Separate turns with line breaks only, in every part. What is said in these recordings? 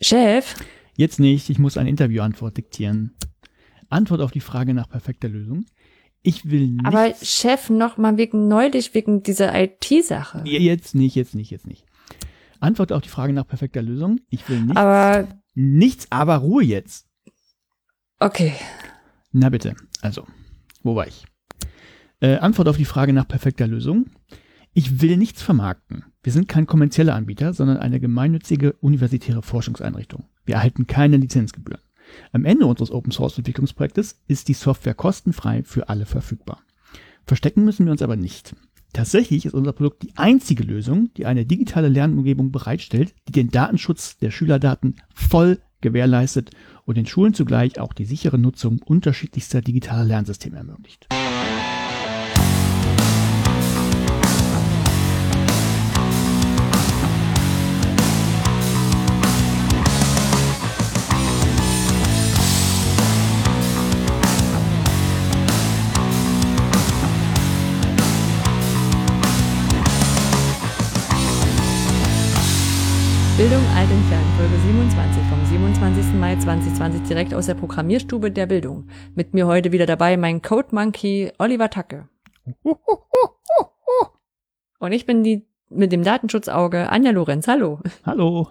Chef?
Jetzt nicht, ich muss eine Interviewantwort diktieren. Antwort auf die Frage nach perfekter Lösung. Ich will nicht.
Aber Chef, noch mal wegen neulich, wegen dieser IT-Sache.
Jetzt nicht, jetzt nicht, jetzt nicht. Antwort auf die Frage nach perfekter Lösung. Ich will nichts.
Aber.
Nichts, aber Ruhe jetzt.
Okay.
Na bitte. Also, wo war ich? Äh, Antwort auf die Frage nach perfekter Lösung. Ich will nichts vermarkten. Wir sind kein kommerzieller Anbieter, sondern eine gemeinnützige universitäre Forschungseinrichtung. Wir erhalten keine Lizenzgebühren. Am Ende unseres Open Source Entwicklungsprojektes ist die Software kostenfrei für alle verfügbar. Verstecken müssen wir uns aber nicht. Tatsächlich ist unser Produkt die einzige Lösung, die eine digitale Lernumgebung bereitstellt, die den Datenschutz der Schülerdaten voll gewährleistet und den Schulen zugleich auch die sichere Nutzung unterschiedlichster digitaler Lernsysteme ermöglicht.
Alt entfernt, Folge 27 vom 27. Mai 2020 direkt aus der Programmierstube der Bildung. Mit mir heute wieder dabei mein Code Monkey Oliver Tacke. Und ich bin die mit dem Datenschutzauge Anja Lorenz. Hallo.
Hallo.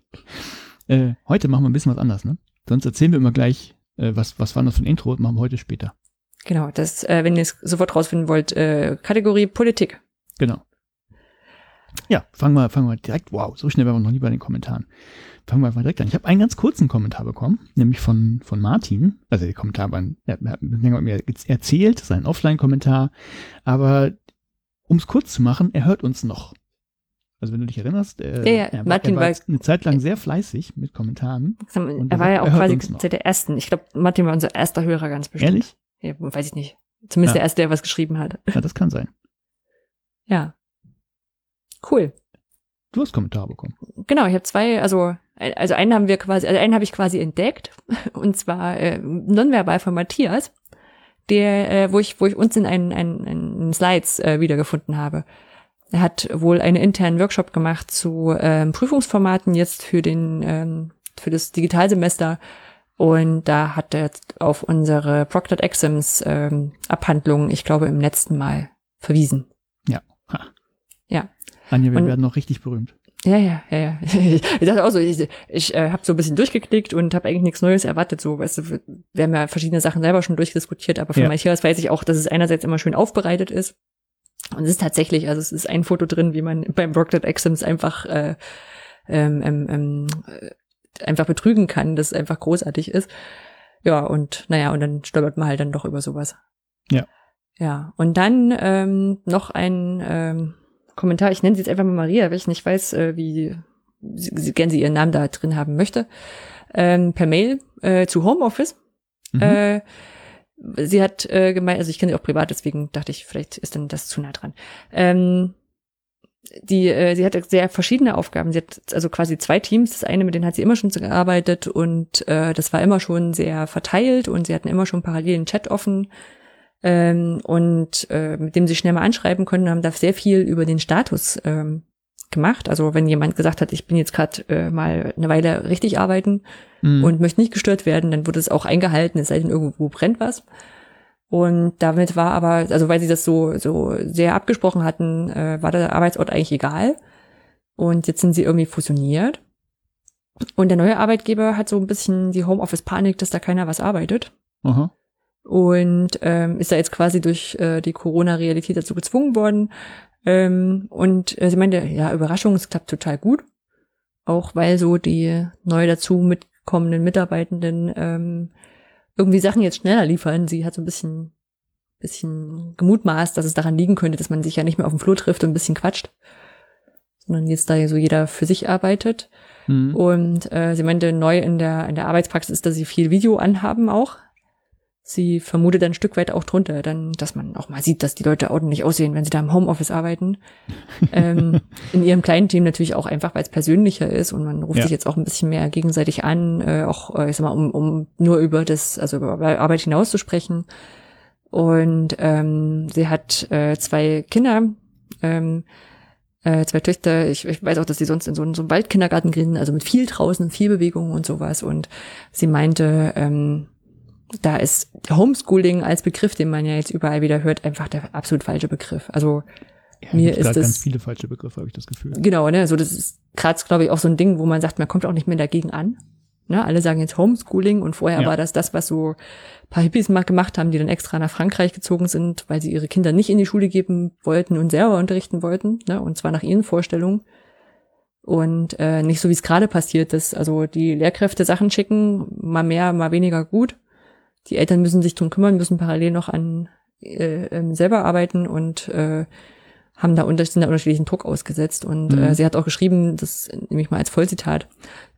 äh, heute machen wir ein bisschen was anders, ne? Sonst erzählen wir immer gleich, äh, was, was war das für ein Intro, machen wir heute später.
Genau, das, äh, wenn ihr es sofort rausfinden wollt, äh, Kategorie Politik.
Genau. Ja, fangen wir, fangen wir direkt, wow, so schnell waren wir noch nie bei den Kommentaren. Fangen wir mal direkt an. Ich habe einen ganz kurzen Kommentar bekommen, nämlich von, von Martin. Also der Kommentar war, er hat mir erzählt, sein Offline-Kommentar. Aber um es kurz zu machen, er hört uns noch. Also wenn du dich erinnerst, äh,
ja, ja,
er,
Martin
er war
war
eine Zeit lang sehr fleißig mit Kommentaren. Und
er war ja auch quasi seit der ersten. Ich glaube, Martin war unser erster Hörer ganz bestimmt.
Ehrlich?
Ja, weiß ich nicht. Zumindest
Ja.
der erste, der was geschrieben hat.
Ja, das kann sein.
Ja. Cool.
Du hast Kommentare bekommen.
Genau, ich habe zwei, also also einen haben wir quasi, also einen habe ich quasi entdeckt und zwar äh, nonverbal von Matthias, der, äh, wo ich, wo ich uns in einen, einen, einen Slides äh, wiedergefunden habe. Er hat wohl einen internen Workshop gemacht zu ähm, Prüfungsformaten jetzt für den ähm, für das Digitalsemester und da hat er auf unsere Proctored Exams ähm, Abhandlung, ich glaube im letzten Mal verwiesen.
Anja, wir
Und-
werden noch richtig berühmt.
Ja, ja, ja, ja. Ich dachte auch so, ich, ich äh, habe so ein bisschen durchgeklickt und habe eigentlich nichts Neues erwartet. So, weißt du, wir haben ja verschiedene Sachen selber schon durchdiskutiert, aber von
Ja.
Matthias weiß ich auch, dass es einerseits immer schön aufbereitet ist. Und es ist tatsächlich, also es ist ein Foto drin, wie man beim Proctored Exams einfach äh, ähm, ähm, ähm, äh, einfach betrügen kann, das einfach großartig ist. Ja, und naja, und dann stolpert man halt dann doch über sowas.
Ja.
Ja, und dann ähm, noch ein ähm, Kommentar, ich nenne sie jetzt einfach mal Maria, weil ich nicht weiß, äh, wie sie, sie, gern sie ihren Namen da drin haben möchte, ähm, per Mail äh, zu Homeoffice.
Mhm.
Äh, sie hat äh, gemeint, also ich kenne sie auch privat, deswegen dachte ich, vielleicht ist dann das zu nah dran. Ähm, die, äh, sie hatte sehr verschiedene Aufgaben. Sie hat also quasi zwei Teams. Das eine, mit denen hat sie immer schon gearbeitet und äh, das war immer schon sehr verteilt und sie hatten immer schon parallel einen Chat offen ähm, und äh, mit dem sie schnell mal anschreiben konnten, haben da sehr viel über den Status ähm, gemacht. Also wenn jemand gesagt hat, ich bin jetzt gerade äh, mal eine Weile richtig arbeiten
Mhm.
und möchte nicht gestört werden, dann wurde es auch eingehalten, es sei denn, irgendwo brennt was. Und damit war aber, also weil sie das so, so sehr abgesprochen hatten, äh, war der Arbeitsort eigentlich egal. Und jetzt sind sie irgendwie fusioniert. Und der neue Arbeitgeber hat so ein bisschen die Homeoffice-Panik, dass da keiner was arbeitet.
Aha.
Und ähm, ist da jetzt quasi durch äh, die Corona-Realität dazu gezwungen worden. Ähm, und äh, sie meinte, ja, Überraschung, es klappt total gut. Auch weil so die neu dazu mitkommenden Mitarbeitenden ähm, irgendwie Sachen jetzt schneller liefern. Sie hat so ein bisschen, bisschen gemutmaßt, dass es daran liegen könnte, dass man sich ja nicht mehr auf dem Flur trifft und ein bisschen quatscht. Sondern jetzt da so jeder für sich arbeitet.
Mhm.
Und äh, sie meinte, neu in der, in der Arbeitspraxis ist, dass sie viel Video anhaben auch. Sie vermutet ein Stück weit auch drunter, dann, dass man auch mal sieht, dass die Leute ordentlich aussehen, wenn sie da im Homeoffice arbeiten. ähm, in ihrem kleinen Team natürlich auch einfach, weil es persönlicher ist und man ruft
Ja.
sich jetzt auch ein bisschen mehr gegenseitig an, äh, auch, äh, ich sag mal, um, um nur über das, also über Arbeit hinaus zu sprechen. Und ähm, sie hat äh, zwei Kinder, ähm, äh, zwei Töchter. Ich, ich weiß auch, dass sie sonst in so, so einem Waldkindergarten gehen, also mit viel draußen, viel Bewegung und sowas. Und sie meinte, ähm, da ist Homeschooling als Begriff, den man ja jetzt überall wieder hört, einfach der absolut falsche Begriff. Also
Ja,
Mir ist das-
ganz viele falsche Begriffe, habe ich das Gefühl.
Genau, ne, so das ist gerade, glaube ich, auch so ein Ding, wo man sagt, man kommt auch nicht mehr dagegen an. Ne, alle sagen jetzt Homeschooling und vorher
Ja.
war das das, was so ein paar Hippies mal gemacht haben, die dann extra nach Frankreich gezogen sind, weil sie ihre Kinder nicht in die Schule geben wollten und selber unterrichten wollten, ne, und zwar nach ihren Vorstellungen. Und äh, nicht so, wie es gerade passiert ist. Also die Lehrkräfte Sachen schicken, mal mehr, mal weniger gut. Die Eltern müssen sich drum kümmern, müssen parallel noch an äh, ähm, selber arbeiten und äh, haben da unter, sind da unterschiedlichen Druck ausgesetzt. Und
Mhm.
äh, sie hat auch geschrieben, das nehme ich mal als Vollzitat,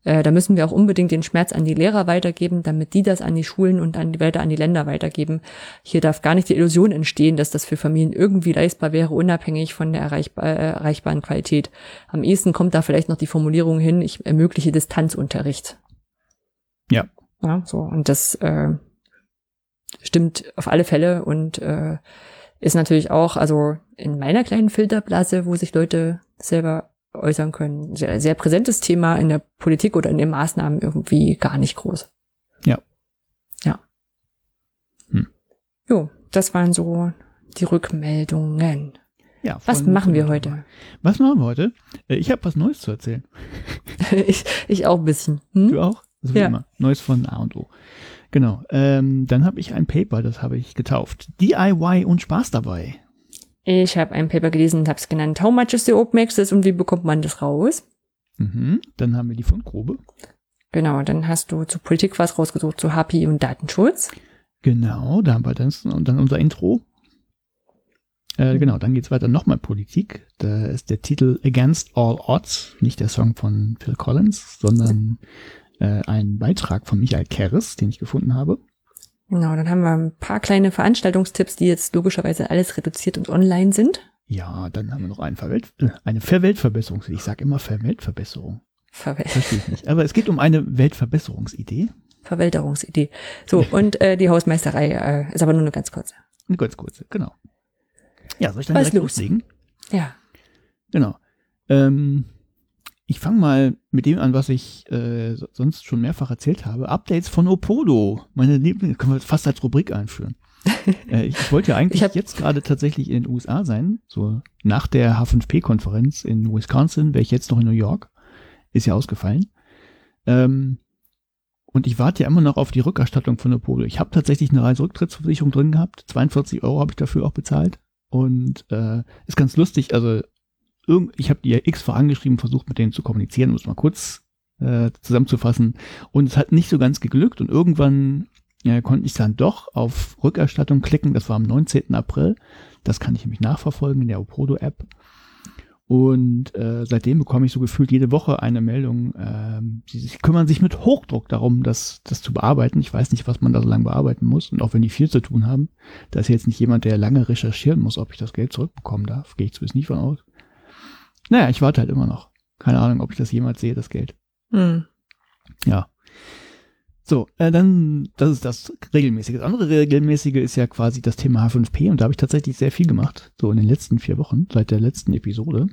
äh, da müssen wir auch unbedingt den Schmerz an die Lehrer weitergeben, damit die das an die Schulen und an die weiter an die Länder weitergeben. Hier darf gar nicht die Illusion entstehen, dass das für Familien irgendwie leistbar wäre, unabhängig von der erreichbar, äh, erreichbaren Qualität. Am ehesten kommt da vielleicht noch die Formulierung hin, ich ermögliche Distanzunterricht.
Ja.
Ja, so. Und das äh, stimmt auf alle Fälle und äh, ist natürlich auch, also in meiner kleinen Filterblase, wo sich Leute selber äußern können, sehr, sehr präsentes Thema in der Politik oder in den Maßnahmen irgendwie gar nicht groß.
Ja.
Ja.
Hm.
Jo, das waren so die Rückmeldungen.
Ja,
Was machen wir heute?
Was machen wir heute? Äh, Ich habe was Neues zu erzählen.
ich, ich auch ein bisschen. Hm?
Du auch? Wie
Ja.
Neues von A und O. Genau. Ähm, dann habe ich ein Paper, das habe ich getauft. DIY und Spaß dabei.
Ich habe ein Paper gelesen und habe es genannt How much is the Open Access und wie bekommt man das raus?
Mhm. Dann haben wir die Fundgrube.
Genau, dann hast du zur Politik was rausgesucht, zu HPI und Datenschutz.
Genau, da haben wir das und dann unser Intro. Äh, genau, dann geht's weiter nochmal Politik. Da ist der Titel Against All Odds, nicht der Song von Phil Collins, sondern äh, ein Beitrag von Michael Kerres, den ich gefunden habe.
Genau, dann haben wir ein paar kleine Veranstaltungstipps, die jetzt logischerweise alles reduziert und online sind.
Ja, dann haben wir noch einen Verwelt äh, eine Verweltverbesserung. Ich sage immer Verweltverbesserung.
Verwel
Verstehe ich nicht. Aber es geht um eine Weltverbesserungsidee.
Verwälterungsidee. So, und äh, die Hausmeisterei äh, ist aber nur eine ganz kurze.
Eine ganz kurze, genau. Ja, soll ich dann
Was
direkt
los?
loslegen?
Ja.
Genau. Ähm, ich fange mal mit dem an, was ich äh, so- sonst schon mehrfach erzählt habe. Updates von Opolo. Meine Lieblings, können wir fast als Rubrik einführen. äh, ich, ich wollte ja eigentlich jetzt gerade tatsächlich in den USA sein. So nach der H5P-Konferenz in Wisconsin wäre ich jetzt noch in New York. Ist ja ausgefallen. Ähm, und ich warte ja immer noch auf die Rückerstattung von Opolo. Ich habe tatsächlich eine Reiserücktrittsversicherung drin gehabt. 42 Euro habe ich dafür auch bezahlt. Und äh, ist ganz lustig. Also irgend, ich habe die ja x-fach angeschrieben, versucht mit denen zu kommunizieren, um es mal kurz äh, zusammenzufassen. Und es hat nicht so ganz geglückt. Und irgendwann äh, konnte ich dann doch auf Rückerstattung klicken. Das war am 19. April. Das kann ich nämlich nachverfolgen in der Opodo-App. Und äh, seitdem bekomme ich so gefühlt jede Woche eine Meldung. Ähm, sie, sie kümmern sich mit Hochdruck darum, das, das zu bearbeiten. Ich weiß nicht, was man da so lange bearbeiten muss. Und auch wenn die viel zu tun haben, da ist jetzt nicht jemand, der lange recherchieren muss, ob ich das Geld zurückbekommen darf. Gehe ich zumindest nicht von aus. Naja, ich warte halt immer noch. Keine Ahnung, ob ich das jemals sehe, das Geld.
Hm.
Ja. So, äh, dann, das ist das Regelmäßige. Das andere Regelmäßige ist ja quasi das Thema H5P und da habe ich tatsächlich sehr viel gemacht, so in den letzten vier Wochen, seit der letzten Episode.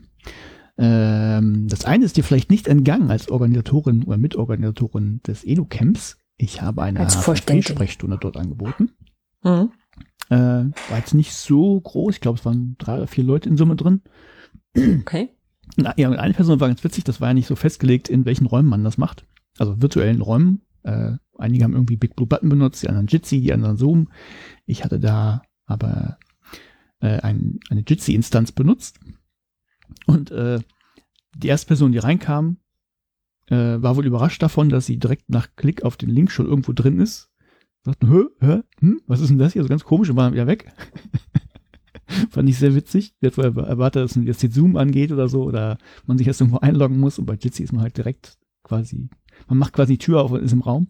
Ähm, das eine ist dir vielleicht nicht entgangen als Organisatorin oder Mitorganisatorin des Edu-Camps. Ich habe eine
Als Vorständin.
H5P-Sprechstunde dort angeboten.
Hm.
Äh, war jetzt nicht so groß, ich glaube, es waren drei oder vier Leute in Summe drin.
Okay.
Ja, eine Person war ganz witzig, das war ja nicht so festgelegt, in welchen Räumen man das macht. Also virtuellen Räumen. Äh, einige haben irgendwie Big Blue Button benutzt, die anderen Jitsi, die anderen Zoom. Ich hatte da aber äh, ein, eine Jitsi-Instanz benutzt. Und äh, die erste Person, die reinkam, äh, war wohl überrascht davon, dass sie direkt nach Klick auf den Link schon irgendwo drin ist. Sagten, hä, hä, hm, was ist denn das hier? So ganz komisch und war dann wieder weg. Fand ich sehr witzig. Wohl erwartet, dass jetzt die Zoom angeht oder so oder man sich erst irgendwo einloggen muss und bei Jitsi ist man halt direkt quasi, man macht quasi die Tür auf und ist im Raum.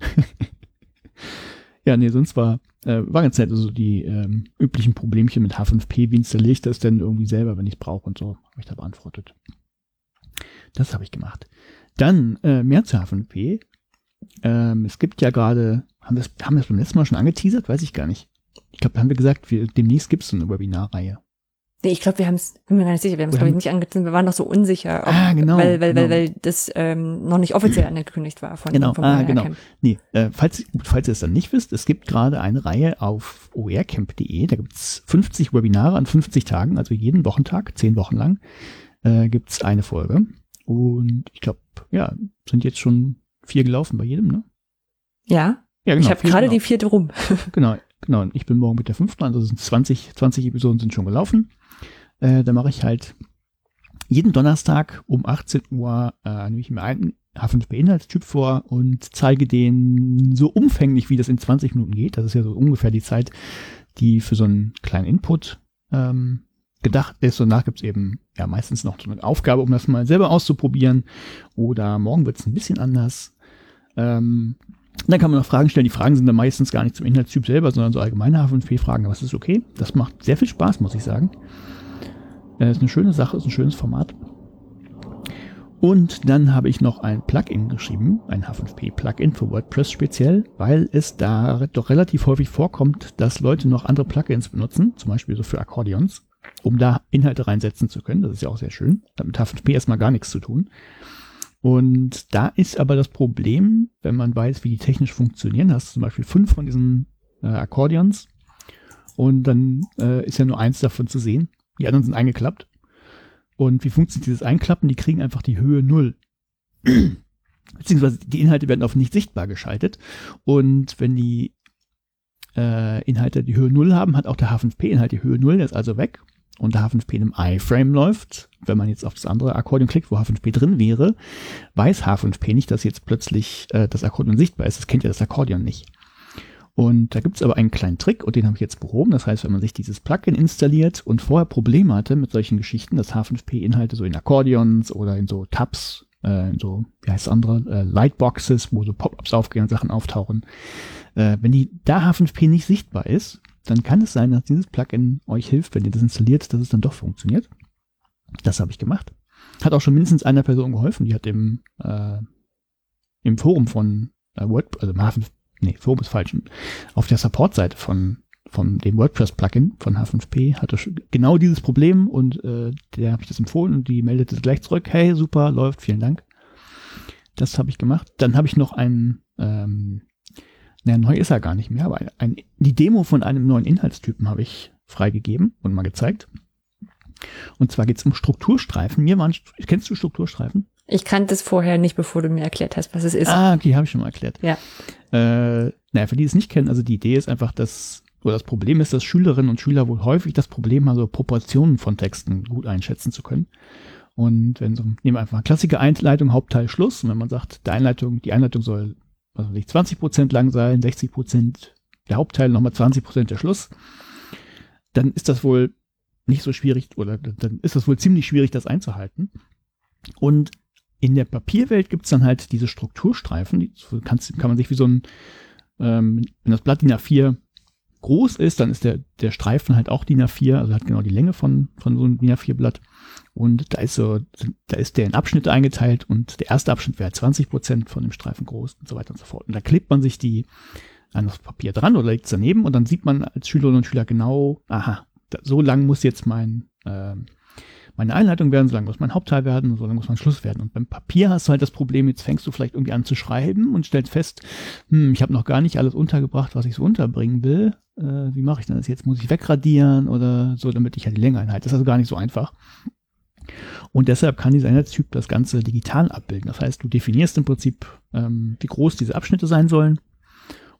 ja, nee, sonst war, äh, war ganz nett, also die ähm, üblichen Problemchen mit H5P, wie installiere ich das denn irgendwie selber, wenn ich es brauche und so, habe ich da beantwortet. Das habe ich gemacht. Dann äh, mehr zu H5P. Ähm, es gibt ja gerade, haben wir es haben beim letzten Mal schon angeteasert? Weiß ich gar nicht. Ich glaube, da haben wir gesagt, wir, demnächst gibt es so eine Webinarreihe.
Nee, ich glaube, wir haben es, bin mir gar nicht sicher, wir haben es, glaube ich, nicht angezündet. Wir waren noch so unsicher, ob,
Ah, genau,
weil, weil,
genau.
weil, weil das ähm, noch nicht offiziell angekündigt war von
Genau,
vom
ah, genau.
Camp.
Nee, äh, falls, falls ihr es dann nicht wisst, es gibt gerade eine Reihe auf oercamp.de, da gibt's 50 Webinare an 50 Tagen, also jeden Wochentag, zehn Wochen lang, äh, gibt's eine Folge. Und ich glaube, ja, sind jetzt schon vier gelaufen bei jedem, ne?
Ja,
Ja,
ich habe gerade
sind
die vierte rum.
Genau, genau. Ich bin morgen mit der fünften, also sind 20, 20 Episoden sind schon gelaufen. Äh, da mache ich halt jeden Donnerstag um 18 Uhr, äh, nehme ich mir einen H5P-Inhaltstyp vor und zeige den so umfänglich, wie das in 20 Minuten geht. Das ist ja so ungefähr die Zeit, die für so einen kleinen Input ähm, gedacht ist. Und danach gibt's eben ja meistens noch so eine Aufgabe, um das mal selber auszuprobieren. Oder morgen wird's ein bisschen anders. Ähm, dann kann man noch Fragen stellen. Die Fragen sind dann meistens gar nicht zum Inhaltstyp selber, sondern so allgemeine H5P-Fragen. Aber es ist okay. Das macht sehr viel Spaß, muss ich sagen. Äh, ist eine schöne Sache, ist ein schönes Format. Und dann habe ich noch ein Plugin geschrieben, ein H5P-Plugin für WordPress speziell, weil es da doch relativ häufig vorkommt, dass Leute noch andere Plugins benutzen, zum Beispiel so für Akkordeons, um da Inhalte reinsetzen zu können. Das ist ja auch sehr schön. Hat mit H5P erstmal gar nichts zu tun. Und da ist aber das Problem, wenn man weiß, wie die technisch funktionieren, hast du zum Beispiel fünf von diesen äh, Akkordeons und dann äh, ist ja nur eins davon zu sehen. Die anderen sind eingeklappt. Und wie funktioniert dieses Einklappen? Die kriegen einfach die Höhe null. Beziehungsweise die Inhalte werden auf nicht sichtbar geschaltet. Und wenn die äh, Inhalte die Höhe null haben, hat auch der H5P-Inhalt die Höhe null, der ist also weg. Und der H5P in einem iFrame läuft, wenn man jetzt auf das andere Akkordeon klickt, wo H5P drin wäre, weiß H5P nicht, dass jetzt plötzlich äh, das Akkordeon sichtbar ist. Das kennt ja das Akkordeon nicht. Und da gibt's aber einen kleinen Trick und den habe ich jetzt behoben. Das heißt, wenn man sich dieses Plugin installiert und vorher Probleme hatte mit solchen Geschichten, dass H5P-Inhalte so in Akkordeons oder in so Tabs, äh, in so, wie heißt das andere, äh, Lightboxes, wo so Pop-ups aufgehen und Sachen auftauchen, äh, wenn die da H5P nicht sichtbar ist, dann kann es sein, dass dieses Plugin euch hilft, wenn ihr das installiert, dass es dann doch funktioniert. Das habe ich gemacht. Hat auch schon mindestens einer Person geholfen. Die hat im, äh, im Forum von äh, WordPress, also H5, nee, Forum ist falsch, auf der Support-Seite von, von dem WordPress-Plugin von H5P hatte genau dieses Problem und äh, der habe ich das empfohlen und die meldete gleich zurück, hey, super, läuft, vielen Dank. Das habe ich gemacht. Dann habe ich noch einen, ähm, naja, neu ist er gar nicht mehr, aber ein, die Demo von einem neuen Inhaltstypen habe ich freigegeben und mal gezeigt. Und zwar geht es um Strukturstreifen. Mir waren, kennst du Strukturstreifen?
Ich kannte es vorher nicht, bevor du mir erklärt hast, was es ist.
Ah, okay, habe ich schon mal erklärt.
Ja.
Äh, naja, für die es nicht kennen, also die Idee ist einfach, dass, oder das Problem ist, dass Schülerinnen und Schüler wohl häufig das Problem haben, so Proportionen von Texten gut einschätzen zu können. Und wenn so, nehmen wir einfach mal Klassiker Einleitung, Hauptteil, Schluss. Und wenn man sagt, die Einleitung, die Einleitung soll, weiß ich, 20 Prozent lang sein, 60 Prozent der Hauptteil, nochmal 20 Prozent der Schluss, dann ist das wohl nicht so schwierig, oder dann ist das wohl ziemlich schwierig, das einzuhalten. Und in der Papierwelt gibt's dann halt diese Strukturstreifen, die kannst, kann man sich wie so ein, ähm, wenn das Blatt DIN A4 groß ist, dann ist der, der Streifen halt auch DIN A4, also hat genau die Länge von, von so einem DIN A4 Blatt. Und da ist so, da ist der in Abschnitte eingeteilt und der erste Abschnitt wäre 20 Prozent von dem Streifen groß und so weiter und so fort. Und da klebt man sich die an das Papier dran oder legt es daneben und dann sieht man als Schülerinnen und Schüler genau, aha, da, so lang muss jetzt mein, äh, meine Einleitung werden, so lang muss mein Hauptteil werden, so lang muss mein Schluss werden. Und beim Papier hast du halt das Problem, jetzt fängst du vielleicht irgendwie an zu schreiben und stellst fest, hm, ich habe noch gar nicht alles untergebracht, was ich so unterbringen will. Äh, wie mache ich denn das jetzt? Muss ich wegradieren oder so, damit ich halt die Länge einhalte? Das ist also gar nicht so einfach. Und deshalb kann dieser Einheitstyp das Ganze digital abbilden. Das heißt, du definierst im Prinzip, ähm, wie groß diese Abschnitte sein sollen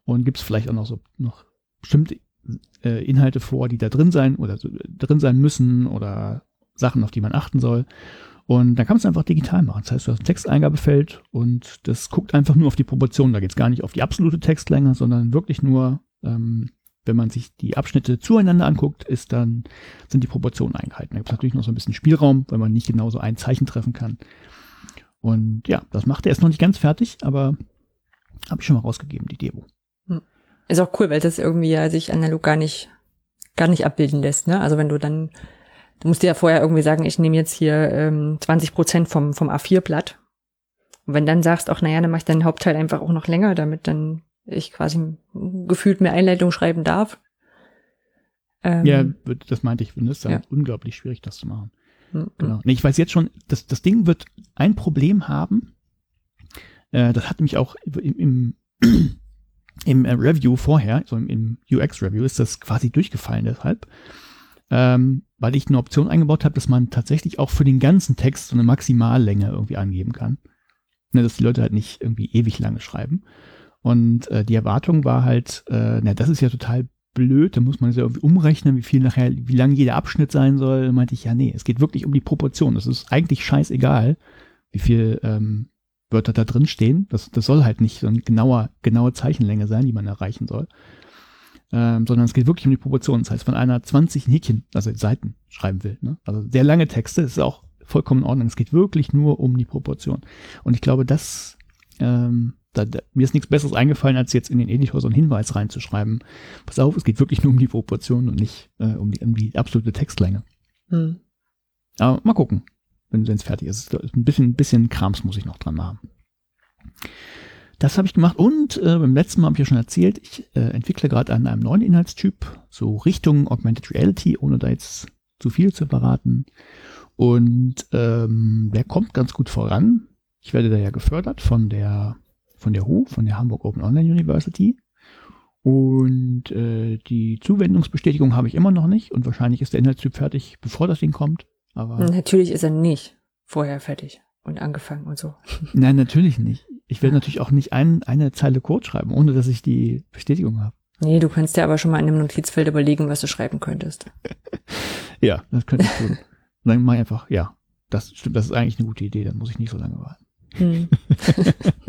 und gibst vielleicht auch noch so noch bestimmte äh, Inhalte vor, die da drin sein oder drin sein müssen oder Sachen, auf die man achten soll. Und dann kann man es einfach digital machen. Das heißt, du hast ein Texteingabefeld und das guckt einfach nur auf die Proportionen. Da geht es gar nicht auf die absolute Textlänge, sondern wirklich nur, ähm, wenn man sich die Abschnitte zueinander anguckt, ist dann, sind die Proportionen eingehalten. Da gibt es natürlich noch so ein bisschen Spielraum, weil man nicht genau so ein Zeichen treffen kann. Und ja, das macht er. Ist noch nicht ganz fertig, aber habe ich schon mal rausgegeben, die Demo.
Ist auch cool, weil das irgendwie ja sich analog gar nicht, gar nicht abbilden lässt, ne? Also wenn du dann, du musst dir ja vorher irgendwie sagen, ich nehme jetzt hier ähm, 20 Prozent vom, vom A4-Blatt. Und wenn dann sagst, auch naja, dann mach ich den Hauptteil einfach auch noch länger, damit dann ich quasi gefühlt mehr Einleitung schreiben darf, Ähm,
Ja, das meinte ich, das ist dann
Ja.
unglaublich schwierig, das zu machen.
mhm.
Genau. Nee, ich weiß jetzt schon, das, das Ding wird ein Problem haben. Äh, das hat nämlich auch im, im, im äh, Review vorher, so im, im UX-Review, ist das quasi durchgefallen deshalb. Ähm, weil ich eine Option eingebaut habe, dass man tatsächlich auch für den ganzen Text so eine Maximallänge irgendwie angeben kann. Ne, dass die Leute halt nicht irgendwie ewig lange schreiben. Und äh, die Erwartung war halt, äh, na, das ist ja total blöd, da muss man es ja irgendwie umrechnen, wie viel nachher, wie lang jeder Abschnitt sein soll. Da meinte ich, ja, nee, es geht wirklich um die Proportion. Es ist eigentlich scheißegal, wie viel ähm, Wörter da drin stehen. Das, das soll halt nicht so eine genauer, genaue Zeichenlänge sein, die man erreichen soll. Ähm, sondern es geht wirklich um die Proportion. Das heißt, wenn einer 20 Häkchen, also Seiten schreiben will, ne? also sehr lange Texte, ist auch vollkommen in Ordnung. Es geht wirklich nur um die Proportion. Und ich glaube, das, ähm, da, da, mir ist nichts Besseres eingefallen, als jetzt in den Editor so einen Hinweis reinzuschreiben. Pass auf, es geht wirklich nur um die Proportion und nicht äh, um, die, um die absolute Textlänge.
Mhm.
Aber mal gucken, wenn es fertig ist. Ein bisschen, ein bisschen Krams muss ich noch dran machen. Das habe ich gemacht und äh, beim letzten Mal habe ich ja schon erzählt, ich äh, entwickle gerade an einem neuen Inhaltstyp, so Richtung Augmented Reality, ohne da jetzt zu viel zu verraten. Und ähm, der kommt ganz gut voran. Ich werde da ja gefördert von der von der HU, von der Hamburg Open Online University. Und äh, die Zuwendungsbestätigung habe ich immer noch nicht und wahrscheinlich ist der Inhaltstyp fertig, bevor das Ding kommt. Aber
Natürlich ist er nicht vorher fertig und angefangen und so.
nein, natürlich nicht. Ich werde natürlich auch nicht ein, eine Zeile Code schreiben, ohne dass ich die Bestätigung habe.
Nee, du kannst dir aber schon mal in einem Notizfeld überlegen, was du schreiben könntest.
Ja, das könnte ich tun. Und dann mache ich einfach, ja, das stimmt, das ist eigentlich eine gute Idee, dann muss ich nicht so lange warten.
Hm.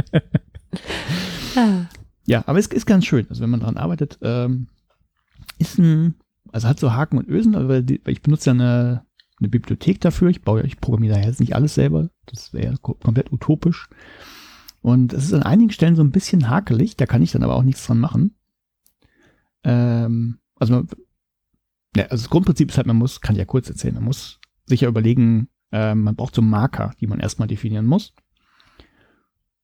Ja, aber es ist ganz schön. Also wenn man dran arbeitet, ähm, ist ein, also hat so Haken und Ösen, aber weil die- ich benutze ja eine, eine Bibliothek dafür. Ich baue ich programmiere da jetzt nicht alles selber. Das wäre ko- komplett utopisch. Und es ist an einigen Stellen so ein bisschen hakelig, da kann ich dann aber auch nichts dran machen. Ähm, also, man, ja, also das Grundprinzip ist halt, man muss, kann ich ja kurz erzählen, man muss sich ja überlegen, ähm, man braucht so Marker, die man erstmal definieren muss.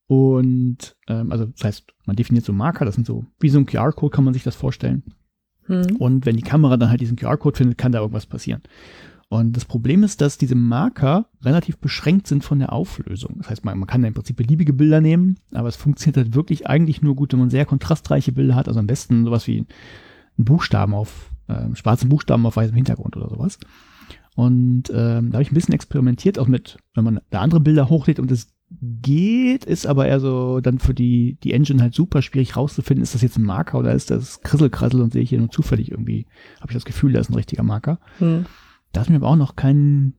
Und ähm, also das heißt, man definiert so Marker, das sind so, wie so ein QR-Code kann man sich das vorstellen.
hm.
Und wenn die Kamera dann halt diesen QR-Code findet, kann da irgendwas passieren. Und das Problem ist, dass diese Marker relativ beschränkt sind von der Auflösung. Das heißt, man, man kann da im Prinzip beliebige Bilder nehmen, aber es funktioniert halt wirklich eigentlich nur gut, wenn man sehr kontrastreiche Bilder hat. Also am besten sowas wie ein Buchstaben auf, äh, schwarzen Buchstaben auf weißem Hintergrund oder sowas. Und ähm, da habe ich ein bisschen experimentiert, auch mit, wenn man da andere Bilder hochlädt und es geht, ist aber eher so dann für die, die Engine halt super schwierig rauszufinden, ist das jetzt ein Marker oder ist das Krisselkrassel und sehe ich hier nur zufällig irgendwie, habe ich das Gefühl, da ist ein richtiger Marker.
Hm.
Da ist mir aber auch noch kein,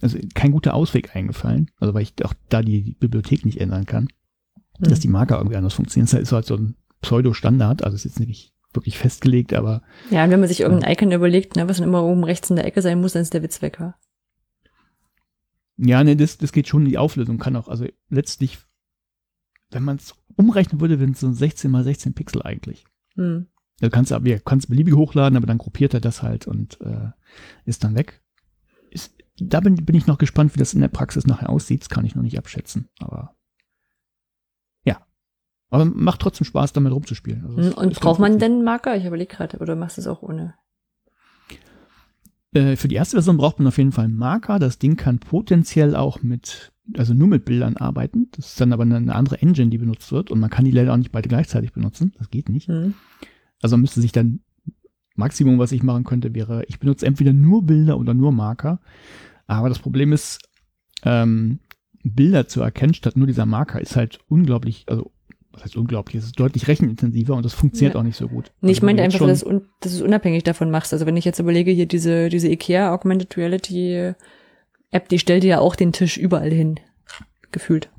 also kein guter Ausweg eingefallen, also weil ich auch da die, die Bibliothek nicht ändern kann, dass
Hm.
die Marker irgendwie anders funktionieren. Das ist halt so ein Pseudo-Standard, also ist jetzt nicht wirklich festgelegt, aber
Ja, und wenn man sich irgendein Icon überlegt, ne, was dann immer oben rechts in der Ecke sein muss, dann ist der Witzwecker.
Ja, nee, das, das geht schon, die Auflösung kann auch, also letztlich, wenn man es umrechnen würde, wären es so 16 mal 16 Pixel eigentlich.
Hm.
Du kannst, ja, kannst beliebig hochladen, aber dann gruppiert er das halt und äh, ist dann weg. Ist, da bin, bin ich noch gespannt, wie das in der Praxis nachher aussieht. Das kann ich noch nicht abschätzen, aber ja. Aber macht trotzdem Spaß, damit rumzuspielen. Also,
Hm, Und braucht man denn einen Marker? Ich überlege gerade, oder machst du es auch ohne?
Äh, für die erste Version braucht man auf jeden Fall einen Marker. Das Ding kann potenziell auch mit, also nur mit Bildern arbeiten. Das ist dann aber eine, andere Engine, die benutzt wird. Und man kann die leider auch nicht beide gleichzeitig benutzen. Das geht nicht.
Hm.
Also man müsste sich dann, Maximum, was ich machen könnte, wäre, ich benutze entweder nur Bilder oder nur Marker. Aber das Problem ist, ähm, Bilder zu erkennen statt nur dieser Marker ist halt unglaublich, also was heißt unglaublich, es ist deutlich rechenintensiver und das funktioniert
Ja.
auch nicht so gut.
Nee, ich
Also wenn
meinte einfach, dass, du un- dass du es unabhängig davon machst. Also wenn ich jetzt überlege, hier diese, diese IKEA Augmented Reality App, die stellt dir ja auch den Tisch überall hin. Gefühlt.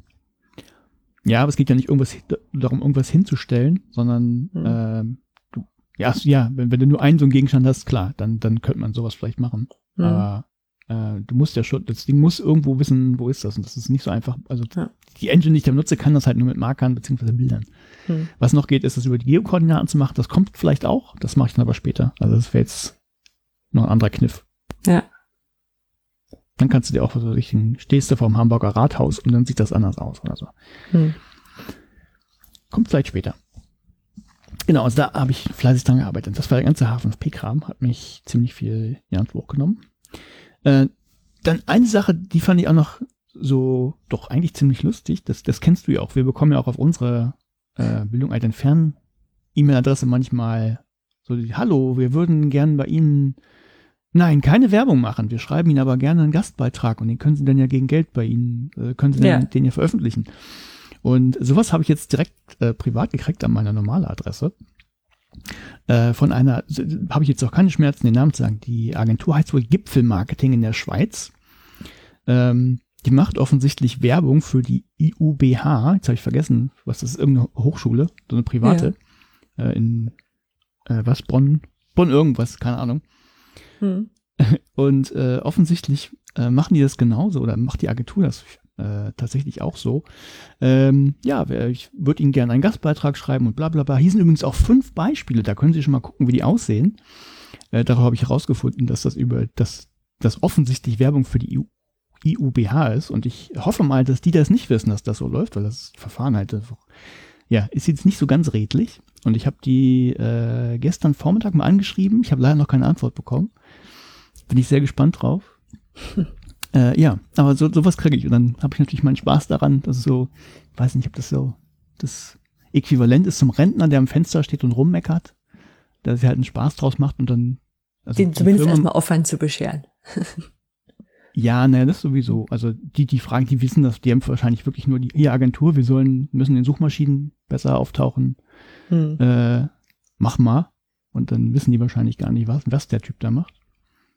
Ja, aber es geht ja nicht irgendwas darum, irgendwas hinzustellen, sondern
Hm.
ähm, du, ja, ja, wenn, wenn du nur einen so einen Gegenstand hast, klar, dann, dann könnte man sowas vielleicht machen.
Hm.
Aber äh, du musst ja schon, das Ding muss irgendwo wissen, wo ist das. Und das ist nicht so einfach. Also
Ja.
die Engine, die ich da benutze, kann das halt nur mit Markern beziehungsweise Bildern.
Hm.
Was noch geht, ist es über die Geokoordinaten zu machen. Das kommt vielleicht auch. Das mache ich dann aber später. Also das wäre jetzt noch ein anderer Kniff.
Ja.
Dann kannst du dir auch so richtig, stehst du vor dem Hamburger Rathaus und dann sieht das anders aus oder so.
Hm.
Kommt vielleicht später. Genau, also da habe ich fleißig dran gearbeitet. Das war der ganze H5P-Kram, hat mich ziemlich viel in Anspruch genommen. Äh, dann eine Sache, die fand ich auch noch so, doch eigentlich ziemlich lustig. Das, das kennst du ja auch. Wir bekommen ja auch auf unsere äh, Bildung alt entfernen E-Mail-Adresse manchmal so, hallo, wir würden gern bei Ihnen, nein, keine Werbung machen. Wir schreiben Ihnen aber gerne einen Gastbeitrag und den können Sie dann ja gegen Geld bei Ihnen, äh, können Sie ja. den, den ja veröffentlichen. Und sowas habe ich jetzt direkt äh, privat gekriegt an meiner normale Adresse. Äh, von einer, habe ich jetzt auch keine Schmerzen, den Namen zu sagen. Die Agentur heißt wohl Gipfelmarketing in der Schweiz. Ähm, die macht offensichtlich Werbung für die IUBH. Jetzt habe ich vergessen, was das ist, irgendeine Hochschule, so eine private. Ja. Äh, in äh, was, Bonn? Bonn irgendwas, keine Ahnung. Hm. Und äh, offensichtlich äh, machen die das genauso oder macht die Agentur das äh, tatsächlich auch so. Ähm, ja, ich würde Ihnen gerne einen Gastbeitrag schreiben und bla bla bla. Hier sind übrigens auch fünf Beispiele, da können Sie schon mal gucken, wie die aussehen. Äh, darauf habe ich herausgefunden, dass das über das, das offensichtlich Werbung für die EU, IUBH ist. Und ich hoffe mal, dass die das nicht wissen, dass das so läuft, weil das Verfahren halt ja, ist jetzt nicht so ganz redlich. Und ich habe die äh, gestern Vormittag mal angeschrieben. Ich habe leider noch keine Antwort bekommen. Bin ich sehr gespannt drauf. Äh, ja, aber so, sowas kriege ich. Und dann habe ich natürlich meinen Spaß daran. Das ist so, weiß nicht, ob das so das Äquivalent ist zum Rentner, der am Fenster steht und rummeckert. Der sich halt einen Spaß draus macht und dann.
Also Den zumindest erstmal Aufwand zu bescheren.
ja, naja, das sowieso. Also die, die fragen, die wissen das, die haben wahrscheinlich wirklich nur die hier Agentur, wir sollen, müssen in Suchmaschinen besser auftauchen. Hm. Äh, mach mal. Und dann wissen die wahrscheinlich gar nicht, was, was der Typ da macht.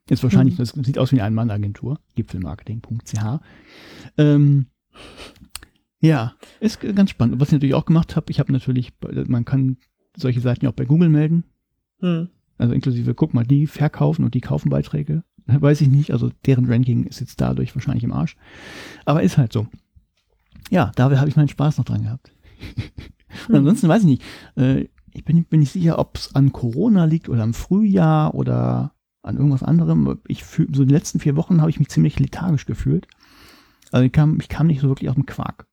Ist wahrscheinlich, mhm. das sieht aus wie eine Ein-Mann-Agentur, gipfelmarketing.ch. Ähm, ja, ist ganz spannend. Was ich natürlich auch gemacht habe, ich habe natürlich, man kann solche Seiten ja auch bei Google melden. Mhm. Also inklusive, guck mal, die verkaufen und die kaufen Beiträge. Weiß ich nicht, also deren Ranking ist jetzt dadurch wahrscheinlich im Arsch. Aber ist halt so. Ja, da habe ich meinen Spaß noch dran gehabt. und mhm. ansonsten weiß ich nicht. Äh, ich bin, bin nicht sicher, ob es an Corona liegt oder am Frühjahr oder an irgendwas anderem. Ich fühl, so die letzten vier Wochen habe ich mich ziemlich lethargisch gefühlt. Also ich kam, ich kam nicht so wirklich aus dem Quark.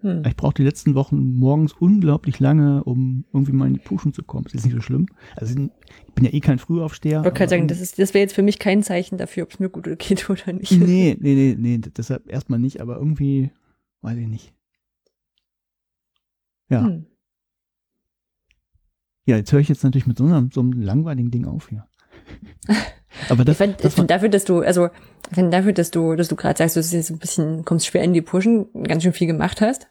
Hm. Ich brauche die letzten Wochen morgens unglaublich lange, um irgendwie mal in die Puschen zu kommen. Das ist nicht so schlimm. Also ich bin ja eh kein Frühaufsteher.
Ich wollte gerade sagen, das, ist, das wäre jetzt für mich kein Zeichen dafür, ob es mir gut geht oder nicht.
Nee, nee, nee, nee, deshalb erstmal nicht, aber irgendwie, weiß ich nicht. Ja. Hm. Ja, jetzt höre ich jetzt natürlich mit so einem, so einem langweiligen Ding auf hier.
Aber das, ich finde find dafür, dass du, also ich finde dafür, dass du, dass du gerade sagst, du bist jetzt ein bisschen, kommst schwer in die Pushen, ganz schön viel gemacht hast.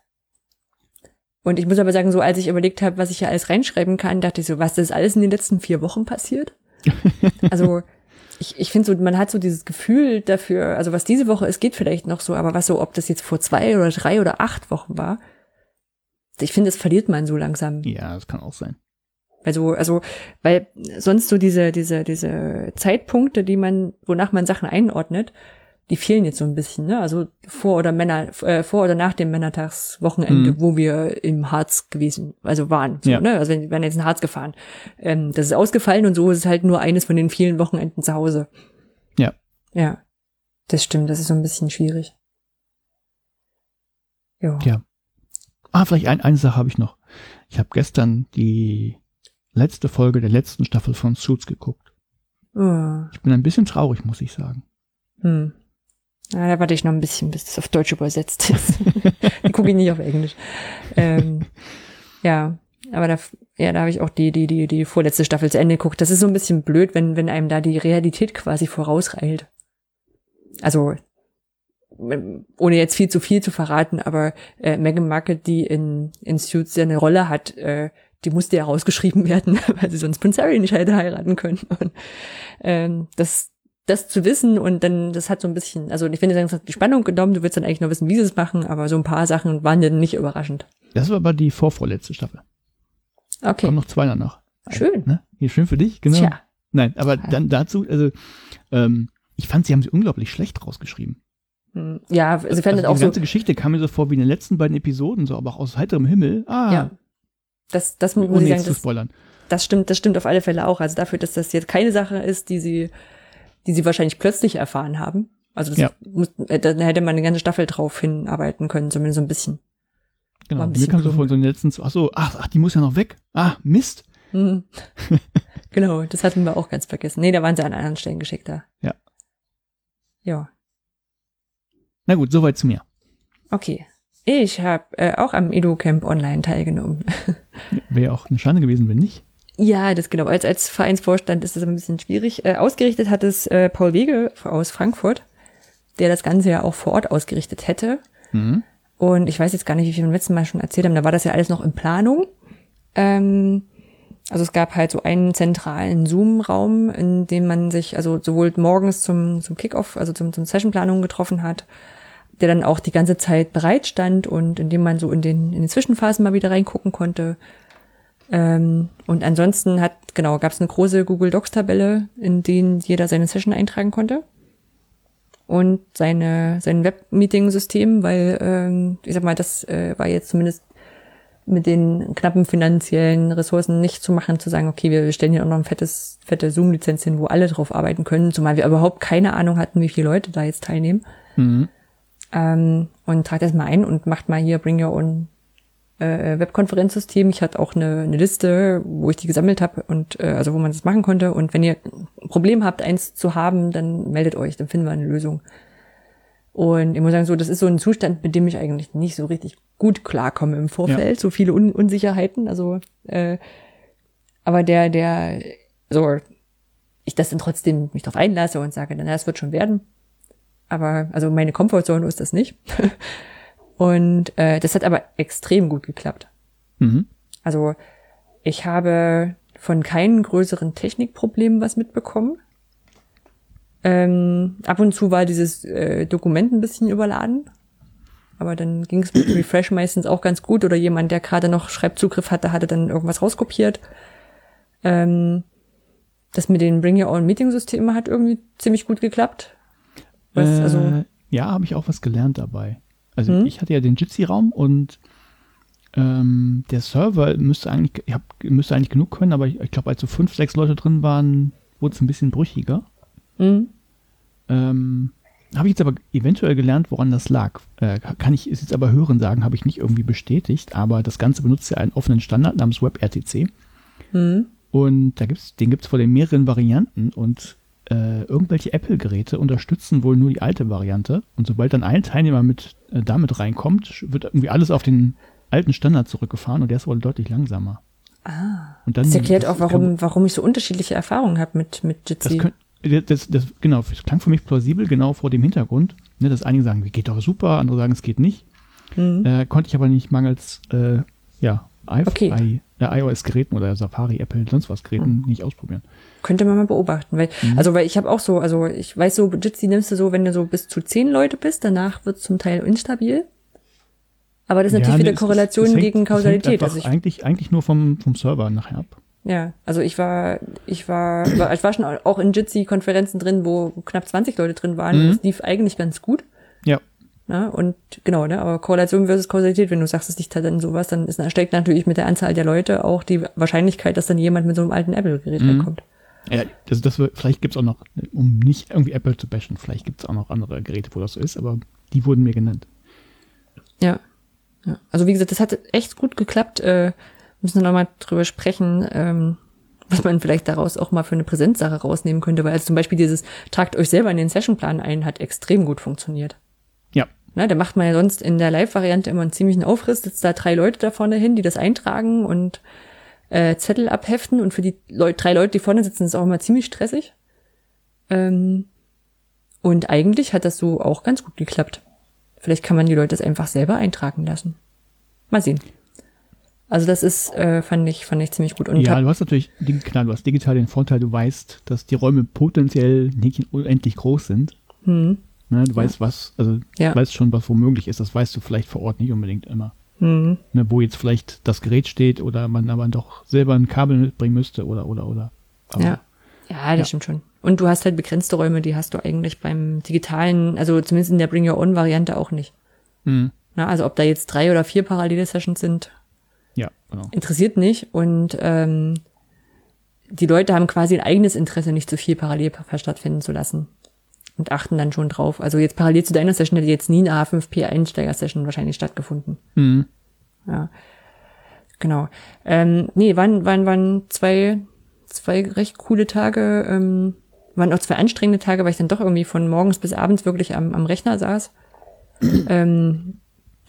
Und ich muss aber sagen, so als ich überlegt habe, was ich ja alles reinschreiben kann, dachte ich so, was ist alles in den letzten vier Wochen passiert? also ich, ich finde so, man hat so dieses Gefühl dafür, also was diese Woche ist, geht vielleicht noch so, aber was so, ob das jetzt vor zwei oder drei oder acht Wochen war, ich finde, das verliert man so langsam.
Ja, das kann auch sein.
Also, also, weil sonst so diese, diese, diese Zeitpunkte, die man, wonach man Sachen einordnet, die fehlen jetzt so ein bisschen, ne? Also vor oder Männer, äh, vor oder nach dem Männertagswochenende, mhm. wo wir im Harz gewesen, also waren. So, ja. ne? Also wir werden jetzt in Harz gefahren. Ähm, das ist ausgefallen und so ist es halt nur eines von den vielen Wochenenden zu Hause.
Ja.
Ja. Das stimmt, das ist so ein bisschen schwierig.
Jo. Ja. Ah, vielleicht ein, eine Sache habe ich noch. Ich habe gestern die letzte Folge der letzten Staffel von Suits geguckt. Oh. Ich bin ein bisschen traurig, muss ich sagen.
Hm. Ja, da warte ich noch ein bisschen, bis es auf Deutsch übersetzt ist. die gucke ich nicht auf Englisch. Ähm, ja, aber da, ja, da habe ich auch die, die, die, die vorletzte Staffel zu Ende geguckt. Das ist so ein bisschen blöd, wenn, wenn einem da die Realität quasi vorausreilt. Also, ohne jetzt viel zu viel zu verraten, aber äh, Megan Market, die in, in Suits ja eine Rolle hat, äh, die musste ja rausgeschrieben werden, weil sie sonst Prince Harry nicht hätte heiraten können. Und, ähm, das, das zu wissen und dann, das hat so ein bisschen, also ich finde, das hat die Spannung genommen, du willst dann eigentlich nur wissen, wie sie es machen, aber so ein paar Sachen waren dann nicht überraschend.
Das war aber die vorvorletzte Staffel.
Okay.
Kommen noch zwei danach.
Schön.
Ne? Hier, schön für dich, genau. Tja. Nein, aber dann dazu, also ähm, ich fand, sie haben sie unglaublich schlecht rausgeschrieben.
Hm, ja, sie
fanden
also
auch die ganze so Geschichte kam mir so vor wie in den letzten beiden Episoden, so, aber auch aus heiterem Himmel. Ah,
ja. Das, das muss
Ohne
ich
sagen,
das,
spoilern.
das stimmt, das stimmt auf alle Fälle auch. Also dafür, dass das jetzt keine Sache ist, die sie, die sie wahrscheinlich plötzlich erfahren haben. Also das
ja.
muss, äh, da hätte man eine ganze Staffel drauf hinarbeiten können, zumindest so ein bisschen.
Genau.
Ein
Mir
bisschen
kam so vor so den letzten, ach so, ach, ach, die muss ja noch weg. Ah, Mist.
Hm. genau, das hatten wir auch ganz vergessen. Nee, da waren sie an anderen Stellen geschickter.
Ja.
Ja,
Na gut, soweit zu mir.
okay. Ich habe äh, auch am EduCamp online teilgenommen.
Wäre auch eine Schande gewesen, wenn nicht.
Ja, das genau. Als, als Vereinsvorstand ist das ein bisschen schwierig. Äh, ausgerichtet hat es äh, Paul Wege aus Frankfurt, der das Ganze ja auch vor Ort ausgerichtet hätte.
Mhm.
Und ich weiß jetzt gar nicht, wie viel wir beim letzten Mal schon erzählt haben, da war das ja alles noch in Planung. Ähm, also es gab halt so einen zentralen Zoom-Raum, in dem man sich also sowohl morgens zum, zum Kickoff, also zum, zum Sessionplanung getroffen hat, der dann auch die ganze Zeit bereit stand und in dem man so in den, in den Zwischenphasen mal wieder reingucken konnte. Ähm, und ansonsten hat, genau, gab es eine große Google Docs-Tabelle, in denen jeder seine Session eintragen konnte. Und seine, sein Web-Meeting-System, weil, ähm, ich sag mal, das äh, war jetzt zumindest mit den knappen finanziellen Ressourcen nicht zu machen, zu sagen, okay, wir stellen hier auch noch ein fettes, fette Zoom-Lizenz hin, wo alle drauf arbeiten können, zumal wir überhaupt keine Ahnung hatten, wie viele Leute da jetzt teilnehmen.
Mhm.
Ähm, und tragt das mal ein und macht mal hier Bring Your Own äh, Webkonferenzsystem. Ich hatte auch eine, eine Liste, wo ich die gesammelt habe und äh, also wo man das machen konnte. Und wenn ihr ein Problem habt, eins zu haben, dann meldet euch, dann finden wir eine Lösung. Und ich muss sagen, so, das ist so ein Zustand, mit dem ich eigentlich nicht so richtig gut klarkomme im Vorfeld. So viele Un Unsicherheiten. Also, äh, aber der, der, so, ich das dann trotzdem mich drauf einlasse und sage, na, das wird schon werden. Aber, also meine Komfortzone ist das nicht. und äh, das hat aber extrem gut geklappt.
Mhm.
Also ich habe von keinen größeren Technikproblemen was mitbekommen. Ähm, ab und zu war dieses äh, Dokument ein bisschen überladen. Aber dann ging es mit dem Refresh meistens auch ganz gut. Oder jemand, der gerade noch Schreibzugriff hatte, hatte dann irgendwas rauskopiert. Ähm, das mit den Bring Your Own Meeting Systemen hat irgendwie ziemlich gut geklappt. Was,
äh,
also,
ja, habe ich auch was gelernt dabei. Also
Mhm.
ich hatte ja den Jitsi-Raum und ähm, der Server müsste eigentlich, ich hab, müsste eigentlich genug können, aber ich, ich glaube, als so fünf, sechs Leute drin waren, wurde es ein bisschen brüchiger.
mh,
Ähm, habe ich jetzt aber eventuell gelernt, woran das lag. Äh, kann ich ist jetzt aber hören sagen, habe ich nicht irgendwie bestätigt, aber das Ganze benutzt ja einen offenen Standard namens WebRTC.
mh,
Und da gibt's, den gibt's vor den mehreren Varianten und äh, irgendwelche Apple-Geräte unterstützen wohl nur die alte Variante. Und sobald dann ein Teilnehmer mit äh, damit reinkommt, wird irgendwie alles auf den alten Standard zurückgefahren und der ist wohl deutlich langsamer.
Ah.
Und dann,
Das erklärt auch,
kann-
warum, warum ich so unterschiedliche Erfahrungen habe mit, mit
Das,
Jitsi.
könnt, das, das, das, genau, das klang für mich plausibel, genau vor dem Hintergrund, ne, dass einige sagen, geht doch super, andere sagen, es geht nicht.
Mhm.
Äh, konnte ich aber nicht mangels äh, ja,
Okay.
IOS-Geräten oder Safari, Apple, sonst was Geräten nicht ausprobieren.
Könnte man mal beobachten, weil,
Mhm.
also, weil ich habe auch so, also ich weiß so, Jitsi nimmst du so, wenn du so bis zu zehn Leute bist, danach wird zum Teil instabil. Aber das ist natürlich
Ja,
wieder
nee, es-
Korrelation
es hängt-
gegen
es
Kausalität.
einfach
Also ich,
eigentlich, eigentlich nur vom, vom Server nachher ab.
ja, also ich war, ich war, war, ich war schon auch in Jitsi-Konferenzen drin, wo knapp 20 Leute drin waren.
Mhm.
Das lief eigentlich ganz gut.
Ja.
Ne? Und genau, ne? aber Korrelation versus Kausalität, wenn du sagst, es liegt halt dann sowas, dann ist, steigt natürlich mit der Anzahl der Leute auch die Wahrscheinlichkeit, dass dann jemand mit so einem alten Apple-Gerät
Mhm.
reinkommt.
Ja, das, das, vielleicht gibt's auch noch, um nicht irgendwie Apple zu bashen, vielleicht gibt's auch noch andere Geräte, wo das so ist, aber die wurden mir genannt.
Ja. ja. Also wie gesagt, das hat echt gut geklappt. Äh, müssen wir nochmal drüber sprechen, ähm, was man vielleicht daraus auch mal für eine Präsenzsache rausnehmen könnte, weil also zum Beispiel dieses tragt euch selber in den Sessionplan ein, hat extrem gut funktioniert.
Ja.
Ne, da macht man ja sonst in der Live-Variante immer einen ziemlichen Aufriss, sitzt da drei Leute da vorne hin, die das eintragen und äh, Zettel abheften und für die Leu drei Leute, die vorne sitzen, ist es auch immer ziemlich stressig. Ähm, und eigentlich hat das so auch ganz gut geklappt. Vielleicht kann man die Leute das einfach selber eintragen lassen. Mal sehen. Also das ist, äh, fand ich, fand ich ziemlich gut. Und
ja, du hast natürlich, klar, du hast digital den Vorteil, du weißt, dass die Räume potenziell nicht unendlich groß sind.
hm,
Ne, du weißt, was, also
Ja.
du weißt schon, was womöglich ist. Das weißt du vielleicht vor Ort nicht unbedingt immer.
hm,
Ne, wo jetzt vielleicht das Gerät steht oder man aber doch selber ein Kabel mitbringen müsste oder oder oder. Aber
ja. Ja, das
Ja.
stimmt schon. Und du hast halt begrenzte Räume, die hast du eigentlich beim digitalen, also zumindest in der Bring Your Own Variante auch nicht.
Mhm.
Na, also ob da jetzt drei oder vier parallele Sessions sind,
Ja, genau.
interessiert nicht. Und ähm, die Leute haben quasi ein eigenes Interesse, nicht zu viel parallel stattfinden zu lassen. Und achten dann schon drauf. Also jetzt parallel zu deiner Session hätte jetzt nie eine H5P-Einsteiger-Session wahrscheinlich stattgefunden.
Mhm.
Ja. Genau. Ähm, nee, waren, waren, waren zwei, zwei recht coole Tage. Ähm, waren auch zwei anstrengende Tage, weil ich dann doch irgendwie von morgens bis abends wirklich am, am Rechner saß. ähm,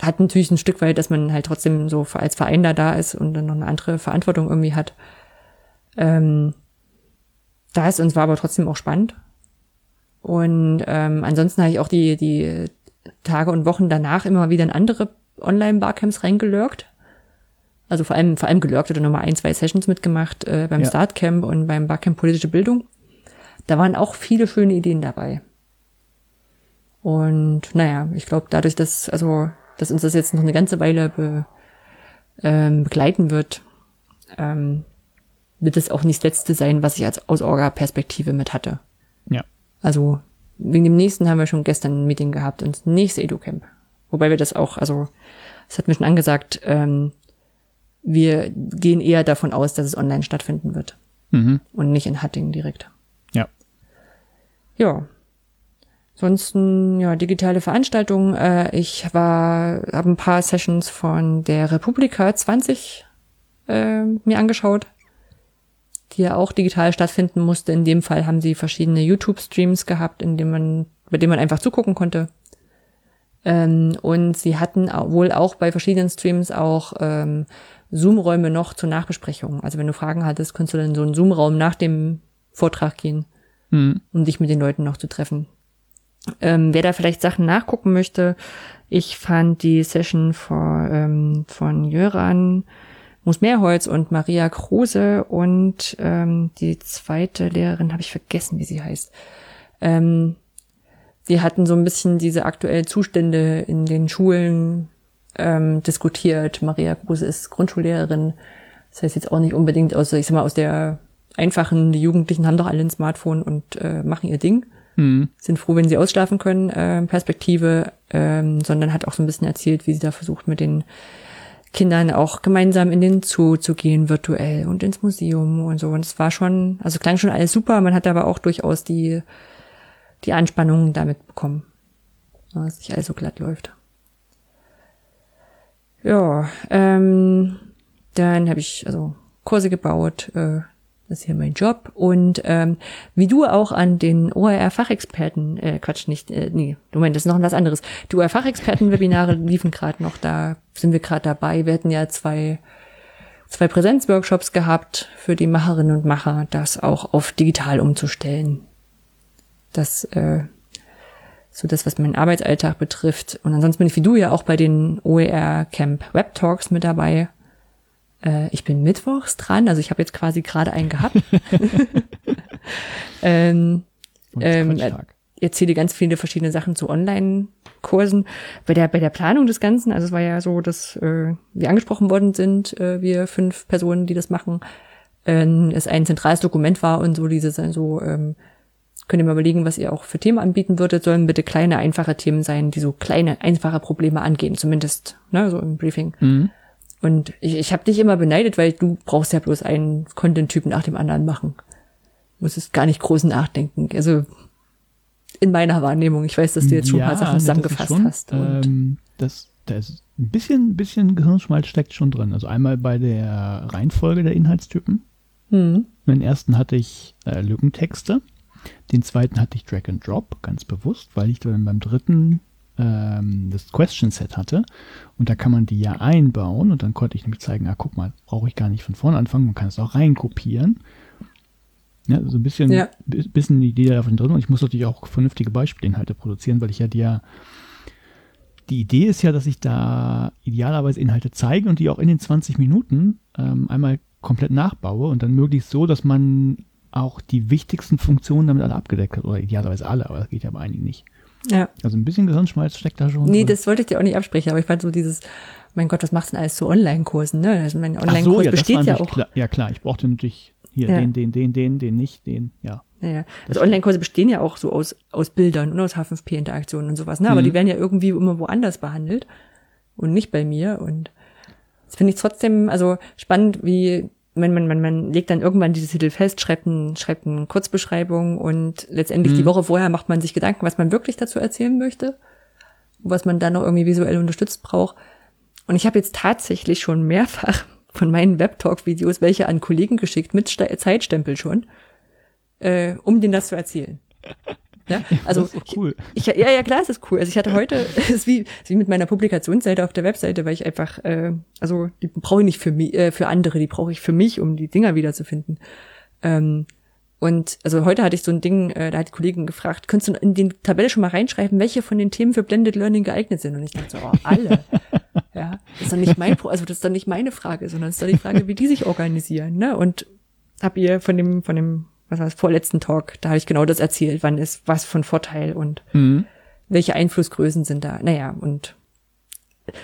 hat natürlich ein Stück weit, dass man halt trotzdem so als Verein da da ist und dann noch eine andere Verantwortung irgendwie hat. Ähm, da ist uns war aber trotzdem auch spannend. Und ähm, ansonsten habe ich auch die, die Tage und Wochen danach immer wieder in andere Online-Barcamps reingelurkt. Also vor allem, vor allem gelurkt oder nochmal ein, zwei Sessions mitgemacht äh, beim ja. Startcamp und beim Barcamp Politische Bildung. Da waren auch viele schöne Ideen dabei. Und naja, ich glaube, dadurch, dass, also, dass uns das jetzt noch eine ganze Weile be, ähm, begleiten wird, ähm, wird es auch nicht das Letzte sein, was ich als aus Orga-Perspektive mit hatte.
Ja.
Also wegen dem nächsten haben wir schon gestern ein Meeting gehabt und das nächste EduCamp. Wobei wir das auch, also es hat mir schon angesagt, ähm, wir gehen eher davon aus, dass es online stattfinden wird. Mhm. Und nicht in Hattingen direkt.
Ja.
Ja. Ansonsten, ja, digitale Veranstaltungen. Äh, ich war, habe ein paar Sessions von der Republika 20 äh, mir angeschaut die ja auch digital stattfinden musste. In dem Fall haben sie verschiedene YouTube-Streams gehabt, in dem man, bei denen man einfach zugucken konnte. Ähm, und sie hatten wohl auch bei verschiedenen Streams auch ähm, Zoom-Räume noch zur Nachbesprechung. Also wenn du Fragen hattest, konntest du dann so einen Zoom-Raum nach dem Vortrag gehen, mhm. um dich mit den Leuten noch zu treffen. Ähm, wer da vielleicht Sachen nachgucken möchte, ich fand die Session von, ähm, von Jöran Mus Meerholz und Maria Kruse und ähm, die zweite Lehrerin habe ich vergessen, wie sie heißt. Ähm, sie hatten so ein bisschen diese aktuellen Zustände in den Schulen ähm, diskutiert. Maria Kruse ist Grundschullehrerin. Das heißt jetzt auch nicht unbedingt aus, ich sag mal, aus der einfachen, die Jugendlichen haben doch alle ein Smartphone und äh, machen ihr Ding. Mhm. Sind froh, wenn sie ausschlafen können, äh, Perspektive, ähm, sondern hat auch so ein bisschen erzählt, wie sie da versucht, mit den Kindern auch gemeinsam in den Zoo zu gehen, virtuell und ins Museum und so. Und es war schon, also klang schon alles super, man hat aber auch durchaus die, die Anspannung damit bekommen, dass nicht alles so glatt läuft. Ja, ähm, dann habe ich also Kurse gebaut, äh, das ist hier mein Job. Und ähm, wie du auch an den OER-Fachexperten, äh, Quatsch, nicht, äh, nee, du meinst, das ist noch was anderes. Die OER-Fachexperten-Webinare liefen gerade noch, da sind wir gerade dabei. Wir hatten ja zwei, zwei Präsenzworkshops gehabt für die Macherinnen und Macher, das auch auf digital umzustellen. Das, äh, so das, was meinen Arbeitsalltag betrifft. Und ansonsten bin ich wie du ja auch bei den OER Camp Web Talks mit dabei. Äh, ich bin mittwochs dran, also ich habe jetzt quasi gerade einen gehabt. ähm, ähm, erzähle ganz viele verschiedene Sachen zu Online-Kursen. Bei der, bei der Planung des Ganzen, also es war ja so, dass äh, wir angesprochen worden sind, äh, wir fünf Personen, die das machen, äh, es ein zentrales Dokument war und so dieses so, ähm, könnt ihr mal überlegen, was ihr auch für Themen anbieten würdet, sollen bitte kleine, einfache Themen sein, die so kleine, einfache Probleme angehen, zumindest, ne, so im Briefing. Mhm. Und ich, ich habe dich immer beneidet, weil du brauchst ja bloß einen Content-Typ nach dem anderen machen. Du musstest gar nicht groß nachdenken. Also in meiner Wahrnehmung. Ich weiß, dass du jetzt schon ja, ein paar Sachen zusammengefasst schon, hast.
Und ähm, das, da ist ein bisschen, bisschen Gehirnschmalz steckt schon drin. Also einmal bei der Reihenfolge der Inhaltstypen. Mhm. Den ersten hatte ich äh, Lückentexte. Den zweiten hatte ich Drag and Drop, ganz bewusst, weil ich dann beim dritten ähm, das Question Set hatte. Und da kann man die ja einbauen. Und dann konnte ich nämlich zeigen, ah, guck mal, brauche ich gar nicht von vorne anfangen. Man kann es auch reinkopieren. Ja, so ein bisschen, ja. bisschen die Idee davon drin. Und ich muss natürlich auch vernünftige Beispielinhalte produzieren, weil ich ja die die Idee ist ja, dass ich da idealerweise Inhalte zeige und die auch in den 20 Minuten ähm, einmal komplett nachbaue und dann möglichst so, dass man auch die wichtigsten Funktionen damit alle abgedeckt hat. Oder idealerweise alle, aber das geht ja bei einigen nicht.
Ja.
Also ein bisschen Gehirnschmalz steckt da schon.
Nee, drin. das wollte ich dir auch nicht absprechen, aber ich fand so dieses, mein Gott, was machst du denn alles zu Online-Kursen, ne? Also mein Online-Kurs so, ja, besteht ja auch.
Klar, ja klar, ich brauchte natürlich hier ja. den, den, den, den, den nicht, den, ja.
Naja, also Online-Kurse bestehen ja auch so aus, aus Bildern und aus H5P-Interaktionen und sowas, ne? Aber mhm. die werden ja irgendwie immer woanders behandelt und nicht bei mir und das finde ich trotzdem, also spannend, wie man, man, man, man legt dann irgendwann diese Titel fest, schreibt, ein, schreibt eine Kurzbeschreibung und letztendlich mhm. die Woche vorher macht man sich Gedanken, was man wirklich dazu erzählen möchte, was man dann noch irgendwie visuell unterstützt braucht. Und ich habe jetzt tatsächlich schon mehrfach von meinen Webtalk-Videos welche an Kollegen geschickt mit Ste Zeitstempel schon, äh, um denen das zu erzählen. Ja, also
das ist cool.
Ich, ich, ja, ja, klar, es ist cool. Also ich hatte heute, es ist wie, wie mit meiner Publikationsseite auf der Webseite, weil ich einfach, äh, also die brauche ich nicht für mich, äh, für andere, die brauche ich für mich, um die Dinger wiederzufinden. Ähm, und also heute hatte ich so ein Ding, äh, da hat die Kollegin gefragt, könntest du in die Tabelle schon mal reinschreiben, welche von den Themen für Blended Learning geeignet sind? Und ich dachte so, oh, alle. ja, das ist doch nicht mein, also das ist doch nicht meine Frage, sondern es ist doch die Frage, wie die sich organisieren. Ne? Und hab ihr von dem, von dem was war das, vorletzten Talk, da habe ich genau das erzählt, wann ist was von Vorteil und mhm. welche Einflussgrößen sind da. Naja, und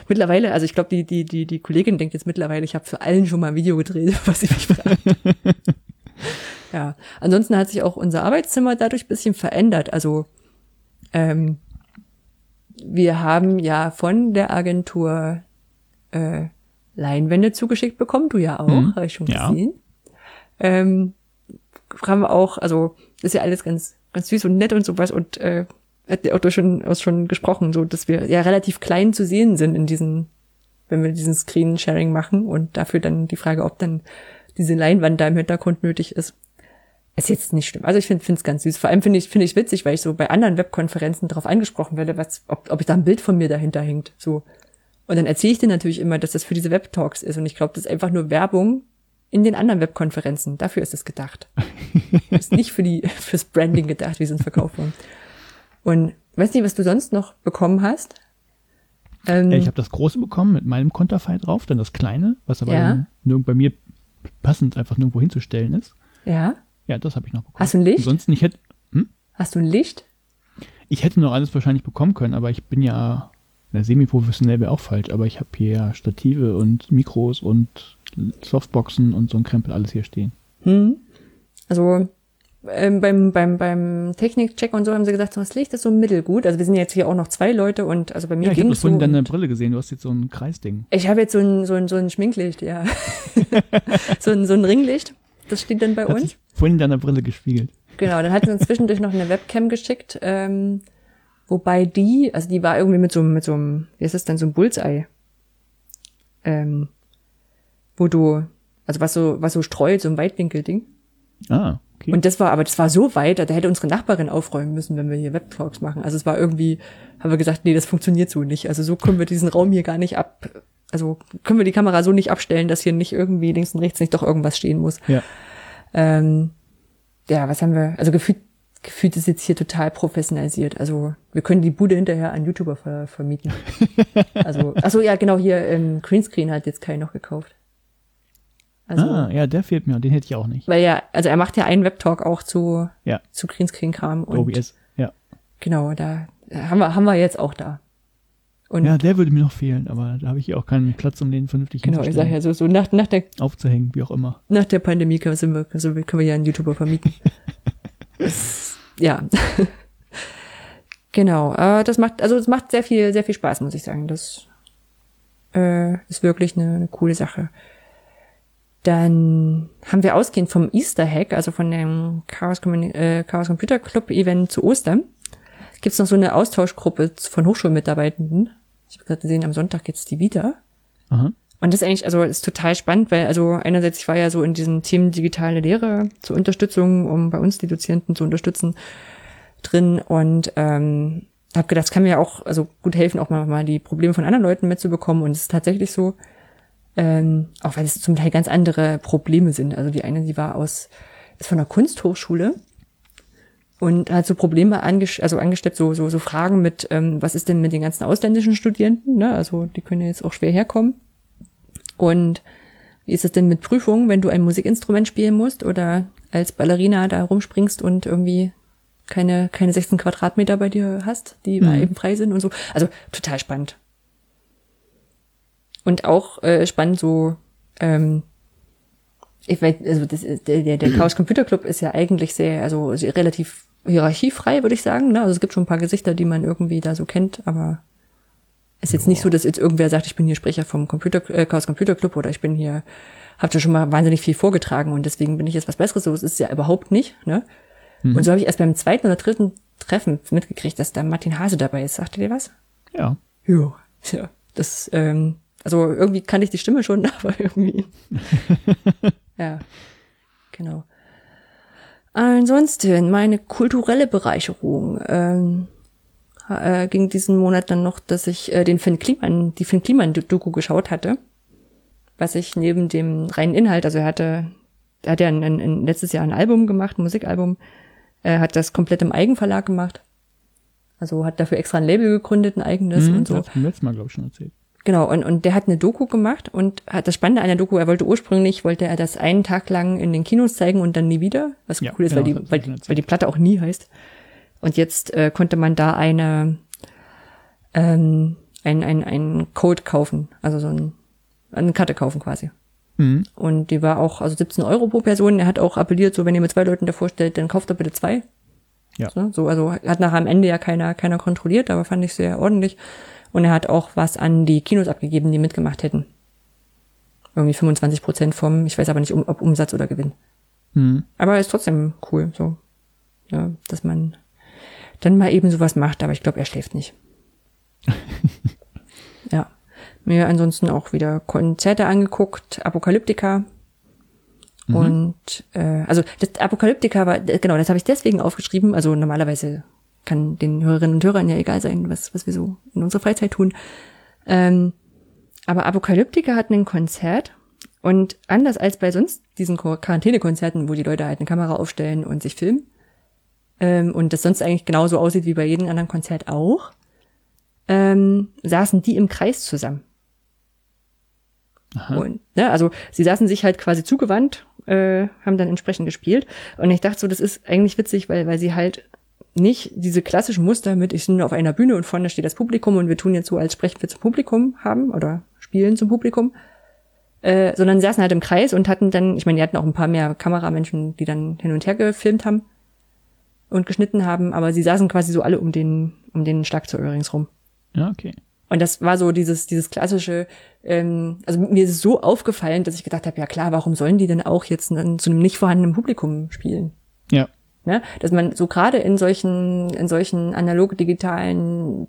mittlerweile, also ich glaube, die, die, die, die Kollegin denkt jetzt mittlerweile, ich habe für allen schon mal ein Video gedreht, was sie mich fragt. ja, ansonsten hat sich auch unser Arbeitszimmer dadurch ein bisschen verändert. Also ähm, wir haben ja von der Agentur äh, Leinwände zugeschickt bekommen, du ja auch, mhm. habe ich schon gesehen. Ähm, haben auch, also ist ja alles ganz, ganz süß und nett und sowas und äh, hat der Otto schon, auch schon gesprochen, so dass wir ja relativ klein zu sehen sind in diesen, wenn wir diesen Screen-Sharing machen und dafür dann die Frage, ob dann diese Leinwand da im Hintergrund nötig ist. Ist jetzt nicht schlimm. Also ich finde es ganz süß. Vor allem finde ich finde ich witzig, weil ich so bei anderen Webkonferenzen darauf angesprochen werde, was, ob, ob ich da ein Bild von mir dahinter hängt. So. Und dann erzähle ich dir natürlich immer, dass das für diese Webtalks ist. Und ich glaube, das ist einfach nur Werbung in den anderen Webkonferenzen. Dafür ist es gedacht. ist nicht für die, fürs Branding gedacht, wie sie uns verkauft worden. Und weißt du, was du sonst noch bekommen hast?
Ähm, ich habe das große bekommen mit meinem Konterfei drauf, dann das kleine, was aber ja. nirgend bei mir passend einfach nirgendwo hinzustellen ist.
Ja.
Ja, das habe ich noch bekommen.
Hast du ein Licht?
Ansonsten, ich hätte. Hm?
Hast du ein Licht?
Ich hätte noch alles wahrscheinlich bekommen können, aber ich bin ja semi-professionell wäre auch falsch, aber ich habe hier Stative und Mikros und Softboxen und so ein Krempel alles hier stehen.
Hm. Also ähm, beim, beim, beim Technikcheck und so haben sie gesagt, so, das Licht ist so mittelgut. Also wir sind jetzt hier auch noch zwei Leute und also bei mir
ja,
ich habe
vorhin so deine Brille gesehen, du hast jetzt so ein Kreisding.
Ich habe jetzt so ein, so ein, so ein Schminklicht, ja. so, ein, so ein Ringlicht, das steht dann bei
hat
uns.
Vorhin in deiner Brille gespiegelt.
Genau, dann hat sie uns zwischendurch noch eine Webcam geschickt, ähm, wobei die, also die war irgendwie mit so, mit so einem, wie ist das denn, so ein Bullseye. Ähm, wo du, also was so, was so streut, so ein Weitwinkelding.
Ah, okay.
Und das war, aber das war so weit, da hätte unsere Nachbarin aufräumen müssen, wenn wir hier Webtalks machen. Also es war irgendwie, haben wir gesagt, nee, das funktioniert so nicht. Also so können wir diesen Raum hier gar nicht ab, also können wir die Kamera so nicht abstellen, dass hier nicht irgendwie links und rechts nicht doch irgendwas stehen muss.
Ja.
Ähm, ja, was haben wir, also gefühlt, gefühlt ist jetzt hier total professionalisiert. Also wir können die Bude hinterher an YouTuber ver vermieten. also, achso, ja, genau, hier ähm, Greenscreen hat jetzt Kai noch gekauft.
Also, ah, ja, der fehlt mir, den hätte ich auch nicht.
Weil ja, also er macht ja einen Webtalk auch zu,
ja.
zu Greenscreen-Kram.
OBS, ja.
Genau, da haben wir, haben wir jetzt auch da.
Und ja, der würde mir noch fehlen, aber da habe ich hier auch keinen Platz, um den vernünftig
Genau, ich sage ja so, so nach, nach der
aufzuhängen, wie auch immer.
Nach der Pandemie können wir, also können wir ja einen YouTuber vermieten. das, ja. genau, äh, das macht, also es macht sehr viel, sehr viel Spaß, muss ich sagen. Das äh, ist wirklich eine, eine coole Sache. Dann haben wir ausgehend vom Easter Hack, also von dem Chaos, äh, Chaos Computer Club Event zu Ostern, gibt's noch so eine Austauschgruppe von Hochschulmitarbeitenden. Ich habe gerade gesehen, am Sonntag geht's die wieder.
Aha.
Und das ist eigentlich, also ist total spannend, weil also einerseits ich war ja so in diesen Themen digitale Lehre zur Unterstützung, um bei uns die Dozenten zu unterstützen drin und ähm, habe gedacht, es kann mir auch also gut helfen, auch mal, mal die Probleme von anderen Leuten mitzubekommen. Und es ist tatsächlich so, ähm, auch weil es zum Teil ganz andere Probleme sind. Also die eine, die war aus, ist von der Kunsthochschule und hat so Probleme anges also angesteppt, so, so, so Fragen mit, ähm, was ist denn mit den ganzen ausländischen Studierenden? Ne? Also die können ja jetzt auch schwer herkommen. Und wie ist es denn mit Prüfungen, wenn du ein Musikinstrument spielen musst oder als Ballerina da rumspringst und irgendwie keine, keine 16 Quadratmeter bei dir hast, die mhm. eben frei sind und so. Also total spannend. Und auch äh, spannend so, ähm, ich weiß, also das ist, der, der, der Chaos Computer Club ist ja eigentlich sehr, also sehr relativ hierarchiefrei, würde ich sagen. Ne? Also es gibt schon ein paar Gesichter, die man irgendwie da so kennt, aber ist jetzt nicht so, dass jetzt irgendwer sagt, ich bin hier Sprecher vom Computer, äh, Chaos Computer Club oder ich bin hier, habt ihr schon mal wahnsinnig viel vorgetragen und deswegen bin ich jetzt was Besseres. So ist es ja überhaupt nicht. Ne? Mhm. Und so habe ich erst beim zweiten oder dritten Treffen mitgekriegt, dass da Martin Hase dabei ist. Sagt ihr dir was?
Ja.
Ja. ja. Das ähm, Also irgendwie kannte ich die Stimme schon, aber irgendwie. ja, genau. Ansonsten, meine kulturelle Bereicherung ähm, äh, ging diesen Monat dann noch, dass ich äh, den Finn Kliman, die Finn Kliman-Doku geschaut hatte. Was ich neben dem reinen Inhalt, also er hatte, er hat ja ein, ein, letztes Jahr ein Album gemacht, ein Musikalbum, er hat das komplett im Eigenverlag gemacht. Also hat dafür extra ein Label gegründet, ein eigenes
Mhm,
und so.
Das hast du letztes Mal, glaube ich, schon erzählt.
Genau, und, und der hat eine Doku gemacht und hat das Spannende an der Doku, er wollte ursprünglich, wollte er das einen Tag lang in den Kinos zeigen und dann nie wieder, was
Ja,
cool ist,
genau,
weil, die, weil, weil die Platte auch nie heißt. Und jetzt äh, konnte man da eine, ähm, ein, ein, ein Code kaufen, also so ein, eine Karte kaufen quasi.
Mhm.
Und die war auch, also 17 Euro pro Person. Er hat auch appelliert, so wenn ihr mit zwei Leuten davor stellt, dann kauft er bitte zwei.
Ja.
So also hat nachher am Ende ja keiner, keiner kontrolliert, aber fand ich sehr ordentlich. Und er hat auch was an die Kinos abgegeben, die mitgemacht hätten. Irgendwie 25 Prozent vom, ich weiß aber nicht, um, ob Umsatz oder Gewinn.
Mhm.
Aber ist trotzdem cool, so. Ja, dass man dann mal eben sowas macht, aber ich glaube, er schläft nicht. ja. Mir ansonsten auch wieder Konzerte angeguckt, Apokalyptika. Und äh, also das Apokalyptika war, genau, das habe ich deswegen aufgeschrieben. Also normalerweise kann den Hörerinnen und Hörern ja egal sein, was, was wir so in unserer Freizeit tun. Ähm, aber Apokalyptika hat ein Konzert und anders als bei sonst diesen Quar- Quarantänekonzerten, wo die Leute halt eine Kamera aufstellen und sich filmen, ähm, und das sonst eigentlich genauso aussieht wie bei jedem anderen Konzert auch, ähm, saßen die im Kreis zusammen.
Aha.
Und, ne, also sie saßen sich halt quasi zugewandt, äh, haben dann entsprechend gespielt. Und ich dachte so, das ist eigentlich witzig, weil, weil sie halt nicht diese klassischen Muster mit, ich bin auf einer Bühne und vorne steht das Publikum und wir tun jetzt so, als sprechen wir zum Publikum haben oder spielen zum Publikum, äh, sondern sie saßen halt im Kreis und hatten dann, ich meine, die hatten auch ein paar mehr Kameramenschen, die dann hin und her gefilmt haben und geschnitten haben, aber sie saßen quasi so alle um den, um den Schlagzeuger ringsrum.
Ja, okay.
Und das war so dieses, dieses klassische, ähm, also mir ist es so aufgefallen, dass ich gedacht habe, ja klar, warum sollen die denn auch jetzt dann zu einem nicht vorhandenen Publikum spielen?
Ja.
Ne? Dass man so gerade in solchen, in solchen analog-digitalen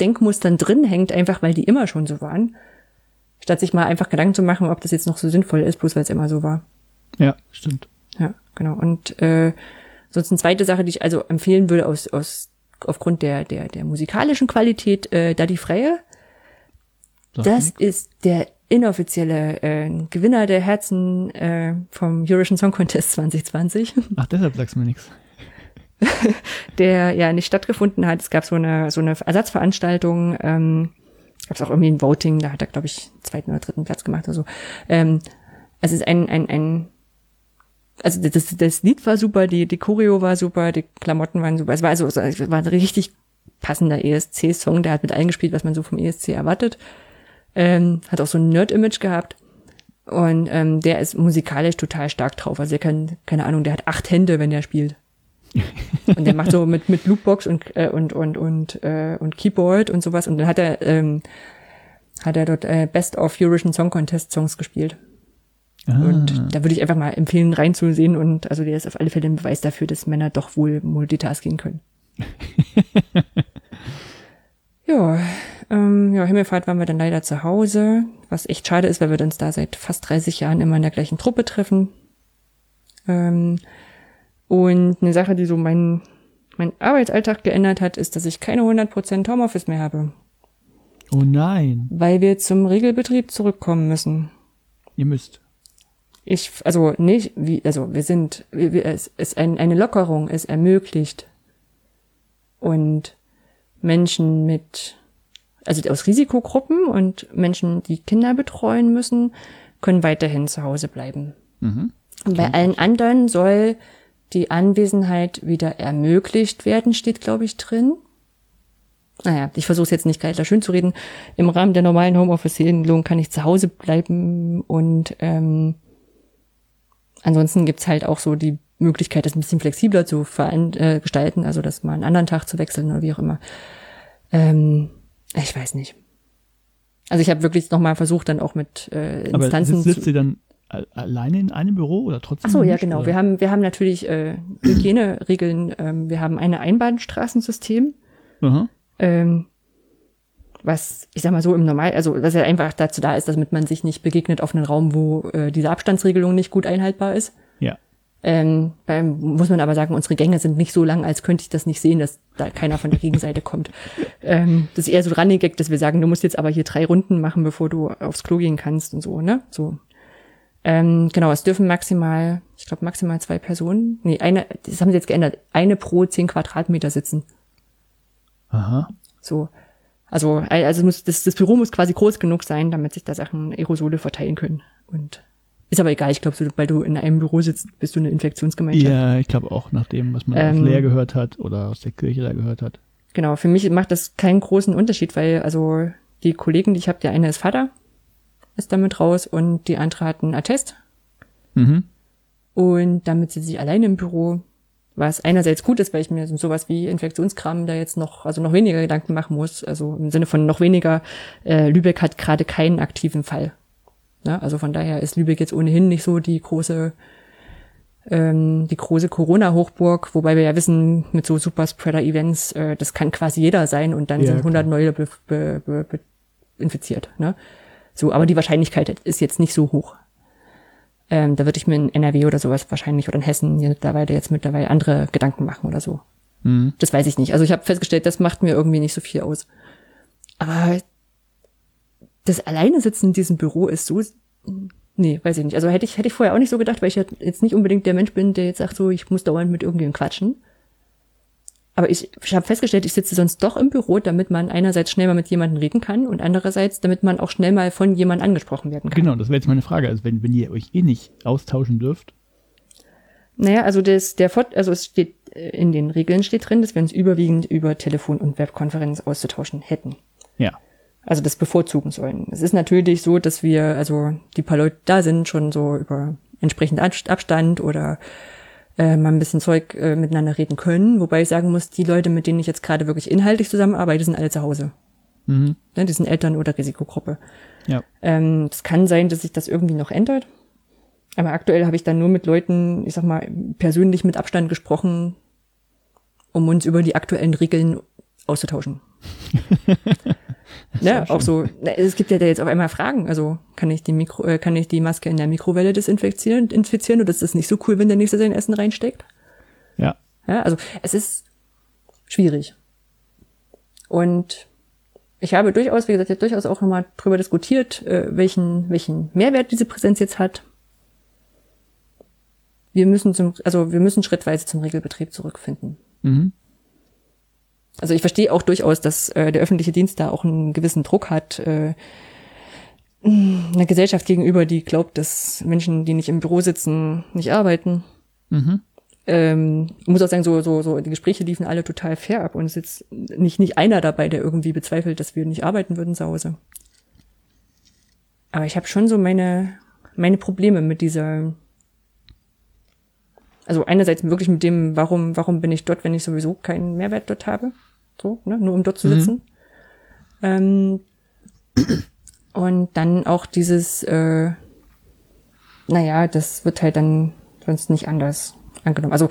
Denkmustern drin hängt, einfach weil die immer schon so waren, statt sich mal einfach Gedanken zu machen, ob das jetzt noch so sinnvoll ist, bloß weil es immer so war.
Ja, stimmt.
Ja, genau. Und äh, sonst eine zweite Sache, die ich also empfehlen würde aus, aus aufgrund der, der, der musikalischen Qualität, äh, da die Freie. Das
nix.
ist der inoffizielle äh, Gewinner der Herzen äh, vom Eurovision Song Contest 2020,
Ach, deshalb sagst du mir nichts.
der ja nicht stattgefunden hat. Es gab so eine so eine Ersatzveranstaltung, ähm, gab es auch irgendwie ein Voting, da hat er glaube ich zweiten oder dritten Platz gemacht oder so. Ähm, es ist ein ein ein also das, das Lied war super, die, die Choreo war super, die Klamotten waren super. Es war also es war ein richtig passender ESC-Song, der hat mit eingespielt, was man so vom ESC erwartet. Ähm, hat auch so ein Nerd-Image gehabt. Und ähm, der ist musikalisch total stark drauf. Also er kann, keine Ahnung, der hat acht Hände, wenn er spielt. und der macht so mit, mit Loopbox und, äh, und, und, und, äh, und Keyboard und sowas. Und dann hat er, ähm, hat er dort äh, Best of Eurovision Song Contest Songs gespielt.
Ah,
Und da würde ich einfach mal empfehlen, reinzusehen. Und also der ist auf alle Fälle ein Beweis dafür, dass Männer doch wohl Multitasking können. ja, ähm, ja, Himmelfahrt waren wir dann leider zu Hause, was echt schade ist, weil wir uns da seit fast 30 Jahren immer in der gleichen Truppe treffen. Ähm, und eine Sache, die so meinen mein Arbeitsalltag geändert hat, ist, dass ich keine 100% Homeoffice mehr habe,
oh nein,
weil wir zum Regelbetrieb zurückkommen müssen.
ihr müsst.
Ich, also nicht, wie, also wir sind, wir, es ist ein, eine Lockerung, es ermöglicht und Menschen mit, also aus Risikogruppen und Menschen, die Kinder betreuen müssen, können weiterhin zu Hause bleiben.
Mhm.
Und bei allen anderen soll die Anwesenheit wieder ermöglicht werden, steht, glaube ich, drin. Naja, ich versuche es jetzt nicht geiler schön zu reden. Im Rahmen der normalen Homeoffice-Regelung kann ich zu Hause bleiben und ähm, ansonsten gibt's halt auch so die Möglichkeit, das ein bisschen flexibler zu äh, gestalten, also das mal einen anderen Tag zu wechseln oder wie auch immer. Ähm, ich weiß nicht. Also ich habe wirklich nochmal versucht, dann auch mit äh,
Aber
Instanzen
sitzt, sitzt ihr dann alleine in einem Büro oder trotzdem?
Ach so, ja, genau.
oder?
Wir haben, wir haben natürlich äh, Hygieneregeln. Ähm, wir haben ein Einbahnstraßensystem.
Aha.
Ähm, was, ich sag mal so im Normal, also was ja einfach dazu da ist, damit man sich nicht begegnet auf einen Raum, wo äh, diese Abstandsregelung nicht gut einhaltbar ist.
Ja.
Ähm, beim, muss man aber sagen, unsere Gänge sind nicht so lang, als könnte ich das nicht sehen, dass da keiner von der Gegenseite kommt. Ähm, das ist eher so Running Gag, dass wir sagen, du musst jetzt aber hier drei Runden machen, bevor du aufs Klo gehen kannst und so, ne? So. Ähm, genau, es dürfen maximal, ich glaube maximal zwei Personen, nee, eine, das haben sie jetzt geändert, eine pro zehn Quadratmeter sitzen.
Aha.
So. Also, also muss, das, das Büro muss quasi groß genug sein, damit sich da Sachen Aerosole verteilen können. Und ist aber egal, ich glaube, so, weil du in einem Büro sitzt, bist du eine Infektionsgemeinschaft.
Ja, ich glaube auch, nach dem, was man
Ähm,
aus Leer gehört hat oder aus der Kirche da gehört hat.
Genau, für mich macht das keinen großen Unterschied, weil also die Kollegen, die ich habe, der eine ist Vater, ist damit raus und die andere hat einen Attest.
Mhm.
Und damit sitze ich alleine im Büro, was einerseits gut ist, weil ich mir so sowas wie Infektionskram da jetzt noch, also noch weniger Gedanken machen muss. Also im Sinne von noch weniger, äh, Lübeck hat gerade keinen aktiven Fall. Ne? Also von daher ist Lübeck jetzt ohnehin nicht so die große, ähm, die große Corona-Hochburg, wobei wir ja wissen, mit so Superspreader-Events, äh, das kann quasi jeder sein und dann
Ja,
sind
klar.
100 neue be be be be infiziert. Ne? So, aber die Wahrscheinlichkeit ist jetzt nicht so hoch. Ähm, da würde ich mir in NRW oder sowas wahrscheinlich oder in Hessen mittlerweile jetzt mittlerweile andere Gedanken machen oder so.
Mhm.
Das weiß ich nicht. Also ich habe festgestellt, das macht mir irgendwie nicht so viel aus. Aber das alleine sitzen in diesem Büro ist so, nee, weiß ich nicht. Also hätte ich, hätte ich vorher auch nicht so gedacht, weil ich jetzt nicht unbedingt der Mensch bin, der jetzt sagt so, ich muss dauernd mit irgendjemandem quatschen. Aber ich, ich habe festgestellt, ich sitze sonst doch im Büro, damit man einerseits schnell mal mit jemandem reden kann und andererseits, damit man auch schnell mal von jemandem angesprochen werden kann.
Genau, das wäre jetzt meine Frage. Also wenn, wenn ihr euch eh nicht austauschen dürft.
Naja, also das, der Fort, also es steht äh, in den Regeln steht drin, dass wir uns überwiegend über Telefon und Webkonferenz auszutauschen hätten.
Ja.
Also das bevorzugen sollen. Es ist natürlich so, dass wir, also die paar Leute da sind, schon so über entsprechend Ab- Abstand oder äh, mal ein bisschen Zeug äh, miteinander reden können. Wobei ich sagen muss, die Leute, mit denen ich jetzt gerade wirklich inhaltlich zusammenarbeite, sind alle zu Hause.
Mhm.
Ne, die sind Eltern oder Risikogruppe.
Ja.
Ähm, es kann sein, dass sich das irgendwie noch ändert. Aber aktuell habe ich dann nur mit Leuten, ich sag mal, persönlich mit Abstand gesprochen, um uns über die aktuellen Regeln auszutauschen. ne, auch so, na, es gibt ja da jetzt auf einmal Fragen. Also kann ich die Mikro, äh, kann ich die Maske in der Mikrowelle desinfizieren, infizieren oder ist das nicht so cool, wenn der nächste sein Essen reinsteckt?
Ja.
Ja, also es ist schwierig. Und ich habe durchaus, wie gesagt, jetzt durchaus auch nochmal drüber diskutiert, äh, welchen, welchen Mehrwert diese Präsenz jetzt hat. Wir müssen zum, also wir müssen schrittweise zum Regelbetrieb zurückfinden.
Mhm.
Also ich verstehe auch durchaus, dass äh, der öffentliche Dienst da auch einen gewissen Druck hat, äh, einer Gesellschaft gegenüber, die glaubt, dass Menschen, die nicht im Büro sitzen, nicht arbeiten.
Mhm.
ähm, ich muss auch sagen, so, so, so, die Gespräche liefen alle total fair ab und es ist jetzt nicht, nicht einer dabei, der irgendwie bezweifelt, dass wir nicht arbeiten würden zu Hause. Aber ich habe schon so meine, meine Probleme mit dieser, also einerseits wirklich mit dem, warum, warum bin ich dort, wenn ich sowieso keinen Mehrwert dort habe, so, ne, nur um dort zu
Mhm.
sitzen. Ähm, und dann auch dieses, äh, naja, das wird halt dann sonst nicht anders angenommen. Also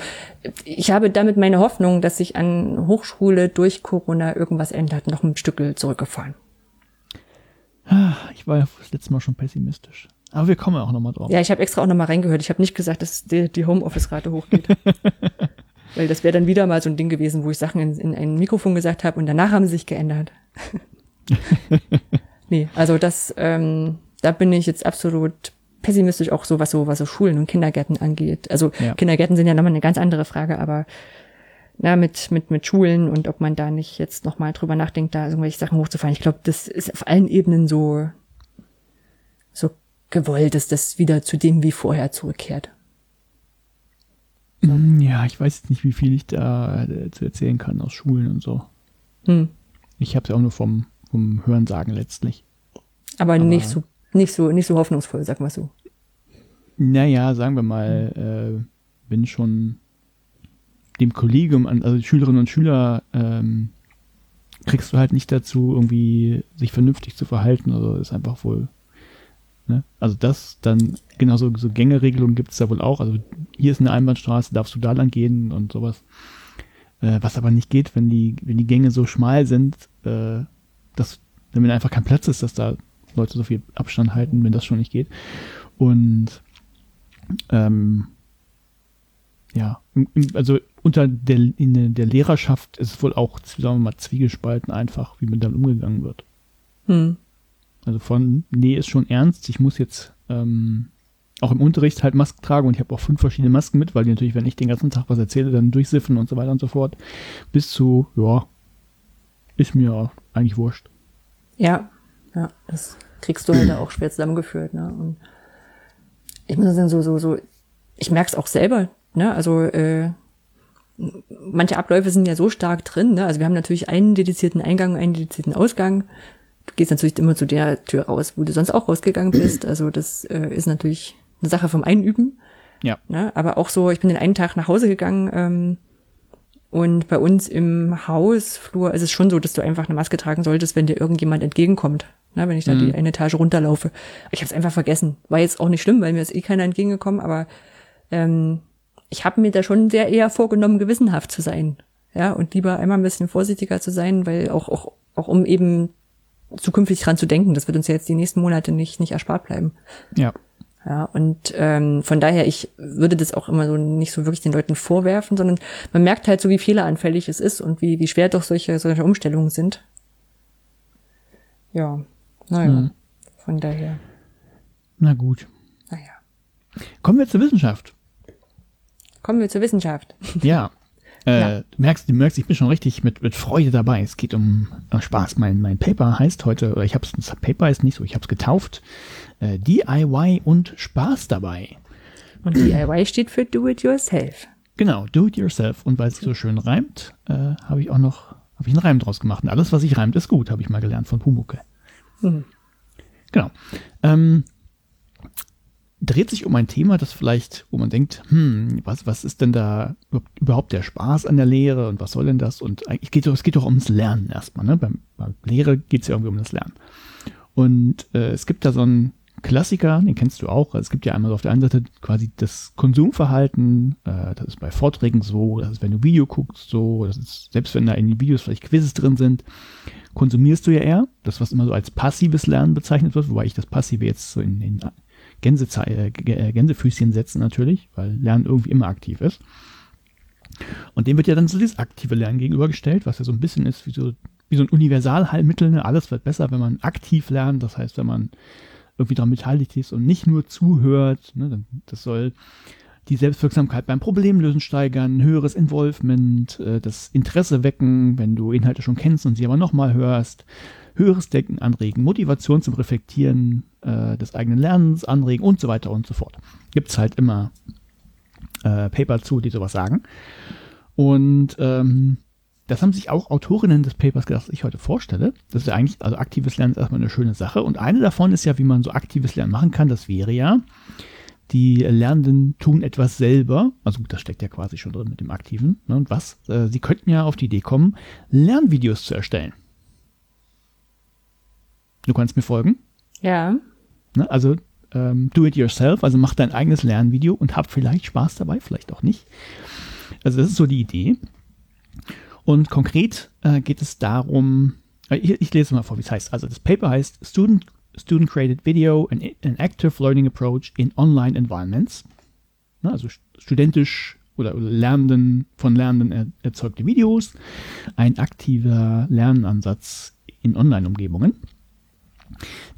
ich habe damit meine Hoffnung, dass sich an Hochschule durch Corona irgendwas ändert, noch ein Stückel zurückgefahren.
Ah, Ich war ja das letzte Mal schon pessimistisch. Aber wir kommen auch nochmal drauf.
Ja, ich habe extra auch nochmal reingehört. Ich habe nicht gesagt, dass die, die Homeoffice-Rate hochgeht. Weil das wäre dann wieder mal so ein Ding gewesen, wo ich Sachen in, in ein Mikrofon gesagt habe und danach haben sie sich geändert. nee, also das, ähm, da bin ich jetzt absolut pessimistisch auch so, was so, was so Schulen und Kindergärten angeht. Also
Ja.
Kindergärten sind ja nochmal eine ganz andere Frage, aber na, mit, mit, mit Schulen und ob man da nicht jetzt nochmal drüber nachdenkt, da irgendwelche Sachen hochzufahren. Ich glaube, das ist auf allen Ebenen so, so gewollt, dass das wieder zu dem wie vorher zurückkehrt.
Mm, Ja, ich weiß jetzt nicht, wie viel ich da äh, zu erzählen kann aus Schulen und so.
Hm.
Ich habe es ja auch nur vom, vom Hörensagen letztlich.
Aber,
Aber-
nicht so, nicht so, nicht so hoffnungsvoll, sag mal so.
Naja, sagen wir mal, äh, bin schon dem Kollegium, an, also Schülerinnen und Schüler, ähm, kriegst du halt nicht dazu, irgendwie sich vernünftig zu verhalten. Also ist einfach wohl. Ne? Also das dann, genau so, so Gängeregelungen gibt es da wohl auch. Also hier ist eine Einbahnstraße, darfst du da lang gehen und sowas. Äh, was aber nicht geht, wenn die, wenn die Gänge so schmal sind, äh, dass wenn einfach kein Platz ist, dass da Leute so viel Abstand halten, wenn das schon nicht geht. Und ähm, ja, also unter der, in der Lehrerschaft ist es wohl auch, sagen wir mal, zwiegespalten einfach, wie mit dann umgegangen wird. Hm. Also von, nee, ist schon ernst, ich muss jetzt ähm, auch im Unterricht halt Masken tragen und ich habe auch fünf verschiedene Masken mit, weil die natürlich, wenn ich den ganzen Tag was erzähle, dann durchsiffen und so weiter und so fort. Bis zu, ja, ist mir eigentlich wurscht.
Ja, ja, das kriegst du halt auch schwer zusammengeführt, ne? Und ich muss sagen, so, so, so, ich merke es auch selber, ne? Also, äh, manche Abläufe sind ja so stark drin, ne? Also wir haben natürlich einen dedizierten Eingang, einen dedizierten Ausgang. Du gehst natürlich immer zu der Tür raus, wo du sonst auch rausgegangen bist. Also das äh, ist natürlich eine Sache vom Einüben.
Ja.
Ne? Aber auch so, ich bin den einen Tag nach Hause gegangen ähm, und bei uns im Hausflur ist es schon so, dass du einfach eine Maske tragen solltest, wenn dir irgendjemand entgegenkommt. Ne? Wenn ich da mhm. die eine Etage runterlaufe. Ich habe es einfach vergessen. War jetzt auch nicht schlimm, weil mir ist eh keiner entgegengekommen, aber ähm, ich habe mir da schon sehr eher vorgenommen, gewissenhaft zu sein. Ja, und lieber einmal ein bisschen vorsichtiger zu sein, weil auch, auch, auch um eben zukünftig dran zu denken, das wird uns ja jetzt die nächsten Monate nicht, nicht erspart bleiben.
Ja.
Ja, und ähm, von daher, ich würde das auch immer so nicht so wirklich den Leuten vorwerfen, sondern man merkt halt so, wie fehleranfällig es ist und wie, wie schwer doch solche, solche Umstellungen sind. Ja, naja, mhm. von daher.
Na gut.
Naja.
Kommen wir zur Wissenschaft.
Kommen wir zur Wissenschaft.
Ja. Äh. Du merkst, du merkst, ich bin schon richtig mit, mit Freude dabei. Es geht um äh, Spaß. Mein, mein Paper heißt heute, oder ich habe es, Paper ist nicht so, ich habe es getauft, äh, DIY und Spaß dabei.
Und DIY steht für Do It Yourself.
Genau, Do It Yourself. Und weil es so schön reimt, äh, habe ich auch noch, habe ich einen Reim draus gemacht. Und alles, was sich reimt, ist gut, habe ich mal gelernt von Pumucke. Mhm. Genau. Ähm, dreht sich um ein Thema, das vielleicht, wo man denkt, hm, was, was ist denn da überhaupt der Spaß an der Lehre und was soll denn das? Und eigentlich geht es geht doch ums Lernen erstmal. Ne? Beim, bei Lehre geht es ja irgendwie um das Lernen. Und äh, es gibt da so einen Klassiker, den kennst du auch. Es gibt ja einmal auf der einen Seite quasi das Konsumverhalten. Äh, das ist bei Vorträgen so, das ist, wenn du Video guckst, so, das ist, selbst wenn da in den Videos vielleicht Quizzes drin sind, konsumierst du ja eher. Das, was immer so als passives Lernen bezeichnet wird, wobei ich das Passive jetzt so in den Gänse, äh, äh, Gänsefüßchen setzen natürlich, weil Lernen irgendwie immer aktiv ist. Und dem wird ja dann so dieses aktive Lernen gegenübergestellt, was ja so ein bisschen ist wie so, wie so ein Universalheilmittel. Ne? Alles wird besser, wenn man aktiv lernt. Das heißt, wenn man irgendwie daran beteiligt ist und nicht nur zuhört. Ne? Das soll die Selbstwirksamkeit beim Problemlösen steigern, höheres Involvement, äh, das Interesse wecken, wenn du Inhalte schon kennst und sie aber nochmal hörst, höheres Denken anregen, Motivation zum Reflektieren äh, des eigenen Lernens anregen und so weiter und so fort. Gibt es halt immer äh, Paper zu, die sowas sagen. Und ähm, das haben sich auch Autorinnen des Papers gedacht, das ich heute vorstelle. Das ist ja eigentlich, also aktives Lernen ist erstmal eine schöne Sache. Und eine davon ist ja, wie man so aktives Lernen machen kann. Das wäre ja, die Lernenden tun etwas selber. Also gut, das steckt ja quasi schon drin mit dem Aktiven. Ne? Und was? Äh, sie könnten ja auf die Idee kommen, Lernvideos zu erstellen. Du kannst mir folgen?
Ja.
Ne? Also ähm, do it yourself, also mach dein eigenes Lernvideo und hab vielleicht Spaß dabei, vielleicht auch nicht. Also das ist so die Idee. Und konkret äh, geht es darum, äh, ich, ich, lese mal vor, wie es heißt. Also das Paper heißt Student, Student Created Video and an Active Learning Approach in Online Environments. Ne, also studentisch oder, oder Lernenden, von Lernenden er, erzeugte Videos, ein aktiver Lernansatz in Online-Umgebungen.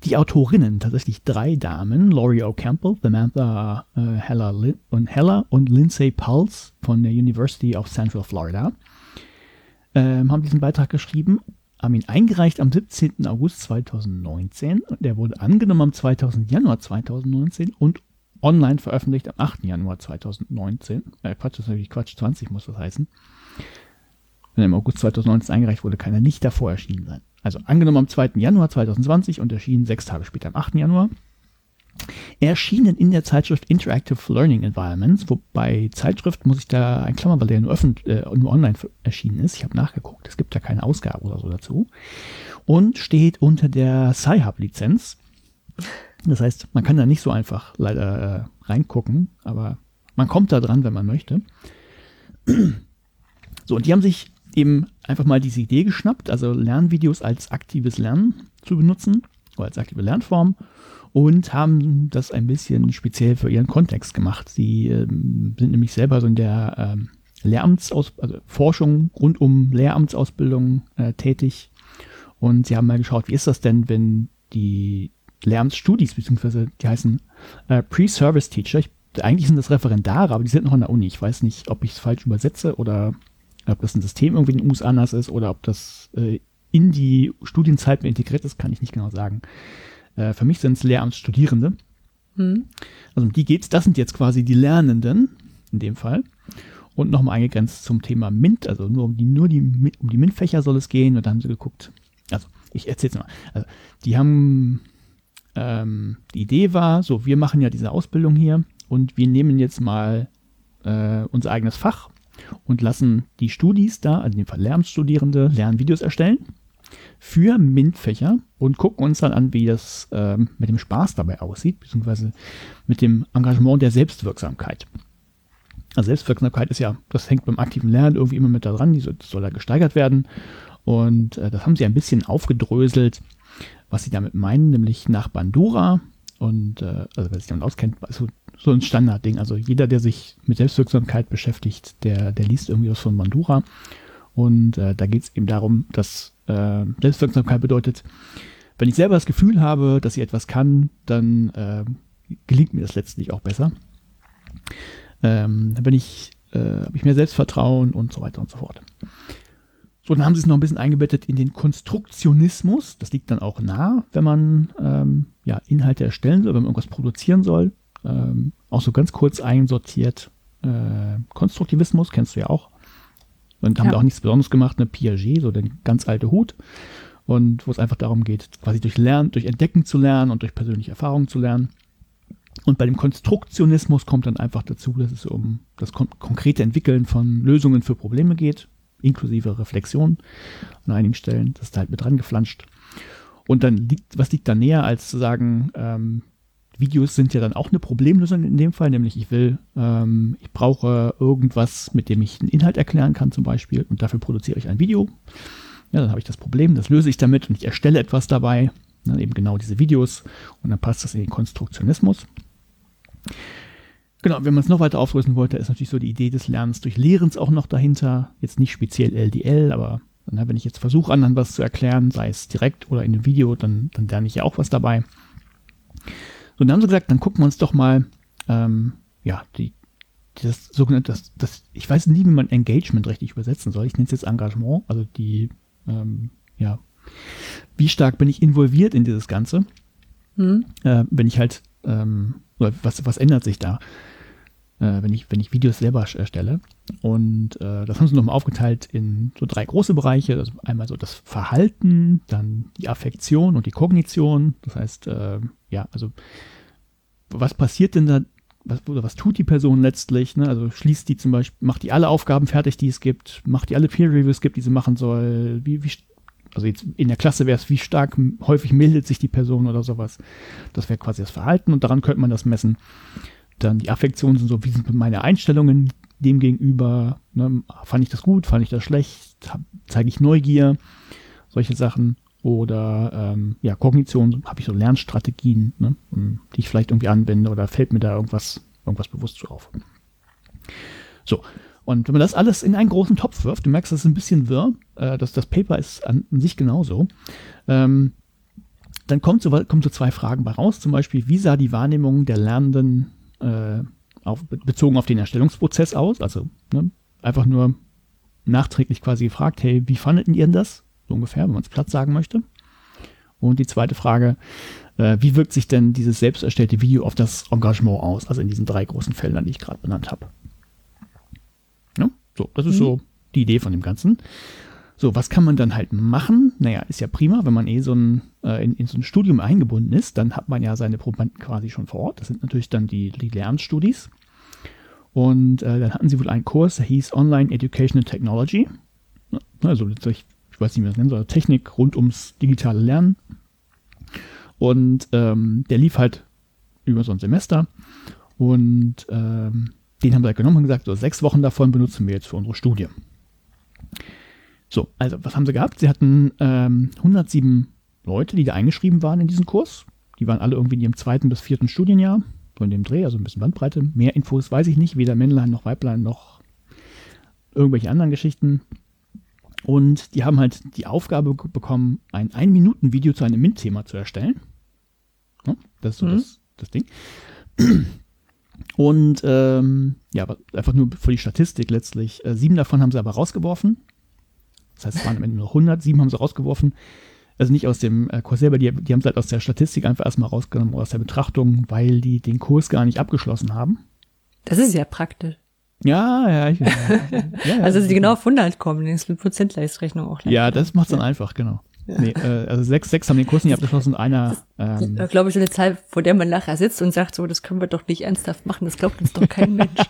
Die Autorinnen, tatsächlich drei Damen, Laurie O'Campbell, Samantha äh, Heller, und Heller und Lindsay Pulse von der University of Central Florida, ähm, haben diesen Beitrag geschrieben, haben ihn eingereicht am 17. August 2019. Der wurde angenommen am 2. Januar 2019 und online veröffentlicht am 8. Januar 2019. Äh, Quatsch, das ist natürlich Quatsch, 20 muss das heißen. Wenn er im August 2019 eingereicht wurde, kann er nicht davor erschienen sein. Also angenommen am 2. Januar 2020 und erschienen sechs Tage später am 8. Januar. Erschienen in der Zeitschrift Interactive Learning Environments, wobei Zeitschrift muss ich da ein Klammer, weil der nur, öffentlich, äh, nur online erschienen ist. Ich habe nachgeguckt, es gibt da keine Ausgabe oder so dazu. Und steht unter der Sci-Hub-Lizenz. Das heißt, man kann da nicht so einfach leider äh, reingucken, aber man kommt da dran, wenn man möchte. So, und die haben sich eben einfach mal diese Idee geschnappt, also Lernvideos als aktives Lernen zu benutzen oder als aktive Lernform und haben das ein bisschen speziell für ihren Kontext gemacht. Sie ähm, sind nämlich selber so in der ähm, Lehramtsaus also Forschung rund um Lehramtsausbildung äh, tätig und sie haben mal geschaut, wie ist das denn, wenn die Lehramtsstudis, beziehungsweise die heißen äh, Pre-Service Teacher, ich, eigentlich sind das Referendare, aber die sind noch an der Uni. Ich weiß nicht, ob ich es falsch übersetze oder ob das ein System irgendwie in den USA anders ist oder ob das äh, in die Studienzeit integriert ist, kann ich nicht genau sagen. Äh, für mich sind es Lehramtsstudierende. Hm. Also um die geht's. Das sind jetzt quasi die Lernenden in dem Fall. Und nochmal eingegrenzt zum Thema MINT, also nur um die, nur die, um die MINT-Fächer soll es gehen. Und da haben sie geguckt, also ich erzähl's mal. Also, die haben, ähm, die Idee war, so, wir machen ja diese Ausbildung hier und wir nehmen jetzt mal äh, unser eigenes Fach und lassen die Studis da, also in dem Lernstudierende, Lernvideos erstellen für MINT-Fächer und gucken uns dann an, wie das ähm, mit dem Spaß dabei aussieht, beziehungsweise mit dem Engagement der Selbstwirksamkeit. Also Selbstwirksamkeit ist ja, das hängt beim aktiven Lernen irgendwie immer mit da dran, die soll, soll da gesteigert werden. Und äh, das haben sie ein bisschen aufgedröselt, was sie damit meinen, nämlich nach Bandura. Und äh, also wer sich damit auskennt, also so ein Standardding. Also jeder, der sich mit Selbstwirksamkeit beschäftigt, der, der liest irgendwie was von Bandura. Und äh, da geht es eben darum, dass äh, Selbstwirksamkeit bedeutet, wenn ich selber das Gefühl habe, dass ich etwas kann, dann äh, gelingt mir das letztlich auch besser. Ähm, dann bin ich, äh, habe ich mehr Selbstvertrauen und so weiter und so fort. So, dann haben sie es noch ein bisschen eingebettet in den Konstruktionismus. Das liegt dann auch nah, wenn man ähm, ja, Inhalte erstellen soll, wenn man irgendwas produzieren soll. Ähm, auch so ganz kurz einsortiert. Äh, Konstruktivismus kennst du ja auch. Und haben ja. da auch nichts Besonderes gemacht, eine Piaget, so der ganz alte Hut. Und wo es einfach darum geht, quasi durch Lernen, durch Entdecken zu lernen und durch persönliche Erfahrungen zu lernen. Und bei dem Konstruktionismus kommt dann einfach dazu, dass es um das kon konkrete Entwickeln von Lösungen für Probleme geht, inklusive Reflexion an einigen Stellen. Das ist halt mit dran geflanscht. Und dann liegt, was liegt da näher, als zu sagen, ähm, Videos sind ja dann auch eine Problemlösung in dem Fall, nämlich ich will, ähm, ich brauche irgendwas, mit dem ich einen Inhalt erklären kann zum Beispiel und dafür produziere ich ein Video. Ja, dann habe ich das Problem, das löse ich damit und ich erstelle etwas dabei, dann eben genau diese Videos und dann passt das in den Konstruktionismus. Genau, wenn man es noch weiter auflösen wollte, ist natürlich so die Idee des Lernens durch Lehrens auch noch dahinter. Jetzt nicht speziell LDL, aber na, wenn ich jetzt versuche, anderen was zu erklären, sei es direkt oder in einem Video, dann, dann lerne ich ja auch was dabei. So, und dann haben sie gesagt, dann gucken wir uns doch mal, ähm, ja, die, das sogenannte, das, das, ich weiß nie, wie man Engagement richtig übersetzen soll. Ich nenne es jetzt Engagement, also die, ähm, ja, wie stark bin ich involviert in dieses Ganze? Hm. Äh, wenn ich halt, ähm, was, was ändert sich da, wenn, ich, wenn ich Videos selber erstelle? Und äh, das haben sie nochmal aufgeteilt in so drei große Bereiche. Also einmal so das Verhalten, dann die Affektion und die Kognition. Das heißt, äh, ja, also was passiert denn da, was, oder was tut die Person letztlich? Ne? Also schließt die zum Beispiel, macht die alle Aufgaben fertig, die es gibt, macht die alle Peer-Reviews gibt, die sie machen soll, wie, wie, also jetzt in der Klasse wäre es, wie stark häufig meldet sich die Person oder sowas. Das wäre quasi das Verhalten und daran könnte man das messen. Dann die Affektionen sind so, wie sind meine Einstellungen dem gegenüber? Ne? Fand ich das gut? Fand ich das schlecht? Zeige ich Neugier? Solche Sachen. Oder ähm, ja, Kognition, habe ich so Lernstrategien, ne, die ich vielleicht irgendwie anwende oder fällt mir da irgendwas, irgendwas bewusst so auf. So, und wenn man das alles in einen großen Topf wirft, du merkst, das ist ein bisschen wirr, äh, das, das Paper ist an, an sich genauso, ähm, dann kommt so, kommt so zwei Fragen bei raus, zum Beispiel, wie sah die Wahrnehmung der Lernenden äh, auf, bezogen auf den Erstellungsprozess aus, also ne, einfach nur nachträglich quasi gefragt, hey, wie fandet ihr denn das? so ungefähr, wenn man es platt sagen möchte. Und die zweite Frage, äh, wie wirkt sich denn dieses selbst erstellte Video auf das Engagement aus, also in diesen drei großen Feldern, die ich gerade benannt habe. Ja, so, das ist mhm. so die Idee von dem Ganzen. So, was kann man dann halt machen? Naja, ist ja prima, wenn man eh so ein, äh, in, in, so ein Studium eingebunden ist, dann hat man ja seine Probanden quasi schon vor Ort. Das sind natürlich dann die, die Lernstudis. Und äh, dann hatten sie wohl einen Kurs, der hieß Online Educational Technology. Also ich ich weiß nicht, wie man das nennen soll, Technik rund ums digitale Lernen. Und ähm, der lief halt über so ein Semester. Und ähm, den haben wir halt genommen und gesagt, so sechs Wochen davon benutzen wir jetzt für unsere Studie. So, also was haben sie gehabt? Sie hatten ähm, 107 Leute, die da eingeschrieben waren in diesen Kurs. Die waren alle irgendwie in ihrem zweiten bis vierten Studienjahr, so in dem Dreh, also ein bisschen Bandbreite. Mehr Infos weiß ich nicht, weder Männlein noch Weiblein noch irgendwelche anderen Geschichten. Und die haben halt die Aufgabe bekommen, ein Ein-Minuten-Video zu einem MINT-Thema zu erstellen. Das ist so mhm. das, das Ding. Und ähm, ja, einfach nur für die Statistik letztlich. Äh, sieben davon haben sie aber rausgeworfen. Das heißt, es waren am Ende nur 100. Sieben haben sie rausgeworfen. Also nicht aus dem äh, Kurs selber, die, die haben es halt aus der Statistik einfach erstmal rausgenommen, aus der Betrachtung, weil die den Kurs gar nicht abgeschlossen haben.
Das ist ja praktisch.
Ja, ja. Ich, ja,
ja also, dass sie genau auf 100 kommen, ist eine Prozentleistrechnung auch.
Ja, das macht es dann einfach, genau. Nee, äh, also sechs, sechs haben den Kurs nicht abgeschlossen, einer.
Ähm, das, glaube ich, so eine Zahl, vor der man nachher sitzt und sagt, so, das können wir doch nicht ernsthaft machen, das glaubt uns doch kein Mensch.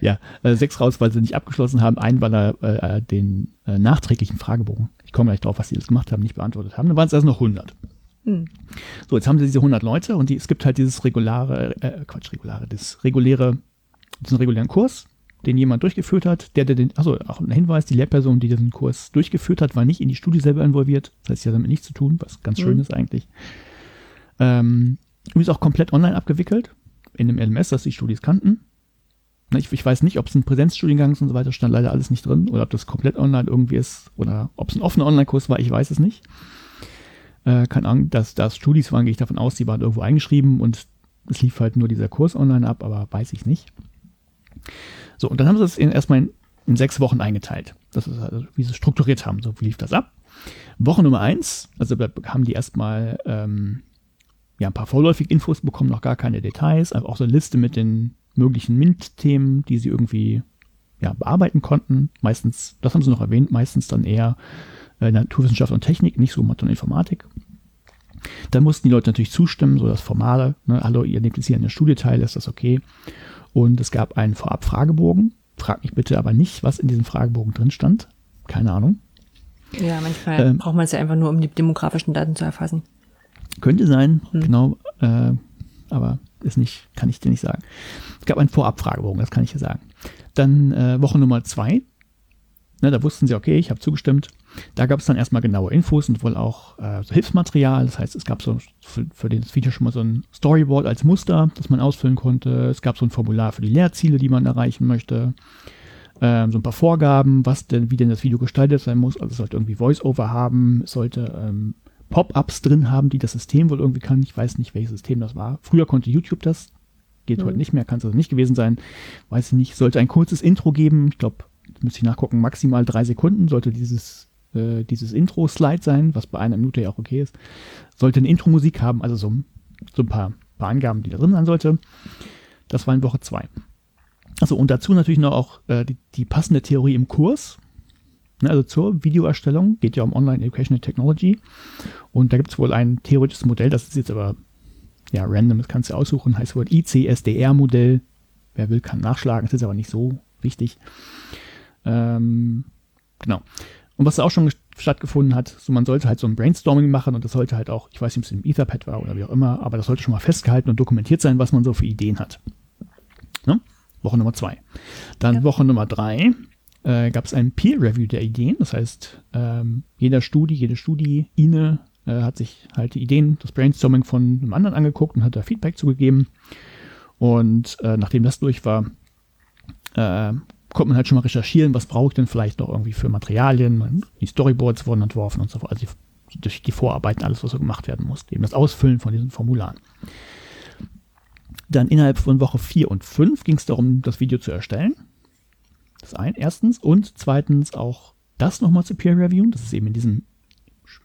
ja, äh, sechs raus, weil sie nicht abgeschlossen haben, einen, weil er äh, den äh, nachträglichen Fragebogen, ich komme gleich drauf, was sie das gemacht haben, nicht beantwortet haben. Dann waren es also noch 100. Hm. So, jetzt haben sie diese 100 Leute und die, es gibt halt dieses regulare, äh, Quatsch, regulare, das reguläre, diesen regulären Kurs, den jemand durchgeführt hat, der, der den, also auch ein Hinweis, die Lehrperson, die diesen Kurs durchgeführt hat, war nicht in die Studie selber involviert. Das heißt, sie hat damit nichts zu tun, was ganz mhm. schön ist eigentlich. Ähm, ist auch komplett online abgewickelt, in dem LMS, das die Studis kannten. Ich, ich weiß nicht, ob es ein Präsenzstudiengang ist und so weiter, stand leider alles nicht drin, oder ob das komplett online irgendwie ist, oder ob es ein offener Online-Kurs war, ich weiß es nicht. Äh, keine Ahnung, dass das Studis waren, gehe ich davon aus, die waren irgendwo eingeschrieben und es lief halt nur dieser Kurs online ab, aber weiß ich nicht. So, und dann haben sie es erstmal in, in, sechs Wochen eingeteilt. Das ist also, wie sie es strukturiert haben. So lief das ab. Woche Nummer eins, also haben die erstmal ähm, ja, ein paar vorläufige Infos bekommen, noch gar keine Details, einfach auch so eine Liste mit den möglichen MINT-Themen, die sie irgendwie ja, bearbeiten konnten. Meistens, das haben sie noch erwähnt, meistens dann eher äh, Naturwissenschaft und Technik, nicht so Mathe und Informatik. Dann mussten die Leute natürlich zustimmen, so das Formale. Ne, hallo, ihr nehmt jetzt hier an der Studie teil, ist das okay? Und es gab einen Vorab-Fragebogen. Frag mich bitte aber nicht, was in diesem Fragebogen drin stand. Keine Ahnung.
Ja, manchmal ähm, braucht man es ja einfach nur, um die demografischen Daten zu erfassen.
Könnte sein, hm. genau. Äh, aber ist nicht, kann ich dir nicht sagen. Es gab einen Vorab-Fragebogen, das kann ich dir sagen. Dann äh, Woche Nummer zwei. Ne, da wussten sie, okay, ich habe zugestimmt. Da gab es dann erstmal genaue Infos und wohl auch äh, so Hilfsmaterial. Das heißt, es gab so für, für das Video schon mal so ein Storyboard als Muster, das man ausfüllen konnte. Es gab so ein Formular für die Lehrziele, die man erreichen möchte. Ähm, so ein paar Vorgaben, was denn, wie denn das Video gestaltet sein muss. Also es sollte irgendwie Voice-Over haben, es sollte ähm, Pop-ups drin haben, die das System wohl irgendwie kann. Ich weiß nicht, welches System das war. Früher konnte YouTube das, geht mhm. heute nicht mehr, kann es also nicht gewesen sein. Weiß ich nicht. Sollte ein kurzes Intro geben. Ich glaube, müsste ich nachgucken, maximal drei Sekunden sollte dieses äh, dieses Intro-Slide sein, was bei einer Minute ja auch okay ist. Sollte eine Intro-Musik haben, also so, so ein paar, paar Angaben, die da drin sein sollte. Das war in Woche zwei. Also und dazu natürlich noch auch äh, die, die passende Theorie im Kurs. Ne, also zur Videoerstellung geht ja um Online Educational Technology. Und da gibt es wohl ein theoretisches Modell, das ist jetzt aber ja random, das kannst du aussuchen, heißt wohl ICSDR-Modell. Wer will, kann nachschlagen, das ist aber nicht so wichtig. Ähm, genau. Und was auch schon stattgefunden hat, so man sollte halt so ein Brainstorming machen und das sollte halt auch, ich weiß nicht, ob es im Etherpad war oder wie auch immer, aber das sollte schon mal festgehalten und dokumentiert sein, was man so für Ideen hat. Ne? Woche Nummer zwei. Dann ja. Woche Nummer drei äh, gab es ein Peer Review der Ideen. Das heißt, ähm, jeder Studie, jede Studie, Ine äh, hat sich halt die Ideen, das Brainstorming von einem anderen angeguckt und hat da Feedback zugegeben. Und äh, nachdem das durch war, äh, konnte man halt schon mal recherchieren, was brauche ich denn vielleicht noch irgendwie für Materialien. Die Storyboards wurden entworfen und so fort. Also durch die Vorarbeiten, alles, was so gemacht werden muss. Eben das Ausfüllen von diesen Formularen. Dann innerhalb von Woche 4 und 5 ging es darum, das Video zu erstellen. Das ein, erstens. Und zweitens auch das nochmal zu Peer Reviewen. Das ist eben in diesem,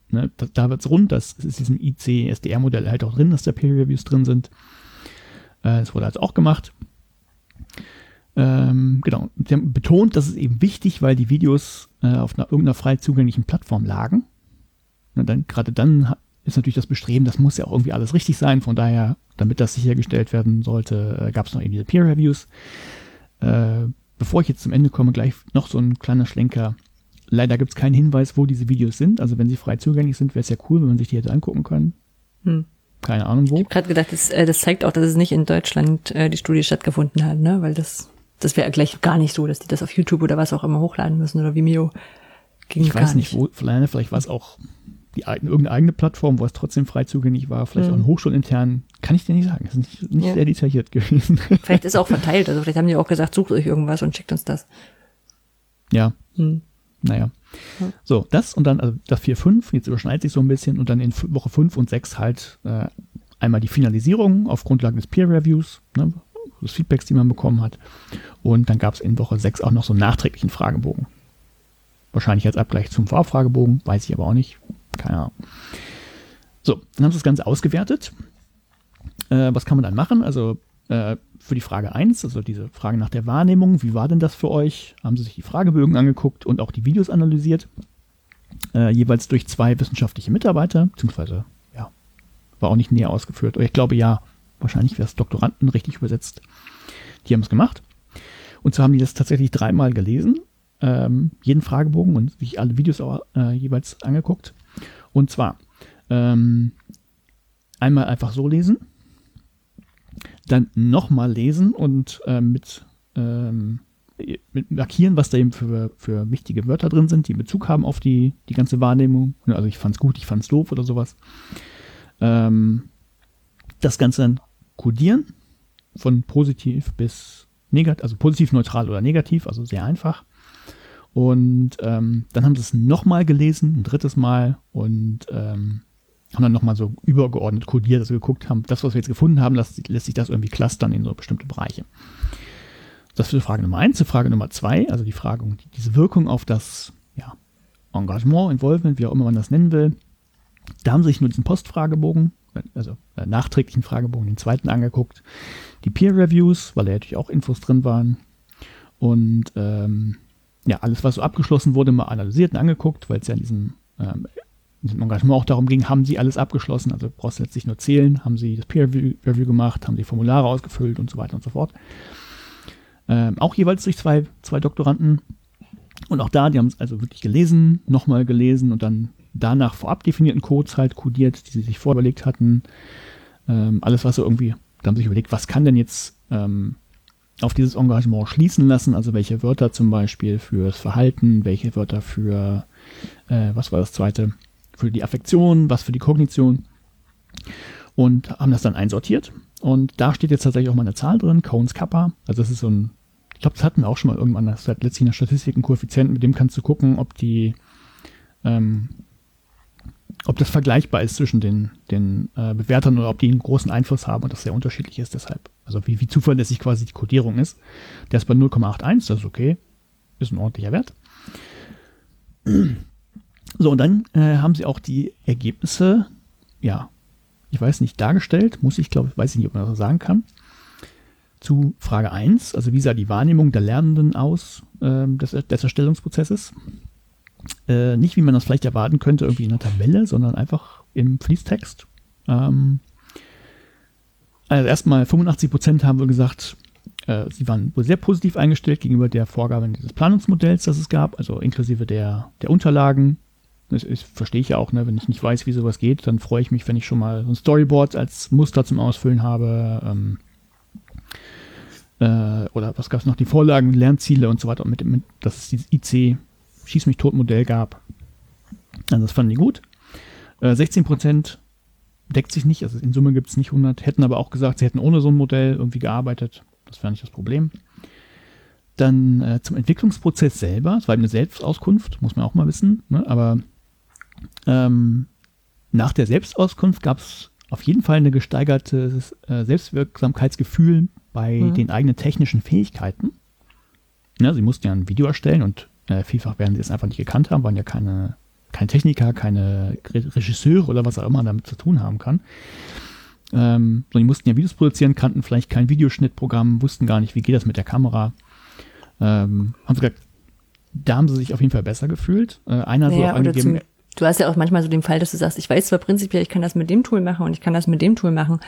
ne, da, da wird es rund, das ist in diesem IC-SDR-Modell halt auch drin, dass da Peer Reviews drin sind. Äh, das wurde also auch gemacht. Ähm, genau. Sie haben betont, dass es eben wichtig, weil die Videos äh, auf einer, irgendeiner frei zugänglichen Plattform lagen. Und dann, gerade dann ist natürlich das Bestreben, das muss ja auch irgendwie alles richtig sein. Von daher, damit das sichergestellt werden sollte, äh, gab es noch eben diese Peer Reviews. Äh, bevor ich jetzt zum Ende komme, gleich noch so ein kleiner Schlenker. Leider gibt es keinen Hinweis, wo diese Videos sind. Also wenn sie frei zugänglich sind, wäre es ja cool, wenn man sich die hätte angucken können. Hm. Keine Ahnung wo.
Ich habe gerade gedacht, das, äh, das, zeigt auch, dass es nicht in Deutschland äh, die Studie stattgefunden hat, ne? Weil das das wäre gleich gar nicht so, dass die das auf YouTube oder was auch immer hochladen müssen oder Vimeo.
Ging ich weiß nicht, wo, vielleicht, vielleicht war es auch die irgendeine eigene Plattform, wo es trotzdem frei zugänglich war, vielleicht mhm. auch hochschulintern, kann ich dir nicht sagen. Das ist nicht, nicht ja. sehr detailliert gewesen.
Vielleicht ist auch verteilt, also vielleicht haben die auch gesagt, sucht euch irgendwas und schickt uns das.
Ja. Hm. Naja. Ja. So, das und dann, also das 4, 5, jetzt überschneidet sich so ein bisschen und dann in Woche 5 und 6 halt äh, einmal die Finalisierung auf Grundlage des Peer Reviews, ne, des Feedbacks, die man bekommen hat. Und dann gab es in Woche 6 auch noch so einen nachträglichen Fragebogen. Wahrscheinlich als Abgleich zum Vorfragebogen, weiß ich aber auch nicht. Keine Ahnung. So, dann haben sie das Ganze ausgewertet. Äh, was kann man dann machen? Also äh, für die Frage 1, also diese Frage nach der Wahrnehmung, wie war denn das für euch? Haben sie sich die Fragebögen angeguckt und auch die Videos analysiert. Äh, jeweils durch zwei wissenschaftliche Mitarbeiter, beziehungsweise, ja, war auch nicht näher ausgeführt. Ich glaube, ja, wahrscheinlich wäre es Doktoranden richtig übersetzt. Die haben es gemacht. Und so haben die das tatsächlich dreimal gelesen, ähm, jeden Fragebogen und sich alle Videos auch, äh, jeweils angeguckt. Und zwar ähm, einmal einfach so lesen, dann nochmal lesen und äh, mit, ähm, mit markieren, was da eben für, für wichtige Wörter drin sind, die Bezug haben auf die, die ganze Wahrnehmung. Also ich fand's gut, ich fand's doof oder sowas. Ähm, das Ganze dann kodieren von positiv bis negativ, also positiv, neutral oder negativ, also sehr einfach. Und ähm, dann haben sie es nochmal gelesen, ein drittes Mal und ähm, haben dann nochmal so übergeordnet kodiert, dass wir geguckt haben, das, was wir jetzt gefunden haben, lässt, lässt sich das irgendwie clustern in so bestimmte Bereiche. Das für Frage Nummer eins. Zur Frage Nummer zwei, also die Frage, diese Wirkung auf das ja, Engagement, Involvement, wie auch immer man das nennen will. Da haben sie sich nur diesen Postfragebogen, also äh, nachträglichen Fragebogen, den zweiten angeguckt. Die Peer Reviews, weil da natürlich auch Infos drin waren. Und ähm, ja, alles, was so abgeschlossen wurde, mal analysiert und angeguckt, weil es ja in diesem ähm, in diesem Engagement auch darum ging, haben sie alles abgeschlossen, also brauchst du letztlich nur zählen, haben sie das Peer Review gemacht, haben die Formulare ausgefüllt und so weiter und so fort. Ähm, auch jeweils durch zwei, zwei Doktoranden. Und auch da, die haben es also wirklich gelesen, nochmal gelesen und dann danach vorab definierten Codes halt kodiert, die sie sich vorüberlegt hatten. Ähm, alles, was so irgendwie, da haben sie sich überlegt, was kann denn jetzt ähm, auf dieses Engagement schließen lassen, also welche Wörter zum Beispiel fürs Verhalten, welche Wörter für, äh, was war das zweite, für die Affektion, was für die Kognition und haben das dann einsortiert. Und da steht jetzt tatsächlich auch mal eine Zahl drin, Cones Kappa. Also das ist so ein, ich glaube, das hatten wir auch schon mal irgendwann, das hat letztlich in der Statistik einen Koeffizienten, mit dem kannst du gucken, ob die, ähm, ob das vergleichbar ist zwischen den, den äh, Bewertern oder ob die einen großen Einfluss haben und das sehr unterschiedlich ist deshalb. Also wie, wie zuverlässig quasi die Codierung ist. Der ist bei 0,81, das ist okay. Ist ein ordentlicher Wert. So, und dann äh, haben sie auch die Ergebnisse, ja, ich weiß nicht, dargestellt, muss ich, glaube ich, weiß ich nicht, ob man das sagen kann. Zu Frage 1, also wie sah die Wahrnehmung der Lernenden aus äh, des, des Erstellungsprozesses? Äh, nicht, wie man das vielleicht erwarten könnte, irgendwie in einer Tabelle, sondern einfach im Fließtext. Ähm, also erstmal 85 Prozent haben wir gesagt, äh, sie waren wohl sehr positiv eingestellt gegenüber der Vorgabe dieses Planungsmodells, das es gab, also inklusive der, der Unterlagen, das, das verstehe ich ja auch, ne? wenn ich nicht weiß, wie sowas geht, dann freue ich mich, wenn ich schon mal so ein Storyboard als Muster zum Ausfüllen habe. Ähm, äh, oder was gab es noch? Die Vorlagen, Lernziele und so weiter. Mit, mit, dass es dieses IC Schieß mich tot Modell gab. Also das fanden die gut. Äh, 16% deckt sich nicht, also in Summe gibt es nicht 100, hätten aber auch gesagt, sie hätten ohne so ein Modell irgendwie gearbeitet. Das wäre nicht das Problem. Dann äh, zum Entwicklungsprozess selber, das war eine Selbstauskunft, muss man auch mal wissen, ne? aber ähm, nach der Selbstauskunft gab es auf jeden Fall ein gesteigertes äh, Selbstwirksamkeitsgefühl bei mhm. den eigenen technischen Fähigkeiten. Ja, sie mussten ja ein Video erstellen und äh, vielfach werden sie es einfach nicht gekannt haben, waren ja keine, keine Techniker, keine Regisseure oder was auch immer damit zu tun haben kann. Ähm, sondern die mussten ja Videos produzieren, kannten vielleicht kein Videoschnittprogramm, wussten gar nicht, wie geht das mit der Kamera. Ähm, haben sie gesagt, da haben sie sich auf jeden Fall besser gefühlt. Äh, einer naja, so angegeben,
du hast ja auch manchmal so den Fall, dass du sagst, ich weiß zwar prinzipiell, ich kann das mit dem Tool machen und ich kann das mit dem Tool machen.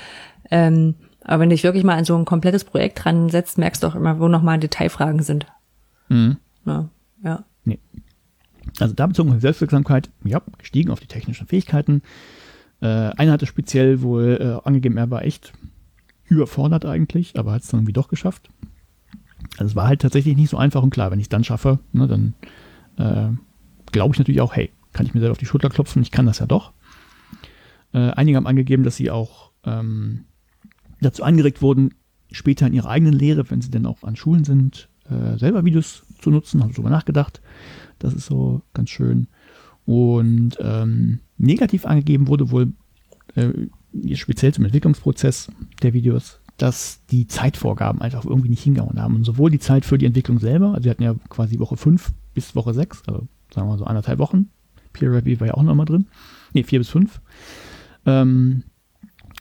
Ähm, aber wenn du dich wirklich mal an so ein komplettes Projekt dran setzt, merkst du auch immer, wo nochmal Detailfragen sind. Mhm. Ja, ja.
Nee. Also da bezogen auf Selbstwirksamkeit, ja, gestiegen auf die technischen Fähigkeiten. Äh, einer hatte speziell wohl äh, angegeben, er war echt überfordert eigentlich, aber hat es dann irgendwie doch geschafft. Also es war halt tatsächlich nicht so einfach und klar, wenn ich es dann schaffe, ne, dann äh, glaube ich natürlich auch, hey, kann ich mir selber auf die Schulter klopfen, ich kann das ja doch. Äh, einige haben angegeben, dass sie auch ähm, dazu angeregt wurden, später in ihrer eigenen Lehre, wenn sie denn auch an Schulen sind, äh, selber Videos zu nutzen, haben darüber nachgedacht. Das ist so ganz schön. Und ähm, negativ angegeben wurde wohl, äh, speziell zum Entwicklungsprozess der Videos, dass die Zeitvorgaben einfach irgendwie nicht hingehauen haben. Und sowohl die Zeit für die Entwicklung selber, also wir hatten ja quasi Woche 5 bis Woche 6, also sagen wir mal so anderthalb Wochen. Peer Review war ja auch nochmal drin. Ne, 4 bis 5. Ähm,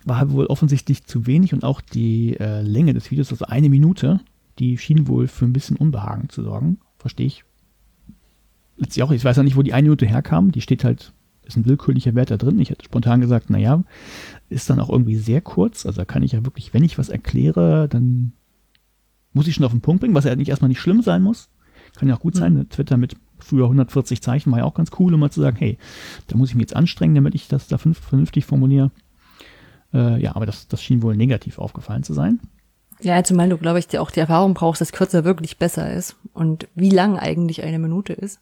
war wohl offensichtlich zu wenig und auch die äh, Länge des Videos, also eine Minute, die schien wohl für ein bisschen Unbehagen zu sorgen. Verstehe ich. Letztlich auch, ich weiß auch nicht, wo die eine Minute herkam. Die steht halt, ist ein willkürlicher Wert da drin. Ich hätte spontan gesagt, naja, ist dann auch irgendwie sehr kurz. Also da kann ich ja wirklich, wenn ich was erkläre, dann muss ich schon auf den Punkt bringen, was ja nicht erstmal nicht schlimm sein muss. Kann ja auch gut sein. Mhm. Twitter mit früher 140 Zeichen war ja auch ganz cool, um mal zu sagen, hey, da muss ich mich jetzt anstrengen, damit ich das da vernünftig formuliere. Äh, ja, aber das, das schien wohl negativ aufgefallen zu sein.
Ja, zumal du, glaube ich, auch die Erfahrung brauchst, dass kürzer wirklich besser ist und wie lang eigentlich eine Minute ist.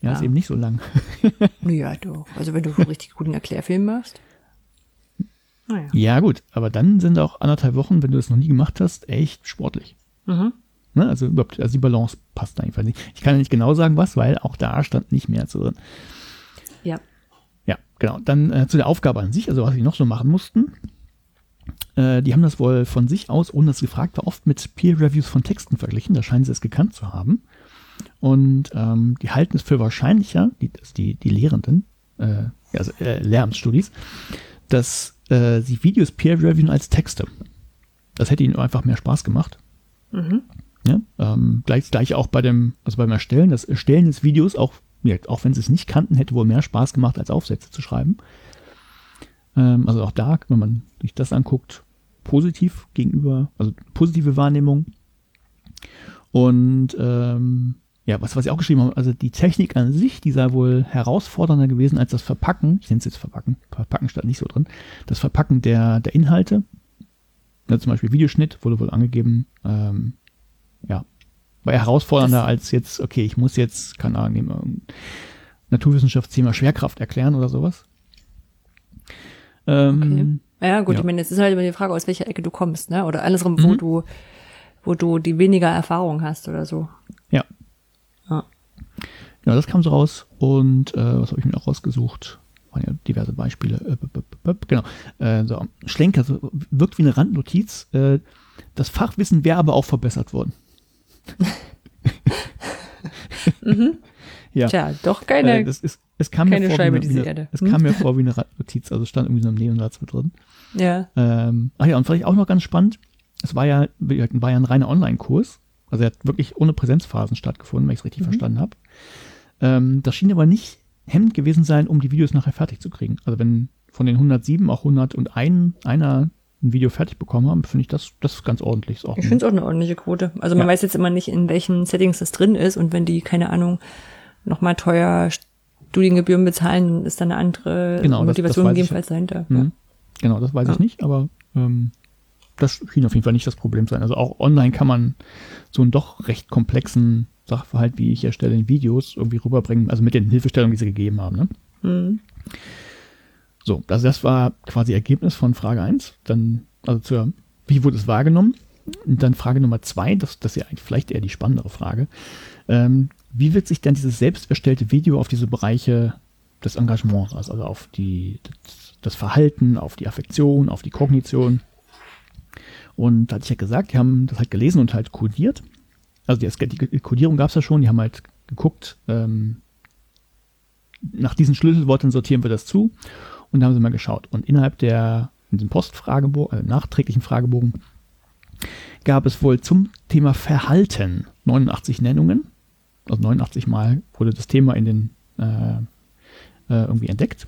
Ja, ja. ist eben nicht so lang.
ja, doch. Also wenn du einen richtig guten Erklärfilm machst.
Naja. Ja, gut, aber dann sind auch anderthalb Wochen, wenn du das noch nie gemacht hast, echt sportlich. Mhm. Ne? Also überhaupt, also die Balance passt einfach nicht. Ich kann ja nicht genau sagen, was, weil auch da stand nicht mehr zu drin.
Ja.
Ja, genau. Dann äh, zu der Aufgabe an sich, also was sie noch so machen mussten. Äh, die haben das wohl von sich aus, ohne dass gefragt war, oft mit Peer-Reviews von Texten verglichen. Da scheinen sie es gekannt zu haben. Und ähm, die halten es für wahrscheinlicher, die, die, die Lehrenden, äh, also äh, Lehramtsstudis, dass äh, sie Videos peer-reviewen als Texte. Das hätte ihnen einfach mehr Spaß gemacht. Mhm. Ja, ähm, gleich, gleich auch bei dem, also beim Erstellen, das Erstellen des Videos, auch, ja, auch wenn sie es nicht kannten, hätte wohl mehr Spaß gemacht, als Aufsätze zu schreiben. Ähm, also auch da, wenn man sich das anguckt, positiv gegenüber, also positive Wahrnehmung. Und ähm, ja, was, was ich auch geschrieben habe, also die Technik an sich, die sei wohl herausfordernder gewesen als das Verpacken, ich nenne es jetzt Verpacken, Verpacken stand nicht so drin, das Verpacken der, der Inhalte. Ja, zum Beispiel Videoschnitt wurde wohl angegeben, ähm, ja, war herausfordernder das als jetzt, okay, ich muss jetzt, keine Ahnung, Naturwissenschaftsthema Schwerkraft erklären oder sowas.
Ähm, okay. Ja, gut, ja. ich meine, es ist halt immer die Frage, aus welcher Ecke du kommst, ne? Oder alles rum, wo mhm. du, wo du die weniger Erfahrung hast oder so.
Ja. Ja, ja das kam so raus. Und äh, was habe ich mir auch rausgesucht? Waren ja diverse Beispiele. Äh, genau. Äh, so, Schlenker, so, wirkt wie eine Randnotiz. Äh, das Fachwissen wäre aber auch verbessert worden.
mhm. Ja. Tja, doch keine,
äh, das ist, es kam keine mir vor, Scheibe, wie eine, Erde. Es hm? kam mir vor wie eine Notiz, also stand irgendwie so ein Nebensatz mit drin.
Ja.
Ähm, ach ja, und vielleicht auch noch ganz spannend, es war ja, war ja ein reiner Online-Kurs, also er hat wirklich ohne Präsenzphasen stattgefunden, wenn ich es richtig mhm. verstanden habe. Ähm, das schien aber nicht hemmend gewesen sein, um die Videos nachher fertig zu kriegen. Also wenn von den 107 auch 101 einer ein Video fertig bekommen haben, finde ich das, das ist ganz ordentlich. Ist
auch ich finde es auch eine ordentliche Quote. Also man ja. weiß jetzt immer nicht, in welchen Settings das drin ist und wenn die, keine Ahnung, nochmal teuer Studiengebühren bezahlen, ist dann eine andere
genau,
Motivation
das, das
gegebenenfalls dahinter.
Mhm. Ja. Genau, das weiß ja. ich nicht, aber ähm, das schien auf jeden Fall nicht das Problem sein. Also auch online kann man so einen doch recht komplexen Sachverhalt, wie ich erstelle in Videos, irgendwie rüberbringen, also mit den Hilfestellungen, die sie gegeben haben. Ne? Mhm. So, also das war quasi Ergebnis von Frage 1. Dann, also zur, wie wurde es wahrgenommen? Und dann Frage Nummer 2, das, das ist ja eigentlich vielleicht eher die spannendere Frage. Ähm, wie wirkt sich denn dieses selbst erstellte Video auf diese Bereiche des Engagements, also auf die, das, Verhalten, auf die Affektion, auf die Kognition? Und da hatte ich ja gesagt, die haben das halt gelesen und halt kodiert. Also die, die Codierung gab es ja schon, die haben halt geguckt, ähm, nach diesen Schlüsselworten sortieren wir das zu. Und da haben sie mal geschaut. Und innerhalb der, in diesem Postfragebogen, also nachträglichen Fragebogen, gab es wohl zum Thema Verhalten 89 Nennungen also 89 Mal wurde das Thema in den äh, äh, irgendwie entdeckt.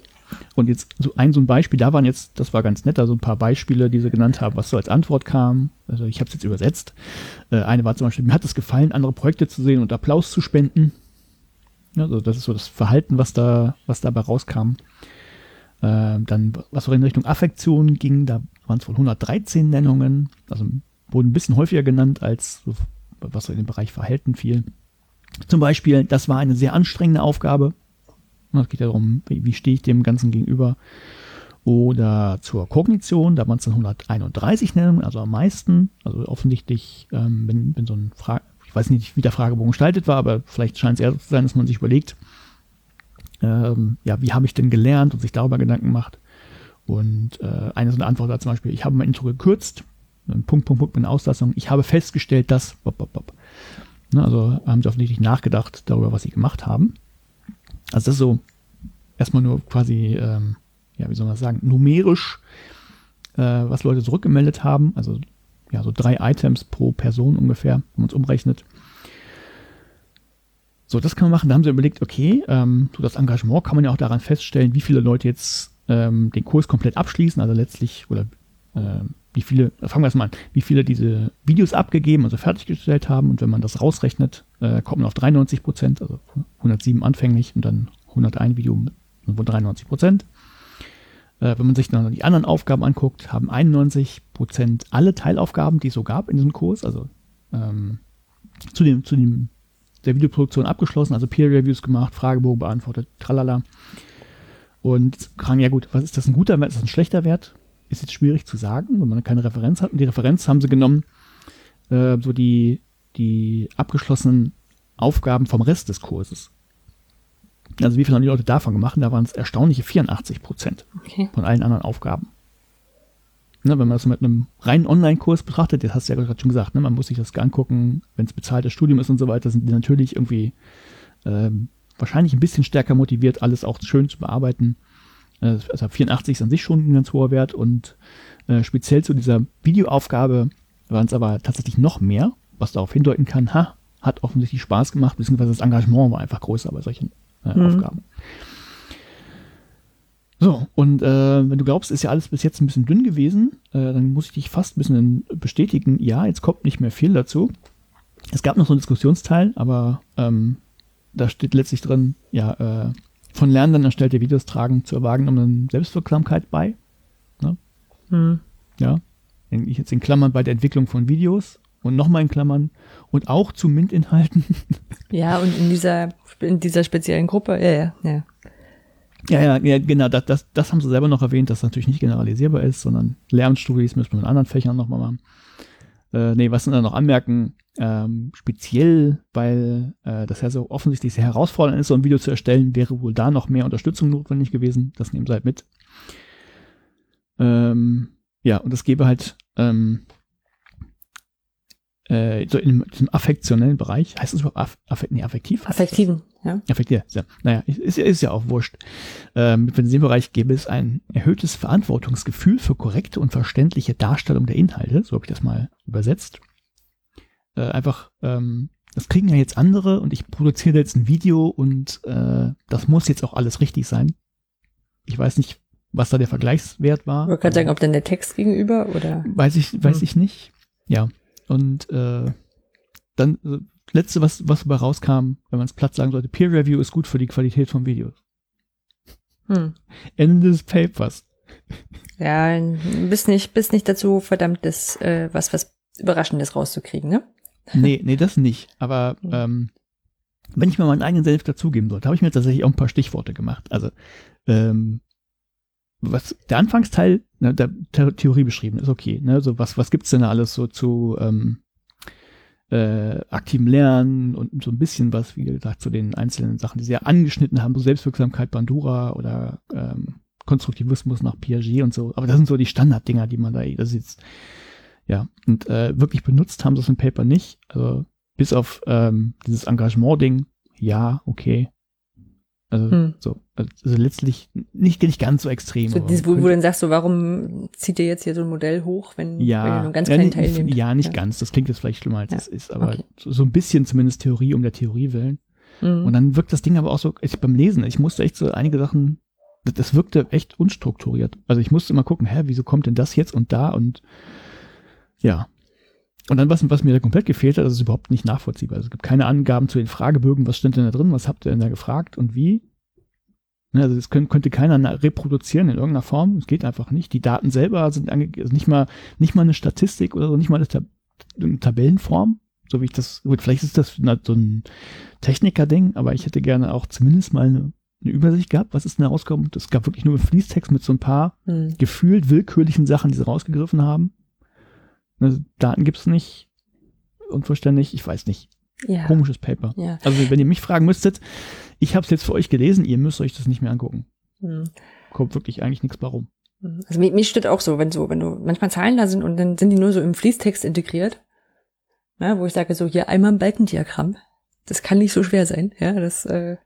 Und jetzt so ein so ein Beispiel, da waren jetzt, das war ganz nett, da so ein paar Beispiele, die sie genannt haben, was so als Antwort kam. Also ich habe es jetzt übersetzt. Äh, eine war zum Beispiel, mir hat es gefallen, andere Projekte zu sehen und Applaus zu spenden. Also das ist so das Verhalten, was da, was dabei rauskam. Äh, dann, was so in Richtung Affektion ging, da waren es wohl 113 Nennungen. Also wurden ein bisschen häufiger genannt als so, was so in den Bereich Verhalten fiel. Zum Beispiel, das war eine sehr anstrengende Aufgabe. Es geht ja darum, wie, wie stehe ich dem Ganzen gegenüber. Oder zur Kognition, da waren es dann 131 Nennungen, also am meisten. Also offensichtlich, ähm, wenn, wenn so ein Frage, ich weiß nicht, wie der Fragebogen gestaltet war, aber vielleicht scheint es eher so zu sein, dass man sich überlegt, ähm, ja, wie habe ich denn gelernt und sich darüber Gedanken macht. Und äh, eine so eine Antwort war zum Beispiel, ich habe mein Intro gekürzt, Punkt, Punkt, Punkt mit Auslassung. Ich habe festgestellt, dass, bop, bop, bop. Ne, also haben sie offensichtlich nachgedacht darüber, was sie gemacht haben. Also das ist so erstmal nur quasi, ähm, ja, wie soll man sagen, numerisch, äh, was Leute zurückgemeldet haben. Also ja, so drei Items pro Person ungefähr, wenn man es umrechnet. So, das kann man machen. Da haben sie überlegt, okay, ähm, so das Engagement kann man ja auch daran feststellen, wie viele Leute jetzt ähm, den Kurs komplett abschließen, also letztlich, oder äh, wie viele, fangen wir erstmal an, wie viele diese Videos abgegeben, also fertiggestellt haben. Und wenn man das rausrechnet, äh, kommt man auf 93 Prozent, also 107 anfänglich und dann 101 Video mit 93 Prozent. Äh, wenn man sich dann die anderen Aufgaben anguckt, haben 91 Prozent alle Teilaufgaben, die es so gab in diesem Kurs, also ähm, zu dem, zu dem der Videoproduktion abgeschlossen, also Peer Reviews gemacht, Fragebogen beantwortet, tralala. Und fragen, ja gut, was ist das ein guter Wert, ist das ein schlechter Wert? Ist jetzt schwierig zu sagen, wenn man keine Referenz hat. Und die Referenz haben sie genommen, äh, so die, die abgeschlossenen Aufgaben vom Rest des Kurses. Also wie viel haben die Leute davon gemacht? Da waren es erstaunliche 84 Prozent okay. von allen anderen Aufgaben. Ne, wenn man das mit einem reinen Online-Kurs betrachtet, das hast du ja gerade schon gesagt, ne, man muss sich das angucken, wenn es bezahltes Studium ist und so weiter, sind die natürlich irgendwie ähm, wahrscheinlich ein bisschen stärker motiviert, alles auch schön zu bearbeiten. Äh, also 84 ist an sich schon ein ganz hoher Wert und äh, speziell zu dieser Videoaufgabe waren es aber tatsächlich noch mehr, was darauf hindeuten kann, ha, hat offensichtlich Spaß gemacht, beziehungsweise das Engagement war einfach größer bei solchen äh, mhm. Aufgaben. So, und äh, wenn du glaubst, ist ja alles bis jetzt ein bisschen dünn gewesen, äh, dann muss ich dich fast ein bisschen bestätigen, ja, jetzt kommt nicht mehr viel dazu. Es gab noch so einen Diskussionsteil, aber ähm, da steht letztlich drin, ja, äh, von Lernenden erstellte Videos tragen zur wahrgenommenen Selbstwirksamkeit bei. Ne? Mhm. Ja, ich jetzt in Klammern bei der Entwicklung von Videos und nochmal in Klammern und auch zu MINT-Inhalten.
Ja, und in dieser, in dieser speziellen Gruppe, ja, ja, ja.
Ja, ja, ja genau, das, das, das haben sie selber noch erwähnt, dass das natürlich nicht generalisierbar ist, sondern Lernstudis müssen wir in anderen Fächern nochmal machen. Äh, nee, was dann noch anmerken, ähm, speziell, weil äh, das ja so offensichtlich sehr herausfordernd ist, so ein Video zu erstellen, wäre wohl da noch mehr Unterstützung notwendig gewesen. Das nehmen sie halt mit. Ähm, ja, und es gäbe halt ähm, äh, so in diesem affektionellen Bereich, heißt es überhaupt aff, aff, nee, affektiv?
Affektiven, ja.
Affektiv, ja. Naja, ist, ist ja auch wurscht. Ähm, in diesem Bereich gäbe es ein erhöhtes Verantwortungsgefühl für korrekte und verständliche Darstellung der Inhalte, so habe ich das mal übersetzt. Äh, einfach, ähm, das kriegen ja jetzt andere und ich produziere jetzt ein Video und äh, das muss jetzt auch alles richtig sein. Ich weiß nicht, was da der Vergleichswert war.
Man kann sagen, ob denn der Text gegenüber oder?
Weiß ich, weiß hm. ich nicht. Ja. Und äh, dann äh, letzte, was, was dabei rauskam, wenn man es platt sagen sollte, Peer Review ist gut für die Qualität von Videos. Hm. Ende des Papers.
Ja, bist nicht, bist nicht dazu verdammt, das, äh, was, was Überraschendes rauszukriegen, ne?
Nee, nee, das nicht. Aber hm. ähm, wenn ich mal meinen eigenen Selbst dazugeben sollte, habe ich mir tatsächlich auch ein paar Stichworte gemacht. Also, ähm, was der Anfangsteil ne, der Theorie beschrieben ist, okay. Ne, so was, was gibt's denn da alles so zu ähm, äh, aktivem Lernen und so ein bisschen was, wie gesagt, zu den einzelnen Sachen, die sie ja angeschnitten haben, so Selbstwirksamkeit Bandura oder ähm, Konstruktivismus nach Piaget und so. Aber das sind so die Standarddinger, die man da, das jetzt, ja, und äh, wirklich benutzt haben sie das im Paper nicht. Also bis auf ähm, dieses Engagement-Ding, ja, okay. Also, hm. so, also letztlich nicht, nicht ganz so extrem.
So dieses, wo, wo du dann sagst, so, warum zieht ihr jetzt hier so ein Modell hoch, wenn,
ja,
wenn ihr nur einen ganz kleinen Teil nehmt?
Ja, nicht ja. ganz. Das klingt jetzt vielleicht schlimmer, als ja. es ist, aber okay. so, so, ein bisschen zumindest Theorie um der Theorie willen. Mhm. Und dann wirkt das Ding aber auch so, ich, beim Lesen, ich musste echt so einige Sachen, das, das wirkte echt unstrukturiert. Also ich musste immer gucken, hä, wieso kommt denn das jetzt und da und ja, und dann, was, was mir da komplett gefehlt hat, das ist überhaupt nicht nachvollziehbar. Also es gibt keine Angaben zu den Fragebögen, was stand denn da drin, was habt ihr denn da gefragt und wie. Ne, also das könnte, könnte keiner reproduzieren in irgendeiner Form. Es geht einfach nicht. Die Daten selber sind also nicht mal, nicht mal eine Statistik oder so, nicht mal eine in Tabellenform, so wie ich das, gut, vielleicht ist das so ein Techniker-Ding, aber ich hätte gerne auch zumindest mal eine, eine Übersicht gehabt, was ist denn da rausgekommen? Es gab wirklich nur Fließtext mit so ein paar hm. gefühlt willkürlichen Sachen, die sie rausgegriffen haben. Also, Daten gibt's nicht, unvollständig, ich weiß nicht. Ja. Komisches Paper. Ja. Also wenn ihr mich fragen müsstet, ich habe es jetzt für euch gelesen, ihr müsst euch das nicht mehr angucken. Hm. Kommt wirklich eigentlich nichts warum.
Hm. Also mir, mir steht auch so, wenn so, wenn du manchmal Zahlen da sind und dann sind die nur so im Fließtext integriert, ne, wo ich sage so hier einmal ein Balkendiagramm. Das kann nicht so schwer sein, ja, das äh,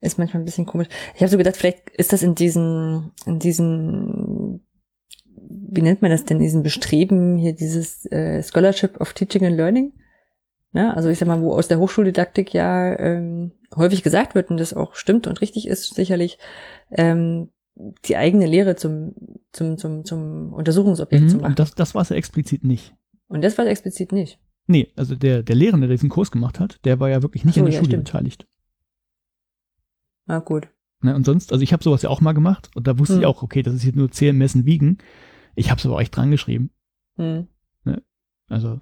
ist manchmal ein bisschen komisch. Ich habe so gedacht, vielleicht ist das in diesen, in diesen, wie nennt man das denn, diesen Bestreben hier dieses äh, Scholarship of Teaching and Learning, ja, also ich sag mal, wo aus der Hochschuldidaktik ja ähm, häufig gesagt wird und das auch stimmt und richtig ist, sicherlich, ähm, die eigene Lehre zum, zum, zum, zum Untersuchungsobjekt mhm, zu machen.
Und das, das war es ja explizit nicht.
Und das war es explizit nicht.
Nee, also der, der Lehrende, der diesen Kurs gemacht hat, der war ja wirklich nicht so, in der ja, Schule stimmt. beteiligt.
Ah, gut.
Na, und sonst, also ich habe sowas ja auch mal gemacht und da wusste hm. ich auch, okay, das ist jetzt nur zählen, messen, wiegen. Ich habe es aber echt dran geschrieben. Hm. Ne? Also.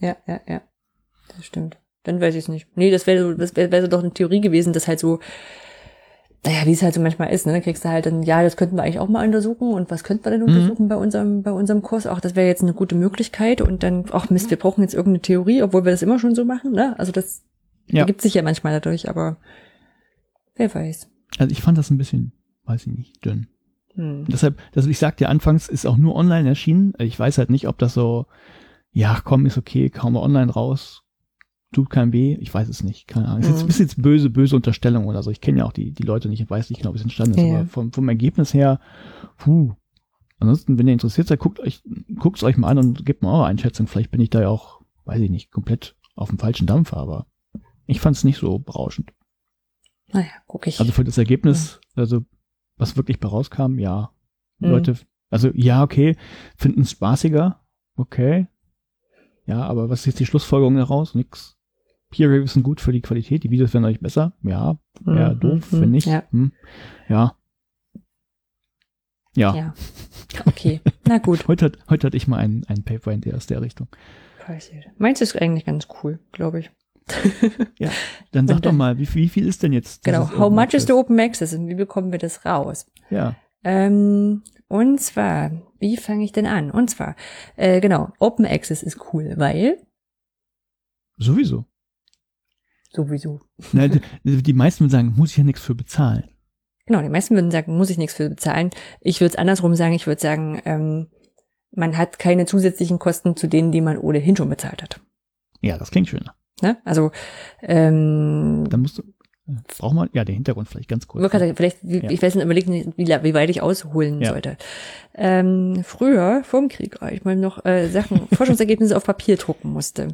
Ja, ja, ja. Das stimmt. Dann weiß ich es nicht. Nee, das wäre das wäre wär so doch eine Theorie gewesen, dass halt so, naja, wie es halt so manchmal ist, ne? Dann kriegst du halt dann, ja, das könnten wir eigentlich auch mal untersuchen und was könnten wir denn mhm. untersuchen mhm. bei unserem, bei unserem Kurs? Auch das wäre jetzt eine gute Möglichkeit und dann, ach Mist, wir brauchen jetzt irgendeine Theorie, obwohl wir das immer schon so machen, ne? Also das ja. ergibt sich ja manchmal dadurch, aber wer weiß.
Also ich fand das ein bisschen, weiß ich nicht, dünn. Hm. Deshalb, also ich sagte ja anfangs, ist auch nur online erschienen. Ich weiß halt nicht, ob das so, ja, komm, ist okay, kaum mal online raus, tut kein weh. Ich weiß es nicht. Keine Ahnung. Mhm. Ist jetzt böse, böse Unterstellung oder so. Ich kenne ja auch die, die Leute nicht. Ich weiß nicht genau, wie es entstanden ist. Ja. Aber vom, vom Ergebnis her, puh. Ansonsten, wenn ihr interessiert seid, guckt euch, guckt es euch mal an und gebt mal eure Einschätzung. Vielleicht bin ich da ja auch, weiß ich nicht, komplett auf dem falschen Dampfer, aber ich fand es nicht so berauschend.
Naja, guck ich.
Also für das Ergebnis, ja. also was wirklich bei rauskam, ja. Mhm. Leute, also ja, okay, finden es spaßiger, okay. Ja, aber was ist jetzt die Schlussfolgerung daraus? Nix. Peer Reviews sind gut für die Qualität, die Videos werden euch besser. Ja, ja, mhm. doof, mhm. wenn nicht. Ja. Hm. ja. Ja. Ja.
Okay, na gut.
heute, hat, heute hatte ich mal ein, ein Paper in der, aus der Richtung.
Meins ist eigentlich ganz cool, glaube ich.
ja, dann sag doch mal, wie, wie viel ist denn jetzt?
Genau, how much is the Open Access und wie bekommen wir das raus?
Ja.
Ähm, und zwar, wie fange ich denn an? Und zwar, äh, genau, Open Access ist cool, weil
Sowieso.
Sowieso.
Na, die, die meisten würden sagen, muss ich ja nichts für bezahlen.
Genau, die meisten würden sagen, muss ich nichts für bezahlen. Ich würde es andersrum sagen, ich würde sagen, ähm, man hat keine zusätzlichen Kosten zu denen, die man ohnehin schon bezahlt hat.
Ja, das klingt schöner.
Ne? Also ähm,
dann musst du braucht man ja den Hintergrund vielleicht ganz kurz.
Sagen, vielleicht, wie, ja. ich weiß nicht, überlegen, wie, wie weit ich ausholen ja. sollte. Ähm, früher, vor dem Krieg, ich mal noch äh, Sachen, Forschungsergebnisse auf Papier drucken musste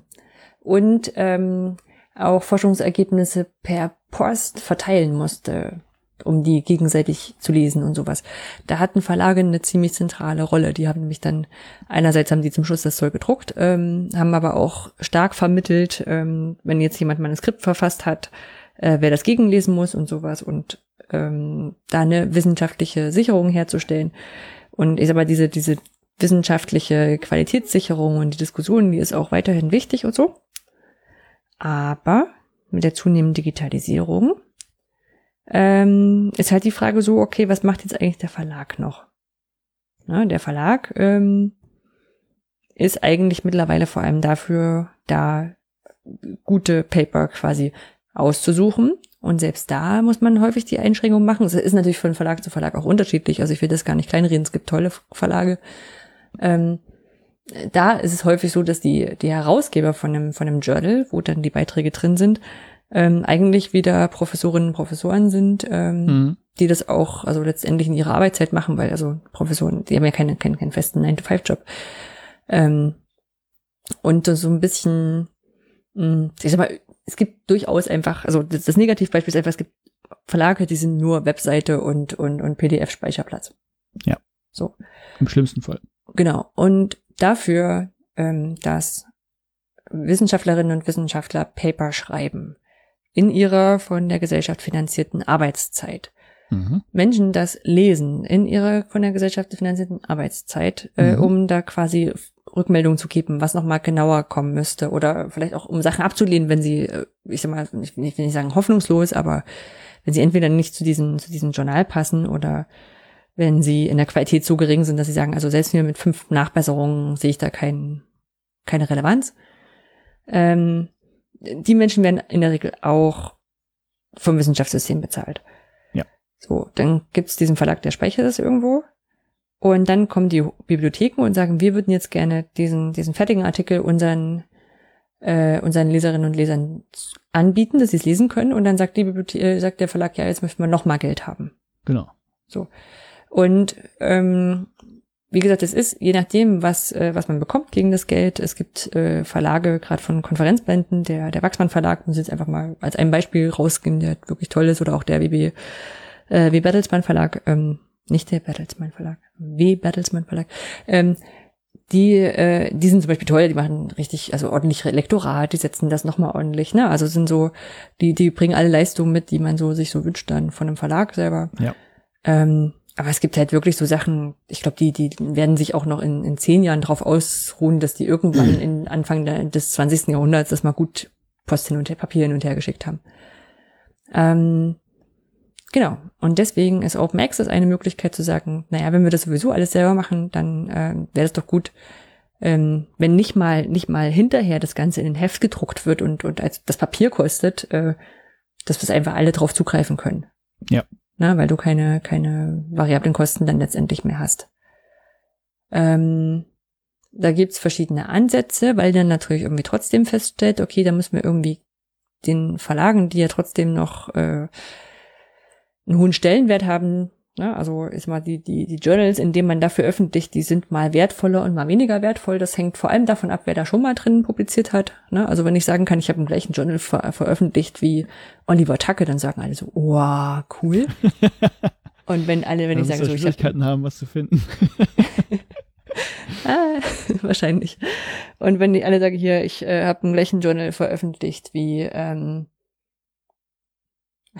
und ähm, auch Forschungsergebnisse per Post verteilen musste, um die gegenseitig zu lesen und sowas. Da hatten Verlage eine ziemlich zentrale Rolle. Die haben nämlich dann, einerseits haben die zum Schluss das Zeug gedruckt, ähm, haben aber auch stark vermittelt, ähm, wenn jetzt jemand Manuskript verfasst hat, äh, wer das gegenlesen muss und sowas und ähm, da eine wissenschaftliche Sicherung herzustellen. Und ich sag mal, diese, diese wissenschaftliche Qualitätssicherung und die Diskussion, die ist auch weiterhin wichtig und so. Aber mit der zunehmenden Digitalisierung ähm, ist halt die Frage so, okay, was macht jetzt eigentlich der Verlag noch? Na, der Verlag ähm, ist eigentlich mittlerweile vor allem dafür da, gute Paper quasi auszusuchen. Und selbst da muss man häufig die Einschränkung machen. Es ist natürlich von Verlag zu Verlag auch unterschiedlich. Also ich will das gar nicht kleinreden. Es gibt tolle Verlage. Ähm, da ist es häufig so, dass die, die Herausgeber von einem, von einem Journal, wo dann die Beiträge drin sind, ähm, eigentlich wieder Professorinnen und Professoren sind, ähm, mhm. die das auch, also letztendlich in ihrer Arbeitszeit machen, weil also Professoren, die haben ja keinen, keinen, keinen festen 9-to-5-Job. Ähm, und so ein bisschen, mh, hm, ich sag mal, es gibt durchaus einfach, also das, das Negativbeispiel ist einfach, es gibt Verlage, die sind nur Webseite und, und, und PDF-Speicherplatz.
Ja.
So.
Im schlimmsten Fall.
Genau. Und dafür, ähm, dass Wissenschaftlerinnen und Wissenschaftler Paper schreiben in ihrer von der Gesellschaft finanzierten Arbeitszeit. Mhm. Menschen das lesen in ihrer von der Gesellschaft finanzierten Arbeitszeit, äh, mhm. um da quasi Rückmeldung zu geben, was nochmal genauer kommen müsste oder vielleicht auch um Sachen abzulehnen, wenn sie, äh, ich sag mal, ich will nicht sagen hoffnungslos, aber wenn sie entweder nicht zu diesem, zu diesem Journal passen oder wenn sie in der Qualität so gering sind, dass sie sagen, also selbst mir mit fünf Nachbesserungen sehe ich da kein, keine Relevanz. Ähm, die Menschen werden in der Regel auch vom Wissenschaftssystem bezahlt.
Ja.
So, dann gibt's diesen Verlag, der speichert das irgendwo und dann kommen die Bibliotheken und sagen, wir würden jetzt gerne diesen, diesen fertigen Artikel unseren, äh, unseren Leserinnen und Lesern anbieten, dass sie es lesen können. Und dann sagt die Bibliothek, äh, sagt der Verlag, ja, jetzt möchten wir noch mal Geld haben.
Genau.
So. Und ähm, wie gesagt, es ist je nachdem, was äh, was man bekommt gegen das Geld. Es gibt äh, Verlage, gerade von Konferenzbänden, der der Wachsmann Verlag, muss jetzt einfach mal als ein Beispiel rausgehen, der wirklich toll ist, oder auch der WB äh, W Bertelsmann Verlag. Ähm, nicht der Bertelsmann Verlag, W. Bertelsmann Verlag, ähm, die, äh, die sind zum Beispiel toll, die machen richtig, also ordentlich Lektorat, die setzen das nochmal ordentlich, ne? Also sind so, die, die bringen alle Leistungen mit, die man so sich so wünscht dann von einem Verlag selber.
Ja.
Ähm, aber es gibt halt wirklich so Sachen, ich glaube, die, die werden sich auch noch in, in zehn Jahren drauf ausruhen, dass die irgendwann in Anfang des 20. Jahrhunderts das mal gut Post hin und her, Papier hin und her geschickt haben. Ähm, Genau. Und deswegen ist Open Access eine Möglichkeit zu sagen, naja, wenn wir das sowieso alles selber machen, dann äh, wäre es doch gut, ähm, wenn nicht mal, nicht mal hinterher das Ganze in ein Heft gedruckt wird und, und als das Papier kostet, äh, dass wir einfach alle drauf zugreifen können.
Ja.
Na, weil du keine, keine variablen Kosten dann letztendlich mehr hast. Ähm, da gibt's verschiedene Ansätze, weil dann natürlich irgendwie trotzdem feststellt, okay, da müssen wir irgendwie den Verlagen, die ja trotzdem noch äh, einen hohen Stellenwert haben. Ne? Also ist mal die, die, die Journals, in denen man dafür öffentlicht, die sind mal wertvoller und mal weniger wertvoll. Das hängt vor allem davon ab, wer da schon mal drin publiziert hat. Ne? Also wenn ich sagen kann, ich habe im gleichen Journal ver veröffentlicht wie Oliver Tacke, dann sagen alle so, oh, cool. und wenn alle, wenn ich sage, so,
ich Schwierigkeiten haben, was zu finden.
ah, wahrscheinlich. Und wenn die alle sagen, hier, ich äh, habe im gleichen Journal veröffentlicht wie, ähm,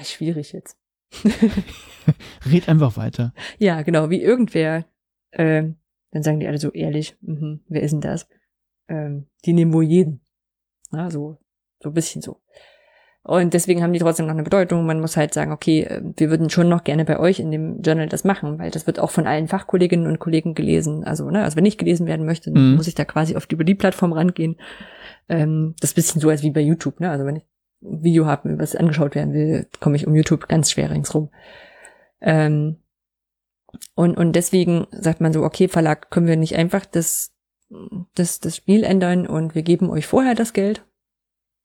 schwierig jetzt.
Red einfach weiter.
Ja, genau, wie irgendwer. Ähm, dann sagen die alle so ehrlich, mh, wer ist denn das? Ähm, die nehmen wohl jeden. Na, so, so ein bisschen so. Und deswegen haben die trotzdem noch eine Bedeutung. Man muss halt sagen, okay, äh, wir würden schon noch gerne bei euch in dem Journal das machen, weil das wird auch von allen Fachkolleginnen und Kollegen gelesen. Also, ne, also wenn ich gelesen werden möchte, mhm. muss ich da quasi auf die, über die Plattform rangehen. Ähm, das ist bisschen so als wie bei YouTube, ne? Also wenn ich Video habe, was angeschaut werden will, komme ich um YouTube ganz schwer ringsrum. Ähm, und, und deswegen sagt man so, okay, Verlag, können wir nicht einfach das, das, das Spiel ändern und wir geben euch vorher das Geld,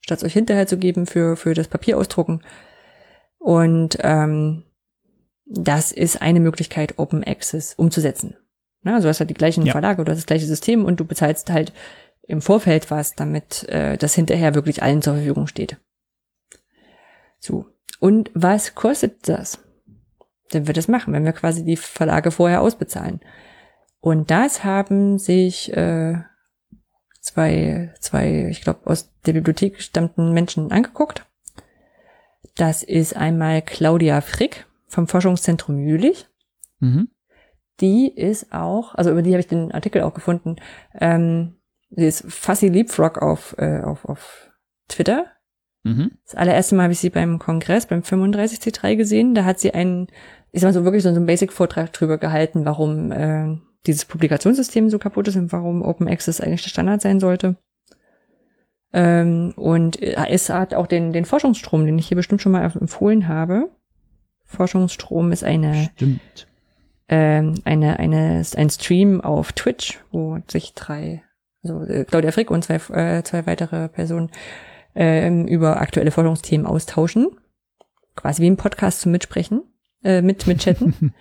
statt es euch hinterher zu geben für, für das Papier ausdrucken. Und ähm, das ist eine Möglichkeit, Open Access umzusetzen. Na, also du hast halt die gleichen ja. Verlage oder das gleiche System und du bezahlst halt im Vorfeld was, damit äh, das hinterher wirklich allen zur Verfügung steht. So. Und was kostet das? Wenn wir das machen, wenn wir quasi die Verlage vorher ausbezahlen. Und das haben sich äh, zwei, zwei, ich glaube, aus der Bibliothek stammten Menschen angeguckt. Das ist einmal Claudia Frick vom Forschungszentrum Jülich. Mhm. Die ist auch, also über die habe ich den Artikel auch gefunden. Ähm, sie ist Fussy Leapfrog auf, äh, auf, auf Twitter Mhm. Das allererste Mal habe ich sie beim Kongress, beim 35C3 gesehen. Da hat sie einen, ich sag mal so wirklich so einen Basic-Vortrag drüber gehalten, warum äh, dieses Publikationssystem so kaputt ist und warum Open Access eigentlich der Standard sein sollte. Ähm, und es hat auch den, den Forschungsstrom, den ich hier bestimmt schon mal empfohlen habe. Forschungsstrom ist eine,
Stimmt.
Ähm, eine, eine, ein Stream auf Twitch, wo sich drei, also äh, Claudia Frick und zwei, äh, zwei weitere Personen ähm, über aktuelle Forschungsthemen austauschen. Quasi wie ein Podcast zum Mitsprechen, äh, mit, mit Chatten.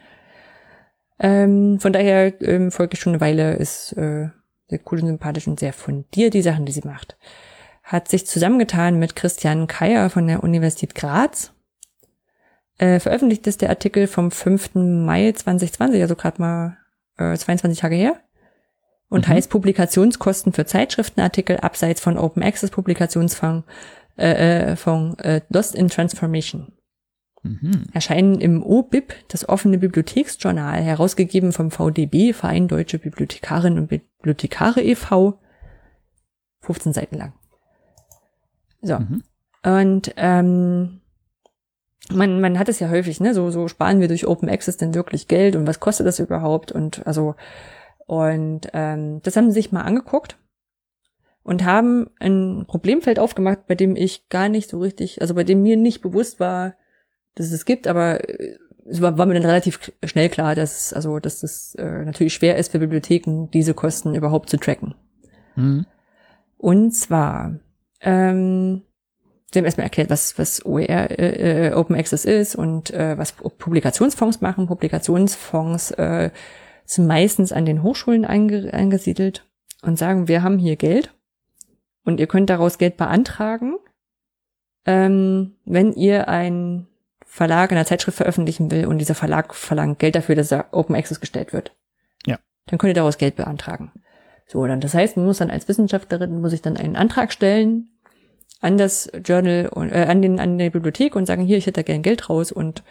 ähm, von daher ähm, folge ich schon eine Weile, ist äh, sehr cool und sympathisch und sehr fundiert, die Sachen, die sie macht. Hat sich zusammengetan mit Christian Keier von der Universität Graz. Äh, veröffentlicht ist der Artikel vom 5. Mai 2020, also gerade mal äh, 22 Tage her und mhm. heißt Publikationskosten für Zeitschriftenartikel abseits von Open Access Publikationsfonds äh, äh, von äh, Lost in Transformation.
Mhm.
erscheinen im OBIB, das offene Bibliotheksjournal, herausgegeben vom VDB, Verein Deutsche Bibliothekarinnen und Bibliothekare e.V., 15 Seiten lang. So.
Mhm.
Und ähm, man, man hat es ja häufig, ne? So, so sparen wir durch Open Access denn wirklich Geld und was kostet das überhaupt? Und also, und ähm, das haben sie sich mal angeguckt und haben ein Problemfeld aufgemacht, bei dem ich gar nicht so richtig, also bei dem mir nicht bewusst war, dass es es gibt, aber äh, es war, war mir dann relativ schnell klar, dass also dass es äh, natürlich schwer ist für Bibliotheken, diese Kosten überhaupt zu tracken.
Mhm.
Und zwar, ähm, sie haben erstmal erklärt, was, was OER äh, äh, Open Access ist und äh, was Publikationsfonds machen. Publikationsfonds äh, sind meistens an den Hochschulen einge eingesiedelt und sagen, wir haben hier Geld und ihr könnt daraus Geld beantragen, ähm, wenn ihr ein Verlag in einer Zeitschrift veröffentlichen will und dieser Verlag verlangt Geld dafür, dass er Open Access gestellt wird.
Ja.
Dann könnt ihr daraus Geld beantragen. So, dann das heißt, man muss dann als Wissenschaftlerin muss ich dann einen Antrag stellen an das Journal und äh, an den an die Bibliothek und sagen, hier, ich hätte da gern Geld raus und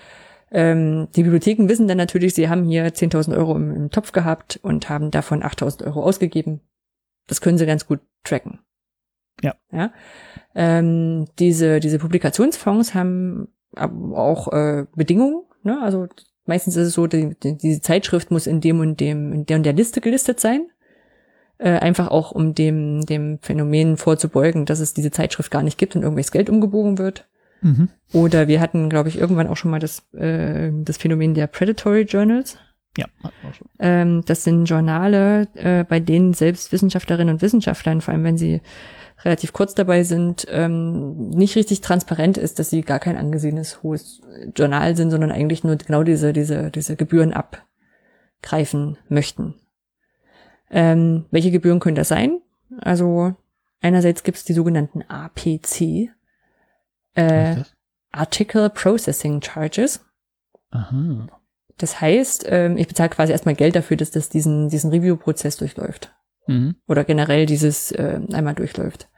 ähm, die Bibliotheken wissen dann natürlich, sie haben hier 10.000 Euro im, im Topf gehabt und haben davon 8.000 Euro ausgegeben. Das können sie ganz gut tracken.
Ja.
ja? Ähm, diese, diese Publikationsfonds haben auch äh, Bedingungen. Ne? Also meistens ist es so, die, die, diese Zeitschrift muss in dem und dem, in der und der Liste gelistet sein. Äh, einfach auch um dem, dem Phänomen vorzubeugen, dass es diese Zeitschrift gar nicht gibt und irgendwelches Geld umgebogen wird.
Mhm.
Oder wir hatten, glaube ich, irgendwann auch schon mal das, äh, das Phänomen der Predatory Journals.
Ja, hatten wir schon.
Ähm, das sind Journale, äh, bei denen selbst Wissenschaftlerinnen und Wissenschaftler, vor allem wenn sie relativ kurz dabei sind, ähm, nicht richtig transparent ist, dass sie gar kein angesehenes hohes Journal sind, sondern eigentlich nur genau diese, diese, diese Gebühren abgreifen möchten. Ähm, welche Gebühren können das sein? Also einerseits gibt es die sogenannten APC, äh? Article Processing Charges.
Aha.
Das heißt, ähm, ich bezahle quasi erstmal Geld dafür, dass das diesen, diesen Review-Prozess durchläuft.
Mhm.
Oder generell dieses äh, einmal durchläuft.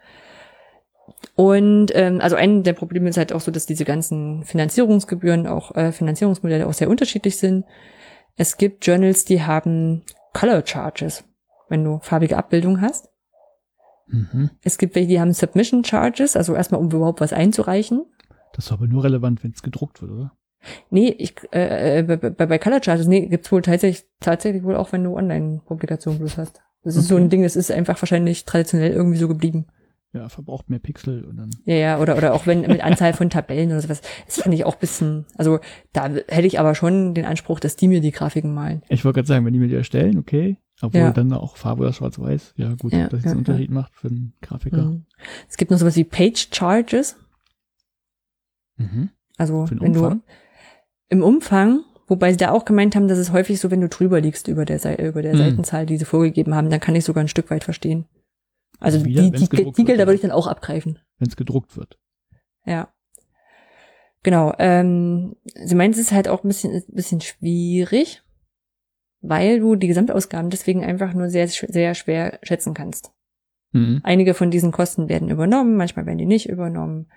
Und ähm, also ein der Probleme ist halt auch so, dass diese ganzen Finanzierungsgebühren, auch äh, Finanzierungsmodelle auch sehr unterschiedlich sind. Es gibt Journals, die haben Color Charges, wenn du farbige Abbildungen hast.
Mhm.
Es gibt welche, die haben Submission Charges, also erstmal um überhaupt was einzureichen.
Das ist aber nur relevant, wenn es gedruckt wird, oder?
Nee, ich, äh, äh, bei, bei bei Color Charges, nee, gibt's wohl tatsächlich, tatsächlich wohl auch, wenn du Online-Publikationen bloß hast. Das ist so
Okay.
ein Ding, das ist einfach wahrscheinlich traditionell irgendwie so geblieben.
Ja, verbraucht mehr Pixel und dann.
Ja, ja, oder, oder auch wenn mit Anzahl von Tabellen oder sowas. Das fand ich auch bisschen, also da hätte ich aber schon den Anspruch, dass die mir die Grafiken malen.
Ich wollte gerade sagen, wenn die mir die erstellen, okay. Obwohl
Ja.
dann auch Farbe oder Schwarz-Weiß. Ja, gut,
Ja,
dass es
ja,
einen Unterschied macht für einen Grafiker.
Mhm. Es gibt noch sowas wie Page Charges.
Mhm.
Also wenn
Umfang?
du im Umfang, wobei sie da auch gemeint haben, dass es häufig so, wenn du drüber liegst über der, Sei- über der
Mhm.
Seitenzahl, die sie vorgegeben haben, dann kann ich sogar ein Stück weit verstehen. Also
Wieder,
die, die, die Gelder
wird,
würde ich dann auch abgreifen.
Wenn es gedruckt wird.
Ja. Genau. Ähm, sie meint, es ist halt auch ein bisschen, ein bisschen schwierig, weil du die Gesamtausgaben deswegen einfach nur sehr, sehr schwer schätzen kannst.
Mhm.
Einige von diesen Kosten werden übernommen, manchmal werden die nicht übernommen.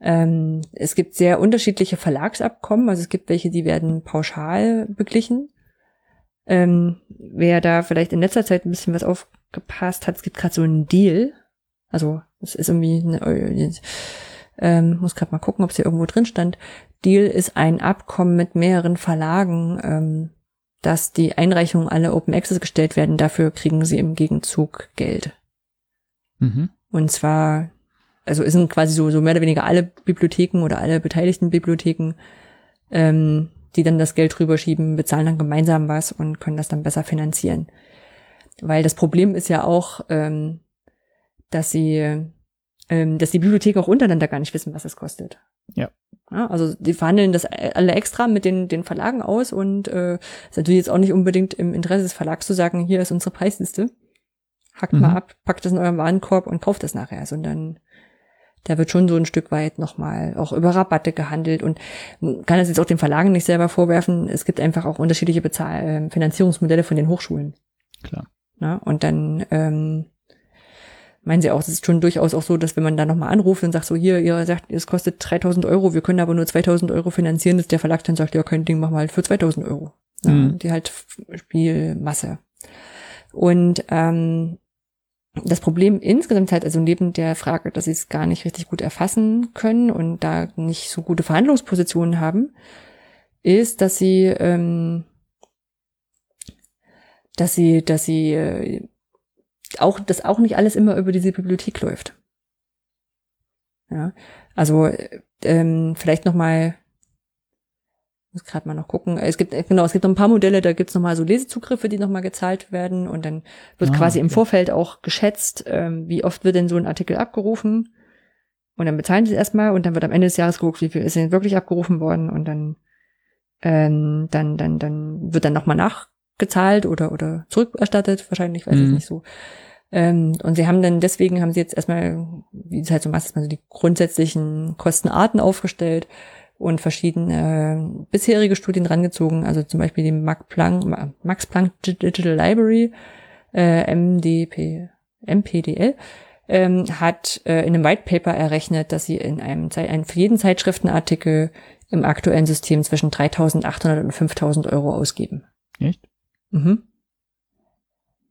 Ähm, es gibt sehr unterschiedliche Verlagsabkommen, also es gibt welche, die werden pauschal beglichen. Ähm, wer da vielleicht in letzter Zeit ein bisschen was aufgepasst hat, es gibt gerade so einen Deal. Also es ist irgendwie, eine, ähm, muss gerade mal gucken, ob es hier irgendwo drin stand. Deal ist ein Abkommen mit mehreren Verlagen, ähm, dass die Einreichungen alle Open Access gestellt werden. Dafür kriegen sie im Gegenzug Geld.
Mhm.
Und zwar, also es sind quasi so, so mehr oder weniger alle Bibliotheken oder alle beteiligten Bibliotheken, ähm, die dann das Geld rüberschieben, bezahlen dann gemeinsam was und können das dann besser finanzieren. Weil das Problem ist ja auch, ähm, dass sie, ähm, dass die Bibliotheken auch untereinander gar nicht wissen, was es kostet.
Ja.
Ja, also die verhandeln das alle extra mit den, den Verlagen aus und äh, ist natürlich jetzt auch nicht unbedingt im Interesse des Verlags zu sagen, hier ist unsere Preisliste. Hackt
Mhm.
mal ab, packt das in euren Warenkorb und kauft das nachher, sondern da wird schon so ein Stück weit nochmal auch über Rabatte gehandelt und man kann das jetzt auch den Verlagen nicht selber vorwerfen. Es gibt einfach auch unterschiedliche Bezahl äh, Finanzierungsmodelle von den Hochschulen.
Klar.
Ne? Und dann ähm, meinen sie auch, es ist schon durchaus auch so, dass wenn man da nochmal anruft und sagt so, hier, ihr sagt, es kostet 3000 Euro, wir können aber nur 2000 Euro finanzieren, dass der Verlag dann sagt, ja, kein Ding, mach mal halt für 2000 Euro. Ja,
Mhm.
Die halt Spielmasse. Und ähm, das Problem insgesamt halt, also neben der Frage, dass sie es gar nicht richtig gut erfassen können und da nicht so gute Verhandlungspositionen haben, ist, dass sie, ähm, dass sie, dass sie äh, auch, dass auch nicht alles immer über diese Bibliothek läuft. Ja, also äh, ähm, vielleicht noch mal muss gerade mal noch gucken. Es gibt äh, genau, es gibt noch ein paar Modelle, da gibt's noch mal so Lesezugriffe, die noch mal gezahlt werden und dann wird
Ah,
quasi im
okay.
Vorfeld auch geschätzt, ähm, wie oft wird denn so ein Artikel abgerufen und dann bezahlen sie es erstmal und dann wird am Ende des Jahres geguckt, wie viel ist denn wirklich abgerufen worden und dann ähm, dann dann dann wird dann noch mal nachgezahlt oder oder zurückerstattet, wahrscheinlich, weiß ich
Mhm.
nicht so. Ähm, und sie haben dann, deswegen haben sie jetzt erstmal, wie es halt so meistens mal so die grundsätzlichen Kostenarten aufgestellt und verschiedene äh, bisherige Studien rangezogen, also zum Beispiel die Max Planck, Max Planck Digital Library, äh, MDP, MPDL, ähm, hat äh, in einem White Paper errechnet, dass sie in einem, Zei- ein, für jeden Zeitschriftenartikel im aktuellen System zwischen 3.800 und 5.000 Euro ausgeben.
Echt?
Mhm.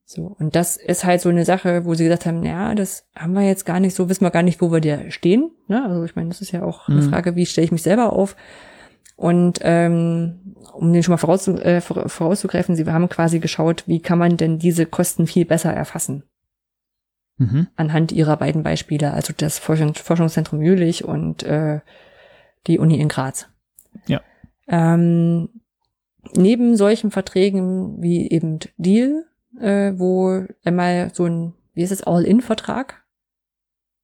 So, und das ist halt so eine Sache, wo sie gesagt haben, ja, das haben wir jetzt gar nicht so, wissen wir gar nicht, wo wir da stehen. Ne? Also ich meine, das ist ja auch eine
Mhm.
Frage, wie stelle ich mich selber auf? Und ähm, um den schon mal vorauszu äh, vor- vorauszugreifen, sie haben quasi geschaut, wie kann man denn diese Kosten viel besser erfassen
Mhm.
anhand ihrer beiden Beispiele, also das Forschungs Forschungszentrum Jülich und äh, die Uni in Graz.
Ja.
Ähm, neben solchen Verträgen wie eben Deal, äh, wo einmal so ein, wie ist es, All-In-Vertrag?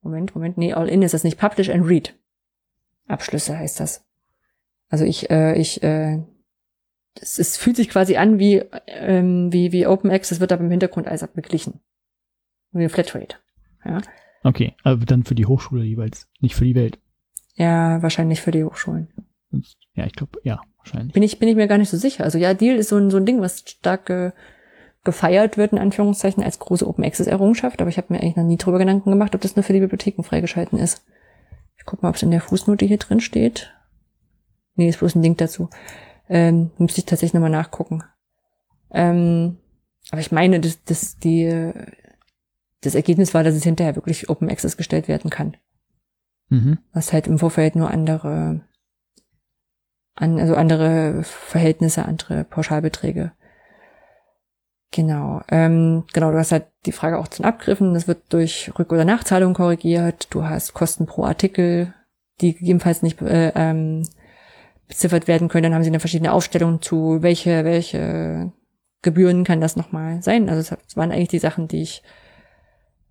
Moment, Moment, nee, All-In ist das nicht, Publish and Read. Abschlüsse heißt das. Also ich, äh, ich, äh, es, es fühlt sich quasi an wie, ähm, wie, wie Open Access, wird aber im Hintergrund alles abgeglichen. Wie eine Flatrate. Ja.
Okay, aber dann für die Hochschule jeweils, nicht für die Welt.
ja, wahrscheinlich für die Hochschulen.
Ja, ich glaube, ja, wahrscheinlich.
Bin ich, bin ich mir gar nicht so sicher. Also ja, Deal ist so ein, so ein Ding, was stark ge, gefeiert wird, in Anführungszeichen, als große Open Access Errungenschaft, aber ich habe mir eigentlich noch nie drüber Gedanken gemacht, ob das nur für die Bibliotheken freigeschalten ist. Ich guck mal, ob es in der Fußnote hier drin steht. Nee, ist bloß ein Link dazu. Ähm, müsste ich tatsächlich nochmal nachgucken. Ähm, aber ich meine, dass, dass die, das Ergebnis war, dass es hinterher wirklich Open Access gestellt werden kann.
Mhm.
was halt im Vorfeld nur andere, an, also andere Verhältnisse, andere Pauschalbeträge. Genau, ähm, genau, du hast halt die Frage auch zum Abgriffen, das wird durch Rück- oder Nachzahlung korrigiert, du hast Kosten pro Artikel, die gegebenenfalls nicht äh, ähm, beziffert werden können, dann haben sie eine verschiedene Aufstellung zu, welche, welche Gebühren kann das nochmal sein. Also das waren eigentlich die Sachen, die ich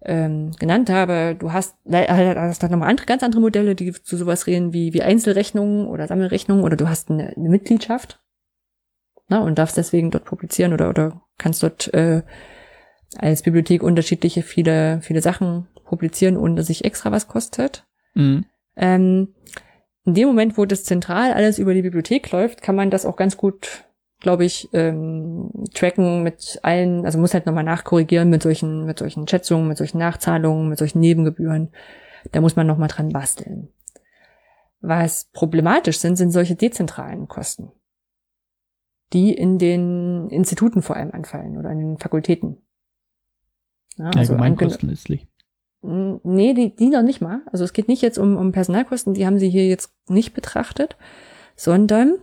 ähm, genannt habe. Du hast, äh, hast dann nochmal andere, ganz andere Modelle, die zu sowas reden wie, wie Einzelrechnungen oder Sammelrechnungen oder du hast eine, eine Mitgliedschaft na, und darfst deswegen dort publizieren oder, oder kannst dort äh, als Bibliothek unterschiedliche viele, viele Sachen publizieren, ohne dass sich extra was kostet.
Mhm.
Ähm, in dem Moment, wo das zentral alles über die Bibliothek läuft, kann man das auch ganz gut, glaube ich, ähm, tracken mit allen, also muss halt nochmal nachkorrigieren mit solchen, mit solchen Schätzungen, mit solchen Nachzahlungen, mit solchen Nebengebühren. Da muss man nochmal dran basteln. Was problematisch sind, sind solche dezentralen Kosten, die in den Instituten vor allem anfallen oder in den Fakultäten. Ja, also
Allgemeinkosten letztlich.
Nee, die, die noch nicht mal. Also es geht nicht jetzt um, um Personalkosten, die haben sie hier jetzt nicht betrachtet, sondern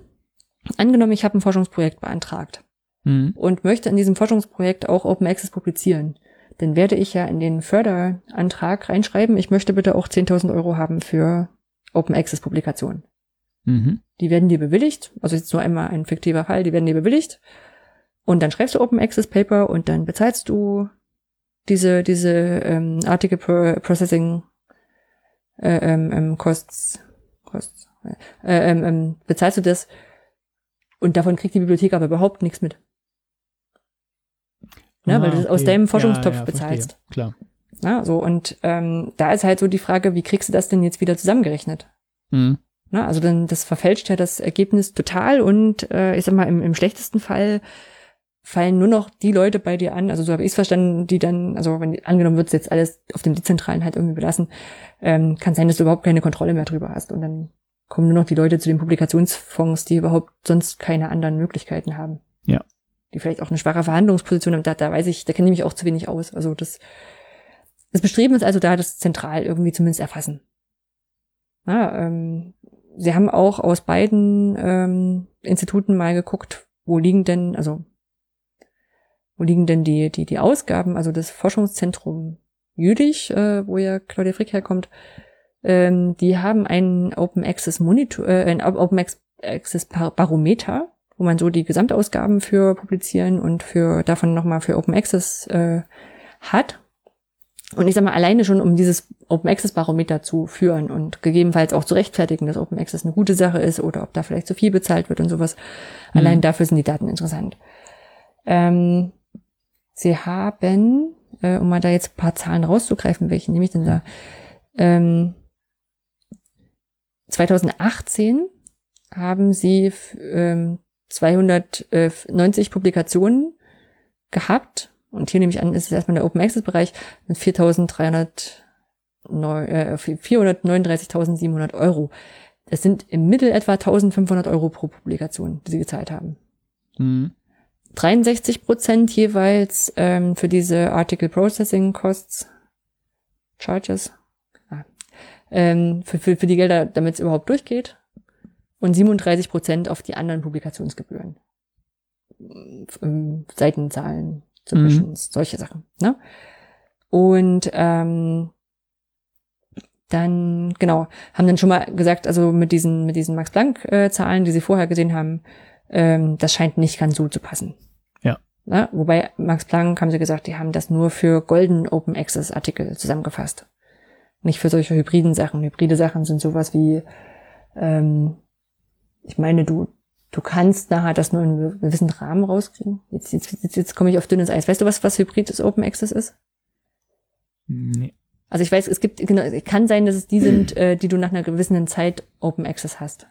angenommen, ich habe ein Forschungsprojekt beantragt
Mhm.
und möchte in diesem Forschungsprojekt auch Open Access publizieren. Dann werde ich ja in den Förderantrag reinschreiben, ich möchte bitte auch 10.000 Euro haben für Open Access Publikationen.
Mhm.
Die werden dir bewilligt, also jetzt nur einmal ein fiktiver Fall, die werden dir bewilligt. Und dann schreibst du Open Access Paper und dann bezahlst du diese, diese ähm, Article Pro Processing äh, ähm, ähm, Costs, Costs äh, ähm, ähm, bezahlst du das und davon kriegt die Bibliothek aber überhaupt nichts mit. Ne,
Ah,
weil du das aus
okay.
deinem Forschungstopf
Ja, ja, verstehe.
bezahlst.
Klar.
Na, so, und ähm, da ist halt so die Frage, wie kriegst du das denn jetzt wieder zusammengerechnet?
Mhm.
Na, also dann, das verfälscht ja das Ergebnis total und äh, ich sag mal, im, im schlechtesten Fall fallen nur noch die Leute bei dir an, also so habe ich es verstanden, die dann, also wenn angenommen wird jetzt alles auf dem Dezentralen halt irgendwie belassen, ähm, kann sein, dass du überhaupt keine Kontrolle mehr drüber hast und dann kommen nur noch die Leute zu den Publikationsfonds, die überhaupt sonst keine anderen Möglichkeiten haben.
Ja.
Die vielleicht auch eine schwache Verhandlungsposition haben, da, da weiß ich, da kenne ich mich auch zu wenig aus. Also das, das Bestreben ist also da, das zentral irgendwie zumindest erfassen. Ja, ähm, sie haben auch aus beiden ähm, Instituten mal geguckt, wo liegen denn, also wo liegen denn die, die, die Ausgaben, also das Forschungszentrum Jülich, äh, wo ja Claudia Frick herkommt, ähm, die haben einen Open Access Monitor, äh, ein Open Access Barometer, wo man so die Gesamtausgaben für publizieren und für davon nochmal für Open Access äh, hat. Und ich sag mal, alleine schon, um dieses Open Access Barometer zu führen und gegebenenfalls auch zu rechtfertigen, dass Open Access eine gute Sache ist oder ob da vielleicht zu viel bezahlt wird und sowas. Mhm. Allein dafür sind die Daten interessant. Ähm, Sie haben, äh, um mal da jetzt ein paar Zahlen rauszugreifen, welche nehme ich denn da? Ähm, 2018 haben Sie ähm, 290 Publikationen gehabt. Und hier nehme ich an, ist es erstmal der Open Access Bereich mit 4.300 äh, 439.700 Euro. Das sind im Mittel etwa 1.500 Euro pro Publikation, die sie gezahlt haben. Mhm. 63 Prozent jeweils ähm, für diese Article Processing Costs, Charges, ähm, für, für, für die Gelder, damit es überhaupt durchgeht. Und 37 Prozent auf die anderen Publikationsgebühren. Ähm, Seitenzahlen, Submissions, mhm. solche Sachen. Ne? Und ähm, dann, genau, haben dann schon mal gesagt, also mit diesen, mit diesen Max-Planck-Zahlen, die sie vorher gesehen haben, ähm, das scheint nicht ganz so zu passen.
Ja.
Na, wobei Max Planck haben sie gesagt, die haben das nur für Golden Open Access Artikel zusammengefasst. Nicht für solche hybriden Sachen. Hybride Sachen sind sowas wie, ähm, ich meine, du, du kannst nachher das nur in einem gewissen Rahmen rauskriegen. Jetzt, jetzt, jetzt, jetzt komme ich auf dünnes Eis. Weißt du, was, was hybrides Open Access ist?
Nee.
Also ich weiß, es gibt, genau, kann sein, dass es die sind, äh, die du nach einer gewissen Zeit Open Access hast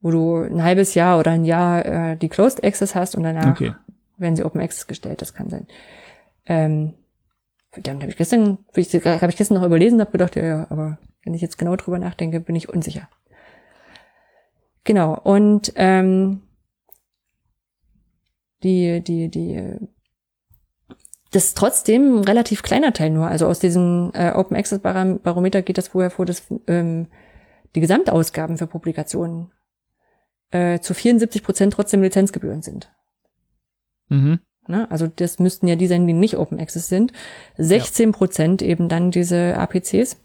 wo du ein halbes Jahr oder ein Jahr äh, die Closed Access hast und danach okay. werden sie Open Access gestellt. Das kann sein. Ähm, dann habe ich gestern, habe ich, hab ich gestern noch überlesen, habe gedacht, ja, ja, aber wenn ich jetzt genau drüber nachdenke, bin ich unsicher. Genau. Und ähm, die, die, die, das ist trotzdem ein relativ kleiner Teil nur. Also aus diesem äh, Open Access Barometer geht das vorher vor, dass ähm, die Gesamtausgaben für Publikationen äh, zu 74 Prozent trotzdem Lizenzgebühren sind. Mhm. Ne? Also das müssten ja die sein, die nicht Open Access sind. 16 Prozent ja. eben dann diese APCs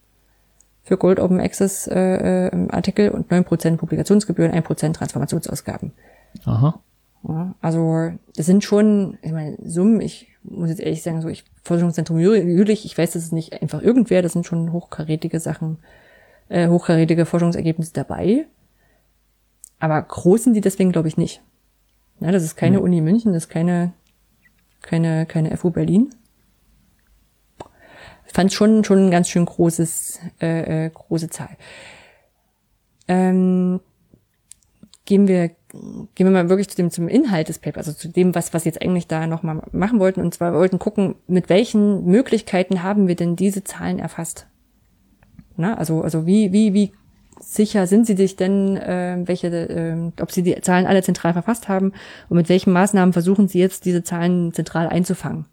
für Gold Open Access äh, äh, Artikel und 9 Prozent Publikationsgebühren, 1 Prozent Transformationsausgaben.
Aha.
Ja, also das sind schon, ich meine, Summen, ich muss jetzt ehrlich sagen, so ich Forschungszentrum Jülich, ich weiß, das ist nicht einfach irgendwer, das sind schon hochkarätige Sachen, äh, hochkarätige Forschungsergebnisse dabei. Aber groß sind die deswegen, glaube ich, nicht. Ja, das ist keine nee. Uni München, das ist keine, keine, keine FU Berlin. Fand schon, schon ein ganz schön großes, äh, äh, große Zahl. Ähm, gehen wir, gehen wir mal wirklich zu dem, zum Inhalt des Papers, also zu dem, was, was jetzt eigentlich da nochmal machen wollten. Und zwar wollten gucken, mit welchen Möglichkeiten haben wir denn diese Zahlen erfasst? Na, also, also wie, wie, wie sicher sind Sie sich denn, äh, welche, äh, ob Sie die Zahlen alle zentral verfasst haben und mit welchen Maßnahmen versuchen Sie jetzt diese Zahlen zentral einzufangen?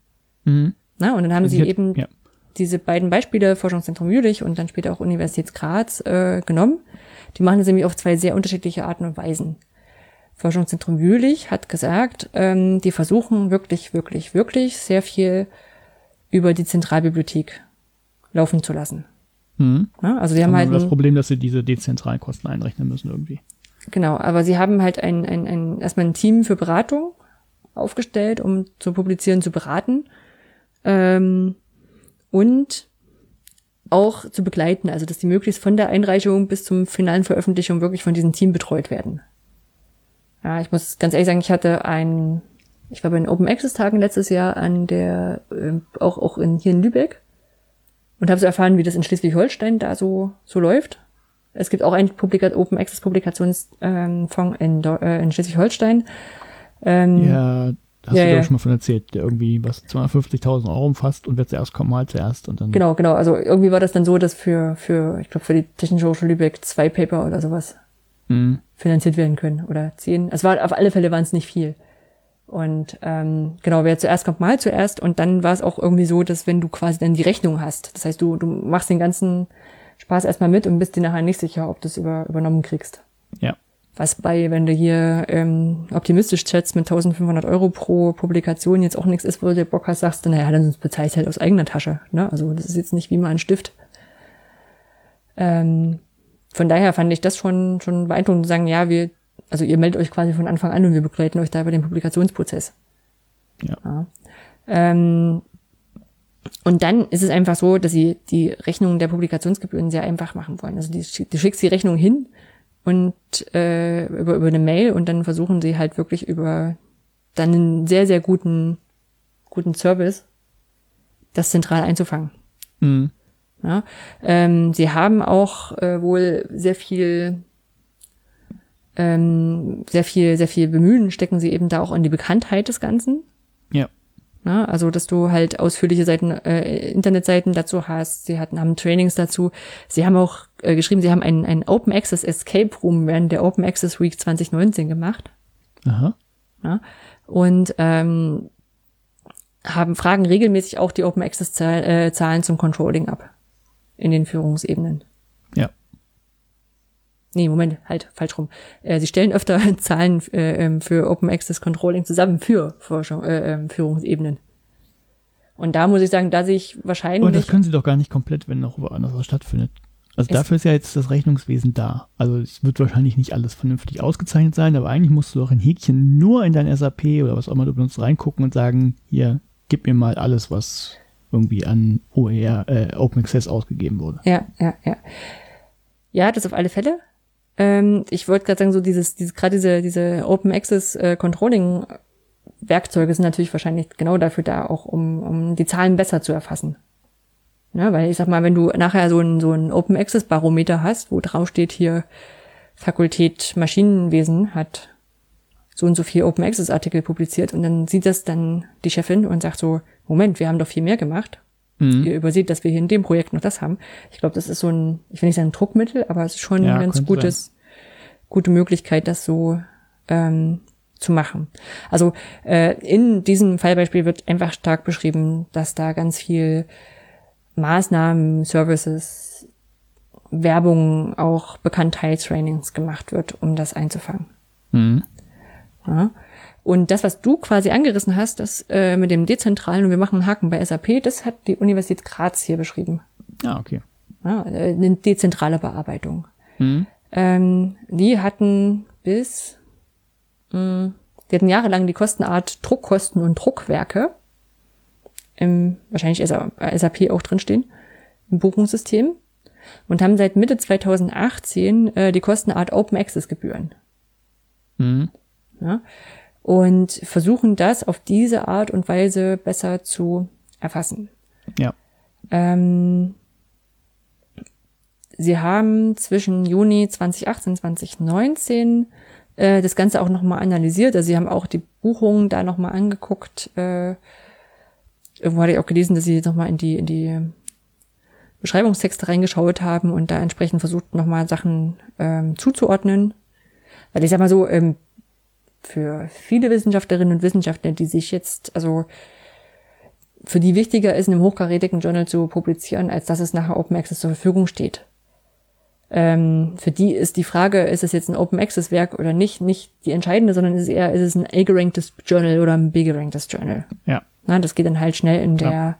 Mhm. Na, und dann haben also Sie eben ja. diese beiden Beispiele, Forschungszentrum Jülich und dann später auch Universität Graz, äh, genommen. Die machen das nämlich auf zwei sehr unterschiedliche Arten und Weisen. Forschungszentrum Jülich hat gesagt, ähm, die versuchen wirklich, wirklich, wirklich sehr viel über die Zentralbibliothek laufen zu lassen.
Mhm.
Ja, also sie haben halt
das Problem, dass sie diese dezentralen Kosten einrechnen müssen irgendwie.
Genau, aber sie haben halt ein, ein, ein erstmal ein Team für Beratung aufgestellt, um zu publizieren, zu beraten ähm, und auch zu begleiten, also dass die möglichst von der Einreichung bis zum finalen Veröffentlichung wirklich von diesem Team betreut werden. Ja, ich muss ganz ehrlich sagen, ich hatte ein, ich war bei den Open Access Tagen letztes Jahr an der, äh, auch auch in hier in Lübeck und habe so erfahren, wie das in Schleswig-Holstein da so, so läuft. Es gibt auch einen Publika Open Access Publikationsfonds ähm, in, äh, in Schleswig-Holstein.
Ähm, ja, hast
Ja,
du,
ja.
schon mal von erzählt, der irgendwie was 250.000 Euro umfasst und wer zuerst kommt, mal zuerst und dann.
Genau, genau. Also irgendwie war das dann so, dass für, für ich glaube, für die Technische Hochschule Lübeck zwei Paper oder sowas
Mhm.
finanziert werden können oder zehn. Es war auf alle Fälle waren es nicht viel. Und ähm, genau, wer zuerst kommt, mal zuerst. Und dann war es auch irgendwie so, dass wenn du quasi dann die Rechnung hast, das heißt, du, du machst den ganzen Spaß erstmal mit und bist dir nachher nicht sicher, ob du es über, übernommen kriegst.
Ja.
Was bei, wenn du hier ähm, optimistisch schätzt mit 1500 Euro pro Publikation jetzt auch nichts ist, wo du dir Bock hast, sagst du, naja, dann bezahlst halt aus eigener Tasche. Ne? Also das ist jetzt nicht wie mal ein Stift. Ähm, von daher fand ich das schon, schon beeindruckend zu sagen, ja, wir, also ihr meldet euch quasi von Anfang an und wir begleiten euch da bei dem Publikationsprozess.
Ja.
Ähm, und dann ist es einfach so, dass sie die Rechnung der Publikationsgebühren sehr einfach machen wollen. Also die, du schickst die Rechnung hin und äh, über, über eine Mail und dann versuchen sie halt wirklich über dann einen sehr, sehr guten, guten Service das zentral einzufangen.
Mhm.
Ja, ähm, sie haben auch äh, wohl sehr viel, ähm, sehr viel, sehr viel Bemühen stecken sie eben da auch in die Bekanntheit des Ganzen.
Ja.
Ja, also, dass du halt ausführliche Seiten, äh, Internetseiten dazu hast. Sie hatten, haben Trainings dazu. Sie haben auch äh, geschrieben, sie haben einen, einen Open Access Escape Room während der Open Access Week 2019 gemacht.
Aha.
Ja, und ähm, haben fragen regelmäßig auch die Open Access Zahl, äh, Zahlen zum Controlling ab in den Führungsebenen.
Ja.
Nee, Moment, halt, falsch rum. Äh, sie stellen öfter Zahlen äh, ähm, für Open Access Controlling zusammen für Forschung, äh, ähm, Führungsebenen. Und da muss ich sagen, da sehe ich
Aber das
wahrscheinlich,
können sie doch gar nicht komplett, wenn noch woanders was stattfindet. Also dafür ist ja jetzt das Rechnungswesen da. Also es wird wahrscheinlich nicht alles vernünftig ausgezeichnet sein, aber eigentlich musst du doch ein Häkchen nur in dein SAP oder was auch immer du benutzt reingucken und sagen, hier, gib mir mal alles, was irgendwie an OER, äh, Open Access ausgegeben wurde.
ja, ja, ja. Ja, das auf alle Fälle. Ähm, ich wollte gerade sagen, so dieses, dieses gerade diese, diese Open Access äh, Controlling Werkzeuge sind natürlich wahrscheinlich genau dafür da, auch um, um die Zahlen besser zu erfassen. Ne, weil ich sag mal, wenn du nachher so ein, so ein Open Access Barometer hast, wo drauf steht hier Fakultät Maschinenwesen hat so und so viel Open Access Artikel publiziert und dann sieht das dann die Chefin und sagt so, Moment, wir haben doch viel mehr gemacht.
Mhm.
Ihr überseht, dass wir hier in dem Projekt noch das haben. Ich glaube, das ist so ein, ich will nicht sagen Druckmittel, aber es ist schon
Ja,
ein ganz gutes, gute Möglichkeit, das so ähm, zu machen. Also äh, in diesem Fallbeispiel wird einfach stark beschrieben, dass da ganz viel Maßnahmen, Services, Werbung, auch Bekanntheitstrainings gemacht wird, um das einzufangen.
Mhm.
Ja. Und das, was du quasi angerissen hast, das äh, mit dem dezentralen und wir machen einen Haken bei SAP, das hat die Universität Graz hier beschrieben.
Ah, okay.
Ja, äh, eine dezentrale Bearbeitung.
Mhm.
Ähm, die hatten bis, mh, die hatten jahrelang die Kostenart Druckkosten und Druckwerke, im, wahrscheinlich SAP auch drinstehen, im Buchungssystem und haben seit Mitte 2018 äh, die Kostenart Open Access Gebühren.
Mhm.
Ja? Und versuchen das auf diese Art und Weise besser zu erfassen.
Ja.
Ähm, sie haben zwischen Juni 2018 und 2019 äh, das Ganze auch nochmal analysiert. Also sie haben auch die Buchungen da nochmal angeguckt. Äh, irgendwo hatte ich auch gelesen, dass sie nochmal in die, in die Beschreibungstexte reingeschaut haben und da entsprechend versucht, nochmal Sachen ähm, zuzuordnen. Weil ich sag mal so, ähm, für viele Wissenschaftlerinnen und Wissenschaftler, die sich jetzt, also für die wichtiger ist, in einem hochkarätigen Journal zu publizieren, als dass es nachher Open Access zur Verfügung steht. Ähm, für die ist die Frage, ist es jetzt ein Open Access Werk oder nicht, nicht die entscheidende, sondern ist es eher, ist es ein A-geranktes Journal oder ein B-geranktes Journal.
Ja.
Na, das geht dann halt schnell in der,
Ja.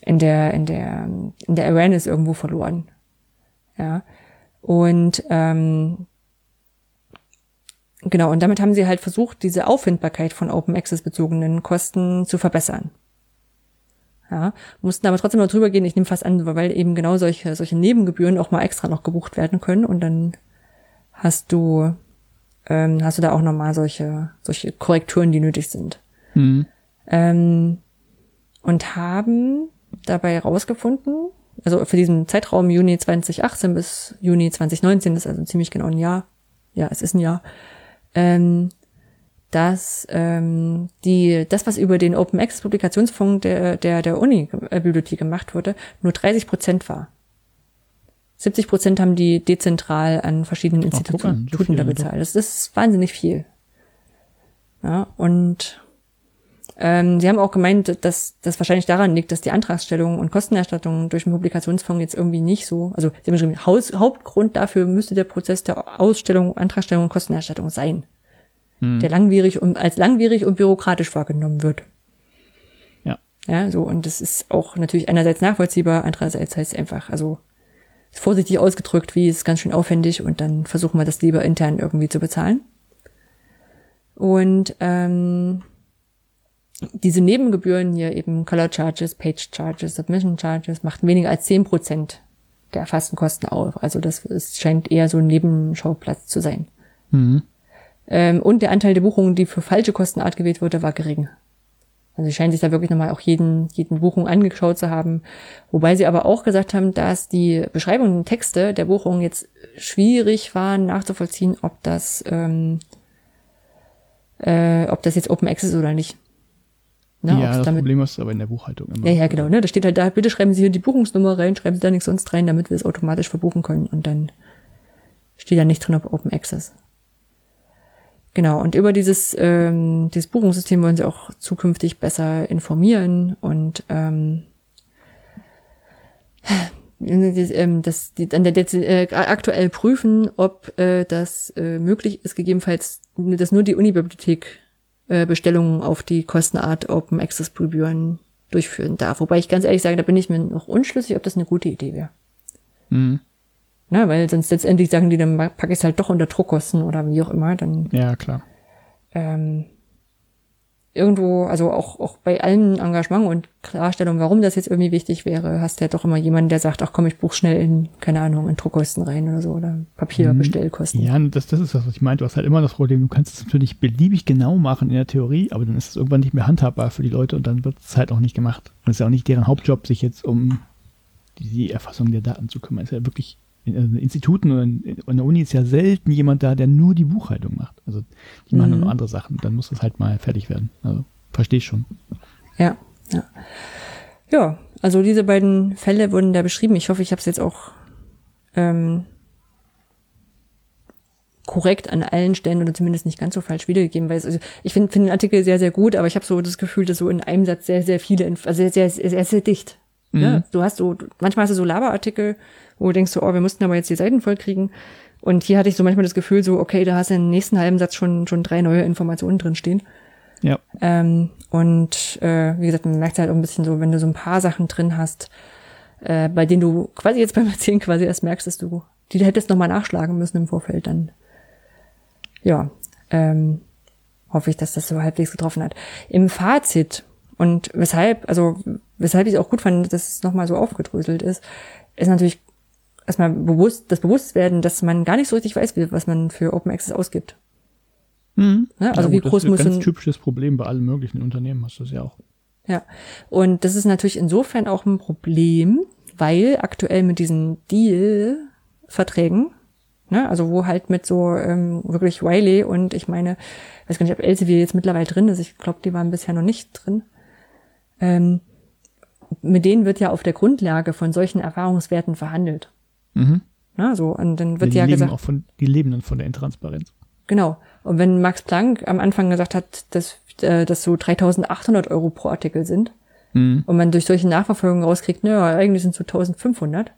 in der, in der, in der Awareness irgendwo verloren. Ja. Und ähm, genau, und damit haben sie halt versucht, diese Auffindbarkeit von Open Access bezogenen Kosten zu verbessern. Ja, mussten aber trotzdem noch drüber gehen, ich nehme fast an, weil eben genau solche, solche Nebengebühren auch mal extra noch gebucht werden können und dann hast du, ähm, hast du da auch nochmal solche, solche Korrekturen, die nötig sind
Mhm.
ähm, und haben dabei herausgefunden, also für diesen Zeitraum Juni 2018 bis Juni 2019, das ist also ziemlich genau ein Jahr, ja, es ist ein Jahr, ähm, dass ähm, die das, was über den Open Access Publikationsfonds der der der Uni-Bibliothek gemacht wurde, nur 30 Prozent war. 70 Prozent haben die dezentral an verschiedenen Instituten so da bezahlt. Das ist wahnsinnig viel. Ja, und ähm, sie haben auch gemeint, dass das wahrscheinlich daran liegt, dass die Antragsstellung und Kostenerstattung durch den Publikationsfonds jetzt irgendwie nicht so, also sie haben geschrieben, Haus, Hauptgrund dafür müsste der Prozess der Ausstellung, Antragstellung und Kostenerstattung sein, hm. der langwierig und als langwierig und bürokratisch wahrgenommen wird.
Ja.
Ja, so, und das ist auch natürlich einerseits nachvollziehbar, andererseits heißt es einfach, also vorsichtig ausgedrückt, wie ist ganz schön aufwendig und dann versuchen wir das lieber intern irgendwie zu bezahlen. Und ähm, diese Nebengebühren hier eben Color Charges, Page Charges, Submission Charges macht weniger als zehn Prozent der erfassten Kosten auf. Also das ist, scheint eher so ein Nebenschauplatz zu sein. Mhm. Ähm, und der Anteil der Buchungen, die für falsche Kostenart gewählt wurde, war gering. Also sie scheinen sich da wirklich nochmal auch jeden, jeden Buchung angeschaut zu haben. Wobei sie aber auch gesagt haben, dass die Beschreibungen und Texte der Buchungen jetzt schwierig waren nachzuvollziehen, ob das, ähm, äh, ob das jetzt Open Access ist oder nicht.
Ne, ja, das damit, Problem ist aber in der Buchhaltung
immer. Ja, ja, genau. Ne, da steht halt da, bitte schreiben Sie hier die Buchungsnummer rein, schreiben Sie da nichts sonst rein, damit wir es automatisch verbuchen können. Und dann steht da nicht drin, ob Open Access. Genau, und über dieses, ähm, dieses Buchungssystem wollen sie auch zukünftig besser informieren und ähm, ähm das, die, dann der, äh, aktuell prüfen, ob äh, das äh, möglich ist, gegebenenfalls, dass nur die Unibibliothek äh, Bestellungen auf die Kostenart Open Access Gebühren durchführen darf. Wobei ich ganz ehrlich sage, da bin ich mir noch unschlüssig, ob das eine gute Idee wäre. Mhm. Na, weil sonst letztendlich sagen die, dann packe ich es halt doch unter Druckkosten oder wie auch immer. Dann,
ja, klar.
Ähm, irgendwo, also auch, auch bei allen Engagement und Klarstellung, warum das jetzt irgendwie wichtig wäre, hast du ja doch immer jemanden, der sagt, ach komm, ich buch schnell in, keine Ahnung, in Druckkosten rein oder so oder Papierbestellkosten.
Ja, das, das ist das, was ich meinte. Du hast halt immer das Problem, du kannst es natürlich beliebig genau machen in der Theorie, aber dann ist es irgendwann nicht mehr handhabbar für die Leute und dann wird es halt auch nicht gemacht. Und es ist ja auch nicht deren Hauptjob, sich jetzt um die, die Erfassung der Daten zu kümmern. Es ist ja wirklich in also Instituten oder in, in, der Uni ist ja selten jemand da, der nur die Buchhaltung macht. Also die machen mhm. dann noch andere Sachen. Dann muss das halt mal fertig werden. Also verstehe ich schon.
Ja, ja. Ja, also diese beiden Fälle wurden da beschrieben. Ich hoffe, ich habe es jetzt auch ähm, korrekt an allen Stellen oder zumindest nicht ganz so falsch wiedergegeben, weil es, also ich finde find den Artikel sehr, sehr gut, aber ich habe so das Gefühl, dass so in einem Satz sehr, sehr viele, also sehr, sehr, sehr, sehr dicht. Mhm. Ja, du hast so, manchmal hast du so Laberartikel, wo du denkst so, oh, wir mussten aber jetzt die Seiten voll kriegen. Und hier hatte ich so manchmal das Gefühl so, okay, da hast du im nächsten halben Satz schon, schon drei neue Informationen drin stehen.
Ja.
Ähm, und äh, wie gesagt, man merkt halt auch ein bisschen so, wenn du so ein paar Sachen drin hast, äh, bei denen du quasi jetzt beim Erzählen quasi erst merkst, dass du die du hättest nochmal nachschlagen müssen im Vorfeld, dann ja, ähm, hoffe ich, dass das so halbwegs getroffen hat. Im Fazit und weshalb, also weshalb ich es auch gut fand, dass es nochmal so aufgedröselt ist, ist natürlich erstmal bewusst, das Bewusstwerden, dass man gar nicht so richtig weiß, was man für Open Access ausgibt.
Mhm. Ja, also ja, wie groß muss ein ganz typisches Problem bei allen möglichen Unternehmen hast du das ja auch.
Ja, und das ist natürlich insofern auch ein Problem, weil aktuell mit diesen Deal-Verträgen, ne, also wo halt mit so ähm, wirklich Wiley und ich meine, weiß gar nicht, ob Elsevier jetzt mittlerweile drin ist, ich glaube, die waren bisher noch nicht drin, ähm, mit denen wird ja auf der Grundlage von solchen Erfahrungswerten verhandelt. Mhm. Na, so, und dann wird
die
ja
leben
gesagt.
Auch von, die leben dann von der Intransparenz.
Genau. Und wenn Max Planck am Anfang gesagt hat, dass, äh, dass so 3800 Euro pro Artikel sind, mhm. und man durch solche Nachverfolgungen rauskriegt, naja, eigentlich sind es so 1500.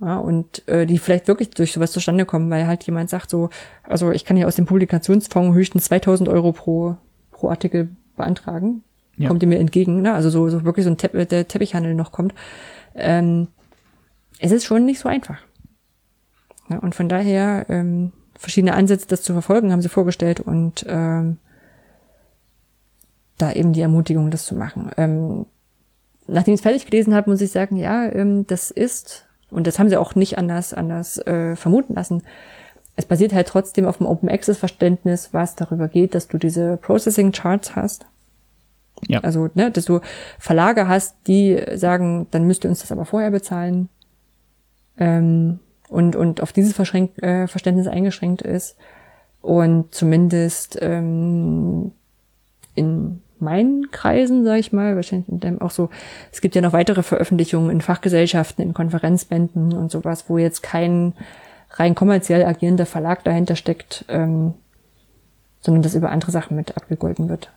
Ja, und äh, die vielleicht wirklich durch sowas zustande kommen, weil halt jemand sagt so, also ich kann ja aus dem Publikationsfonds höchstens 2000 Euro pro, pro Artikel beantragen ja. kommt ihr mir entgegen, ne? Also so, so wirklich so ein Tepp der Teppichhandel noch kommt. Ähm, es ist schon nicht so einfach. Ja, und von daher ähm, verschiedene Ansätze, das zu verfolgen, haben sie vorgestellt und ähm, da eben die Ermutigung, das zu machen. Ähm, nachdem ich es fertig gelesen habe, muss ich sagen, ja, ähm, das ist, und das haben sie auch nicht anders, anders äh, vermuten lassen, es basiert halt trotzdem auf dem Open Access Verständnis, was darüber geht, dass du diese Processing Charts hast ja. Also, ne, dass du Verlage hast, die sagen, dann müsst ihr uns das aber vorher bezahlen. Ähm, und, und auf dieses Verschränk, äh, Verständnis eingeschränkt ist. Und zumindest ähm, in meinen Kreisen, sage ich mal, wahrscheinlich in dem auch so, es gibt ja noch weitere Veröffentlichungen in Fachgesellschaften, in Konferenzbänden und sowas, wo jetzt kein rein kommerziell agierender Verlag dahinter steckt, ähm, sondern das über andere Sachen mit abgegolten wird.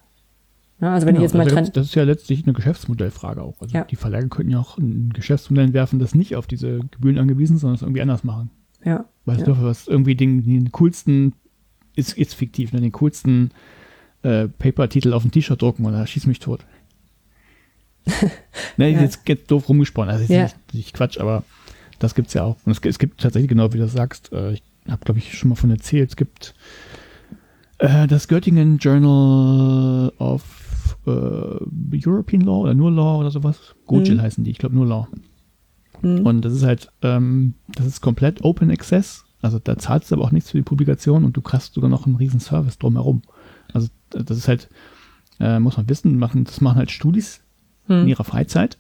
Ja, also wenn genau, ich jetzt mal dran das ist ja letztlich eine Geschäftsmodellfrage auch. Also ja. die Verlage könnten ja auch ein Geschäftsmodell entwerfen, das nicht auf diese Gebühren angewiesen, sondern es irgendwie anders machen.
Ja.
Weißt
ja.
du, was irgendwie den, den coolsten, ist, ist fiktiv, ne, den coolsten äh, Paper-Titel auf ein T-Shirt drucken oder schieß mich tot. ne, ja. jetzt geht doof rumgesponnen, also ja. nicht, nicht, Quatsch, aber das gibt's ja auch. Und es, es gibt tatsächlich, genau wie du sagst, äh, ich habe, glaube ich, schon mal von erzählt, es gibt äh, das Göttingen Journal of äh, European Law oder nur Law oder sowas. Gojil mhm. heißen die, ich glaube nur Law. Mhm. Und das ist halt, ähm, das ist komplett Open Access. Also da zahlst du aber auch nichts für die Publikation und du kriegst sogar noch einen riesen Service drumherum. Also das ist halt, äh, muss man wissen, machen, das machen halt Studis mhm. in ihrer Freizeit.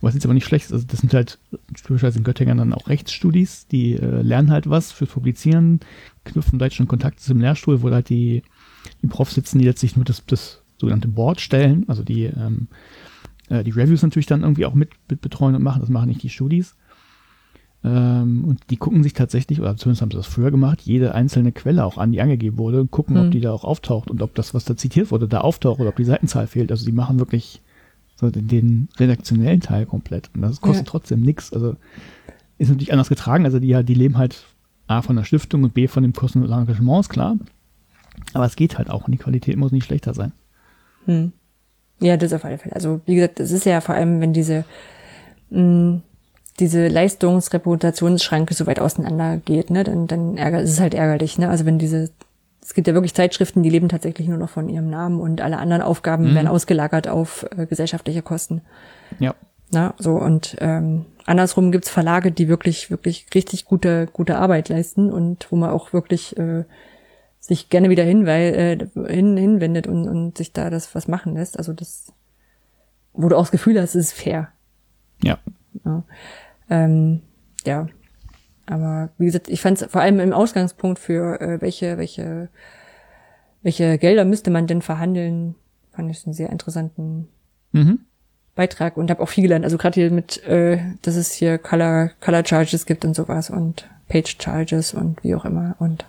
Was jetzt aber nicht schlecht ist, also das sind halt typischerweise in Göttingen dann auch Rechtsstudis, die äh, lernen halt was für Publizieren, knüpfen vielleicht schon Kontakt zum Lehrstuhl, wo halt die, die Profs sitzen, die letztlich nur das, das sogenannte Board stellen, also die, ähm, äh, die Reviews natürlich dann irgendwie auch mit, mit betreuen und machen, das machen nicht die Studis. Ähm, und die gucken sich tatsächlich, oder zumindest haben sie das früher gemacht, jede einzelne Quelle auch an, die angegeben wurde, und gucken, mhm. ob die da auch auftaucht und ob das, was da zitiert wurde, da auftaucht oder ob die Seitenzahl fehlt. Also die machen wirklich so den, den redaktionellen Teil komplett. Und das kostet ja. trotzdem nichts. Also ist natürlich anders getragen. Also die, die leben halt A von der Stiftung und B von dem kostenlosen Engagement, ist klar. Aber es geht halt auch und die Qualität muss nicht schlechter sein.
Hm. Ja, das auf alle Fälle. Also wie gesagt, das ist ja vor allem, wenn diese mh, hm, diese Leistungsreputationsschranke so weit auseinander geht, ne, dann, dann ärgert, es ist halt ärgerlich, ne? Also wenn diese, es gibt ja wirklich Zeitschriften, die leben tatsächlich nur noch von ihrem Namen und alle anderen Aufgaben mhm. werden ausgelagert auf äh, gesellschaftliche Kosten.
Ja.
Na, so und ähm, andersrum gibt's Verlage, die wirklich, wirklich richtig gute, gute Arbeit leisten und wo man auch wirklich äh, sich gerne wieder hin, weil, äh, hin, hinwendet und, und sich da das was machen lässt. Also das, wo du auch das Gefühl hast, es ist fair.
Ja.
ja. Ähm, ja. Aber wie gesagt, ich fand es vor allem im Ausgangspunkt für äh, welche, welche, welche Gelder müsste man denn verhandeln, fand ich einen sehr interessanten mhm. Beitrag und habe auch viel gelernt. Also gerade hier mit, äh, dass es hier Color, Color Charges gibt und sowas und Page Charges und wie auch immer. Und.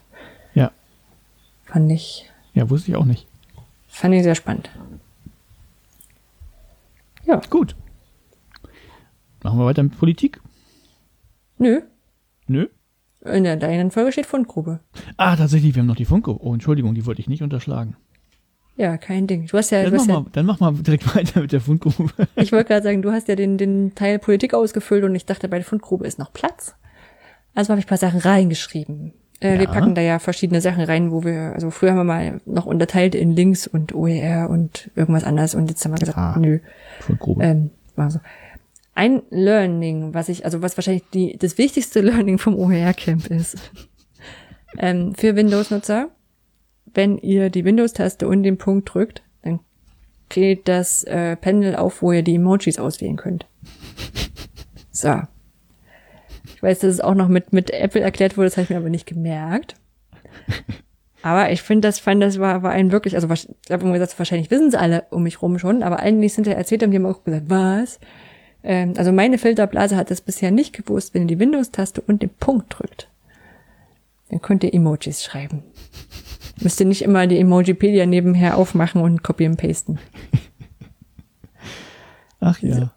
Fand ich.
Ja, wusste ich auch nicht.
Fand ich sehr spannend.
Ja. Gut. Machen wir weiter mit Politik?
Nö.
Nö?
In der deinen Folge steht Fundgrube.
Ah, tatsächlich, wir haben noch die Fundgrube. Oh, Entschuldigung, die wollte ich nicht unterschlagen.
Ja, kein Ding. Du hast ja.
Dann, mach,
ja,
mal, dann mach mal direkt weiter mit der Fundgrube.
ich wollte gerade sagen, du hast ja den, den Teil Politik ausgefüllt und ich dachte, bei der Fundgrube ist noch Platz. Also habe ich ein paar Sachen reingeschrieben. Äh, ja. Wir packen da ja verschiedene Sachen rein, wo wir, also früher haben wir mal noch unterteilt in Links und OER und irgendwas anderes und jetzt haben wir gesagt, ah, nö. Ähm, also ein Learning, was ich, also was wahrscheinlich die, das wichtigste Learning vom OER-Camp ist, ähm, für Windows-Nutzer, wenn ihr die Windows-Taste und den Punkt drückt, dann geht das äh, Panel auf, wo ihr die Emojis auswählen könnt. So. Ich weiß, dass es auch noch mit, mit Apple erklärt wurde, das habe ich mir aber nicht gemerkt. Aber ich finde, das fand, das war, war ein wirklich, also ich habe gesagt, wahrscheinlich wissen es alle um mich rum schon, aber eigentlich sind ja erzählt haben, die haben auch gesagt, was? Ähm, also meine Filterblase hat das bisher nicht gewusst, wenn ihr die Windows-Taste und den Punkt drückt. Dann könnt ihr Emojis schreiben. Müsst ihr nicht immer die Emojipedia nebenher aufmachen und copy und pasten.
Ach ja.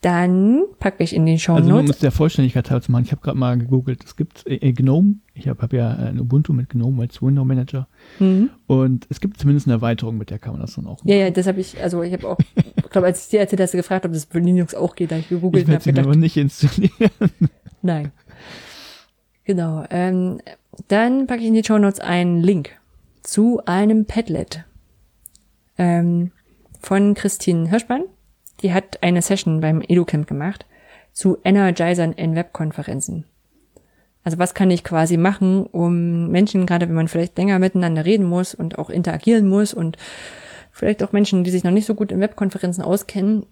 Dann packe ich in den Show
Notes. Also um es der Vollständigkeit halber zu machen, ich habe gerade mal gegoogelt, es gibt äh, äh GNOME, ich habe hab ja ein Ubuntu mit GNOME als Window Manager mhm. und es gibt zumindest eine Erweiterung, mit der kann man das dann auch
machen. Ja, ja, das habe ich, also ich habe auch, ich glaube, als ich dir erzählt hast, gefragt, ob das für Linux auch geht, da ich gegoogelt
habe. Ich werde aber nicht installieren.
Nein. Genau. Ähm, dann packe ich in die Show Notes einen Link zu einem Padlet ähm, von Christine Hirschmann die hat eine Session beim EduCamp gemacht zu Energizern in Webkonferenzen. Also was kann ich quasi machen, um Menschen, gerade wenn man vielleicht länger miteinander reden muss und auch interagieren muss und vielleicht auch Menschen, die sich noch nicht so gut in Webkonferenzen auskennen,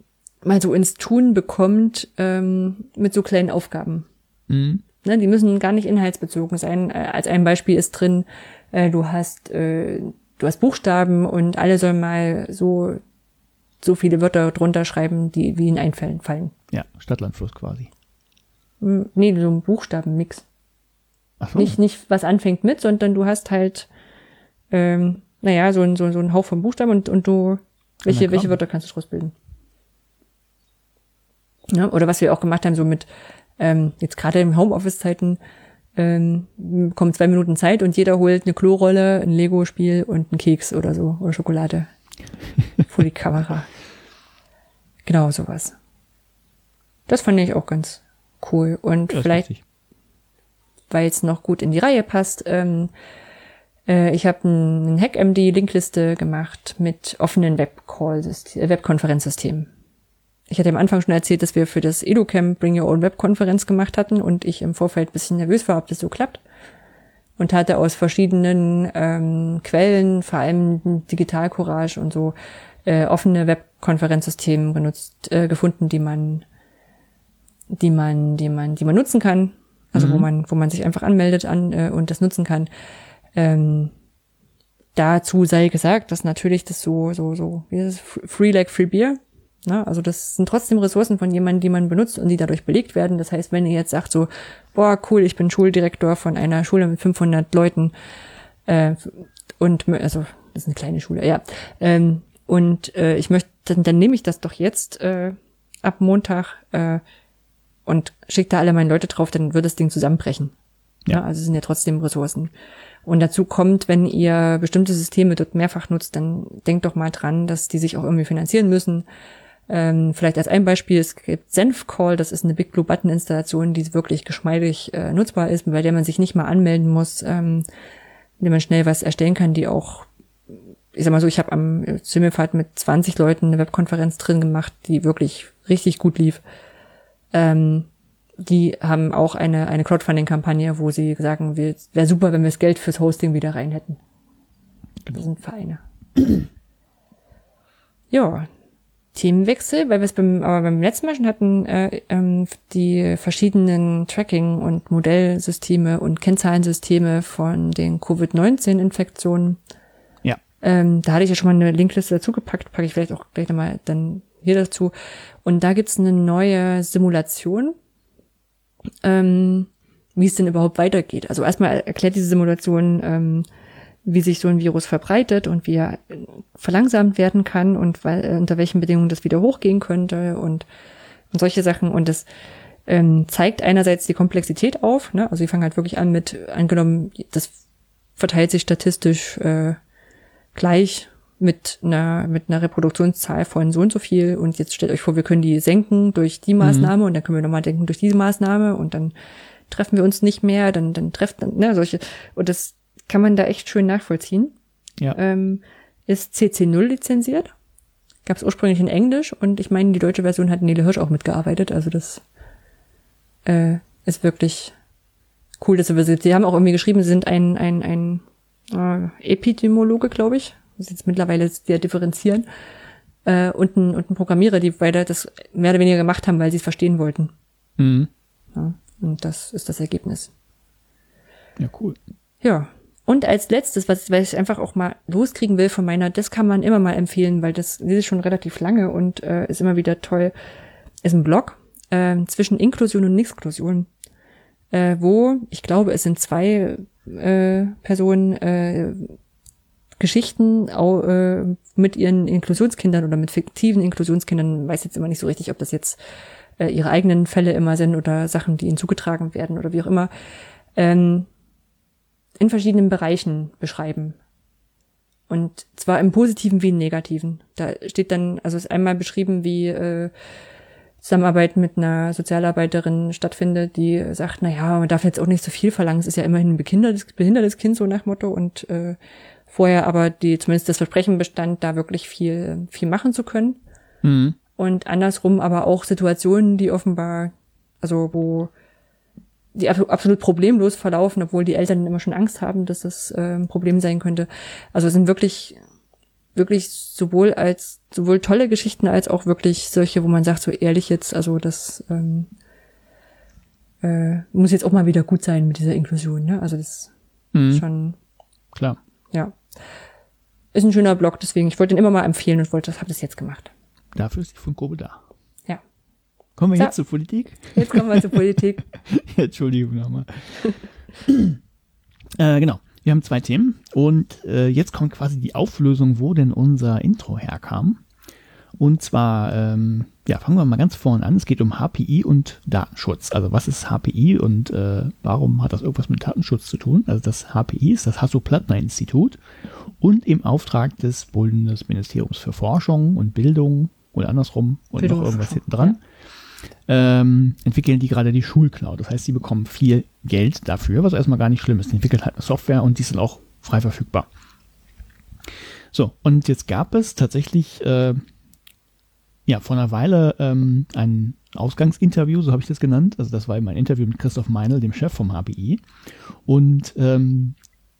mal so ins Tun bekommt ähm, mit so kleinen Aufgaben. Mhm. Ne, die müssen gar nicht inhaltsbezogen sein. Äh, als ein Beispiel ist drin, äh, du hast, äh, du hast Buchstaben und alle sollen mal so, so viele Wörter drunter schreiben, die wie ihnen einfallen fallen.
Ja, Stadtlandfluss quasi.
Hm, Nee, so ein Buchstabenmix.
Ach so.
Nicht, nicht was anfängt mit, sondern du hast halt, ähm, naja, so ein, so, so ein Hauch von Buchstaben und, und du, welche,
Anagramm.
welche Wörter kannst du draus bilden? Ja, oder was wir auch gemacht haben, so mit, ähm, jetzt gerade im Homeoffice-Zeiten, ähm, kommen zwei Minuten Zeit und jeder holt eine Klorolle, ein Lego-Spiel und einen Keks oder so, oder Schokolade vor die Kamera. Genau, sowas. Das fand ich auch ganz cool. Und
Ja,
vielleicht weil es noch gut in die Reihe passt. Ähm, äh, ich habe einen HackMD-Linkliste gemacht mit offenen äh, Webkonferenzsystemen. Ich hatte am Anfang schon erzählt, dass wir für das EduCamp Bring Your Own Web-Konferenz gemacht hatten und ich im Vorfeld ein bisschen nervös war, ob das so klappt. Und hatte aus verschiedenen ähm, Quellen, vor allem Digital Courage und so, äh, offene Webkonferenzsysteme genutzt, äh, gefunden, die man, die man, die man, die man nutzen kann. Also wo
Mhm.
man, wo man sich einfach anmeldet an äh, und das nutzen kann. Ähm, dazu sei gesagt, dass natürlich das so, so, so, wie ist es? Free like free beer. Ne? Also das sind trotzdem Ressourcen von jemandem, die man benutzt und die dadurch belegt werden. Das heißt, wenn ihr jetzt sagt so, boah, cool, ich bin Schuldirektor von einer Schule mit 500 Leuten äh, und, also das ist eine kleine Schule, ja. Ähm, und äh, ich möchte, dann, dann nehme ich das doch jetzt äh, ab Montag äh, und schicke da alle meine Leute drauf, dann wird das Ding zusammenbrechen.
Ja.
Ja. also es sind ja trotzdem Ressourcen. Und dazu kommt, wenn ihr bestimmte Systeme dort mehrfach nutzt, dann denkt doch mal dran, dass die sich auch irgendwie finanzieren müssen. Ähm, vielleicht als ein Beispiel, es gibt Senfcall, das ist eine Big Blue Button Installation, die wirklich geschmeidig äh, nutzbar ist, bei der man sich nicht mal anmelden muss, ähm, in der man schnell was erstellen kann, die auch, ich sag mal so, ich habe am Zimmelfahrt mit 20 Leuten eine Webkonferenz drin gemacht, die wirklich richtig gut lief. Ähm, die haben auch eine, eine Crowdfunding-Kampagne, wo sie sagen, wäre super, wenn wir das Geld fürs Hosting wieder rein hätten. Das sind Vereine. ja, Themenwechsel, weil wir es beim, aber beim letzten Mal schon hatten, äh, ähm, die verschiedenen Tracking- und Modellsysteme und Kennzahlensysteme von den Covid-19-Infektionen.
Ja.
Ähm, da hatte ich ja schon mal eine Linkliste dazu gepackt, packe ich vielleicht auch gleich nochmal dann hier dazu. Und da gibt's eine neue Simulation, ähm, wie es denn überhaupt weitergeht. Also erstmal erklärt diese Simulation, ähm, wie sich so ein Virus verbreitet und wie er äh, verlangsamt werden kann und weil, äh, unter welchen Bedingungen das wieder hochgehen könnte und, und solche Sachen. Und das ähm, zeigt einerseits die Komplexität auf. Ne? Also sie fangen halt wirklich an mit, angenommen, das verteilt sich statistisch äh, gleich mit einer, mit einer Reproduktionszahl von so und so viel und jetzt stellt euch vor, wir können die senken durch die Maßnahme und dann können wir nochmal denken durch diese Maßnahme und dann treffen wir uns nicht mehr, dann, dann treffen, ne, solche, und das kann man da echt schön nachvollziehen.
Ja.
Ähm, ist CC0 lizenziert. Gab es ursprünglich in Englisch und ich meine, die deutsche Version hat Nele Hirsch auch mitgearbeitet, also das äh, ist wirklich cool, dass sie, sie haben auch irgendwie geschrieben, sie sind ein, ein, ein äh, Epidemiologe, glaube ich. Das ist jetzt mittlerweile sehr differenzieren. Äh, und, ein, und ein Programmierer, die beide das mehr oder weniger gemacht haben, weil sie es verstehen wollten.
Mhm.
Ja, und das ist das Ergebnis.
Ja, cool.
Ja. Und als letztes, was, was ich einfach auch mal loskriegen will von meiner, das kann man immer mal empfehlen, weil das lese ich schon relativ lange und äh, ist immer wieder toll, ist ein Blog äh, zwischen Inklusion und Nixklusion, äh, wo, ich glaube, es sind zwei äh, Personen äh, Geschichten au, äh, mit ihren Inklusionskindern oder mit fiktiven Inklusionskindern, weiß jetzt immer nicht so richtig, ob das jetzt äh, ihre eigenen Fälle immer sind oder Sachen, die ihnen zugetragen werden oder wie auch immer, ähm, in verschiedenen Bereichen beschreiben. Und zwar im Positiven wie im Negativen. Da steht dann, also ist einmal beschrieben, wie äh, Zusammenarbeit mit einer Sozialarbeiterin stattfindet, die sagt, na ja, man darf jetzt auch nicht so viel verlangen, es ist ja immerhin ein behindertes, behindertes Kind, so nach Motto, und äh, vorher aber die zumindest das Versprechen bestand, da wirklich viel, viel machen zu können.
Mhm.
Und andersrum aber auch Situationen, die offenbar, also wo die abso- absolut problemlos verlaufen, obwohl die Eltern immer schon Angst haben, dass das äh, ein Problem sein könnte. Also es sind wirklich, wirklich sowohl als sowohl tolle Geschichten als auch wirklich solche, wo man sagt, so ehrlich jetzt, also das ähm, äh, muss jetzt auch mal wieder gut sein mit dieser Inklusion. Ne? Also das
Mhm.
ist schon
klar.
Ja. Ist ein schöner Blog, deswegen, ich wollte ihn immer mal empfehlen und wollte, das habe das jetzt gemacht.
Dafür ist die Funkgruppe da.
Ja.
Kommen wir
Ja.
jetzt zur Politik?
Jetzt kommen wir zur Politik.
Entschuldigung nochmal. äh, genau. Wir haben zwei Themen und äh, jetzt kommt quasi die Auflösung, wo denn unser Intro herkam. Und zwar, ähm, ja, fangen wir mal ganz vorne an. Es geht um HPI und Datenschutz. Also was ist HPI und äh, warum hat das irgendwas mit Datenschutz zu tun? Also das HPI ist das Hasso-Plattner-Institut und im Auftrag des Bundesministeriums für Forschung und Bildung oder andersrum und noch irgendwas hinten dran ähm, entwickeln die gerade die Schulcloud. Das heißt, sie bekommen viel Geld dafür, was erstmal gar nicht schlimm ist. Die entwickeln halt eine Software und die sind auch frei verfügbar. So, und jetzt gab es tatsächlich äh, ja vor einer Weile ähm, ein Ausgangsinterview, so habe ich das genannt. Also das war eben ein Interview mit Christoph Meinl, dem Chef vom HPI. Und ähm,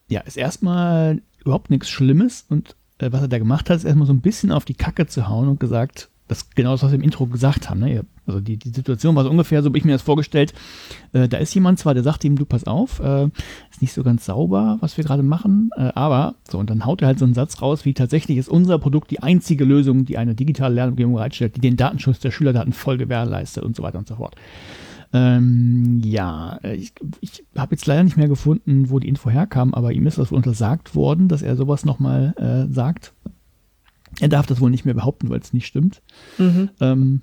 ja, ist erstmal überhaupt nichts Schlimmes und äh, was er da gemacht hat, ist erstmal so ein bisschen auf die Kacke zu hauen und gesagt, das genau das, was wir im Intro gesagt haben. Ne? Also die, die Situation war so ungefähr, so habe ich mir das vorgestellt. Äh, da ist jemand zwar, der sagt ihm, du pass auf, äh, ist nicht so ganz sauber, was wir gerade machen, äh, aber so, und dann haut er halt so einen Satz raus, wie tatsächlich ist unser Produkt die einzige Lösung, die eine digitale Lernumgebung bereitstellt, die den Datenschutz der Schülerdaten voll gewährleistet und so weiter und so fort. Ähm, ja, äh, ich, ich habe jetzt leider nicht mehr gefunden, wo die Info herkam, aber ihm ist das wohl untersagt worden, dass er sowas nochmal äh, sagt. Er darf das wohl nicht mehr behaupten, weil es nicht stimmt.
Mhm.
Ähm,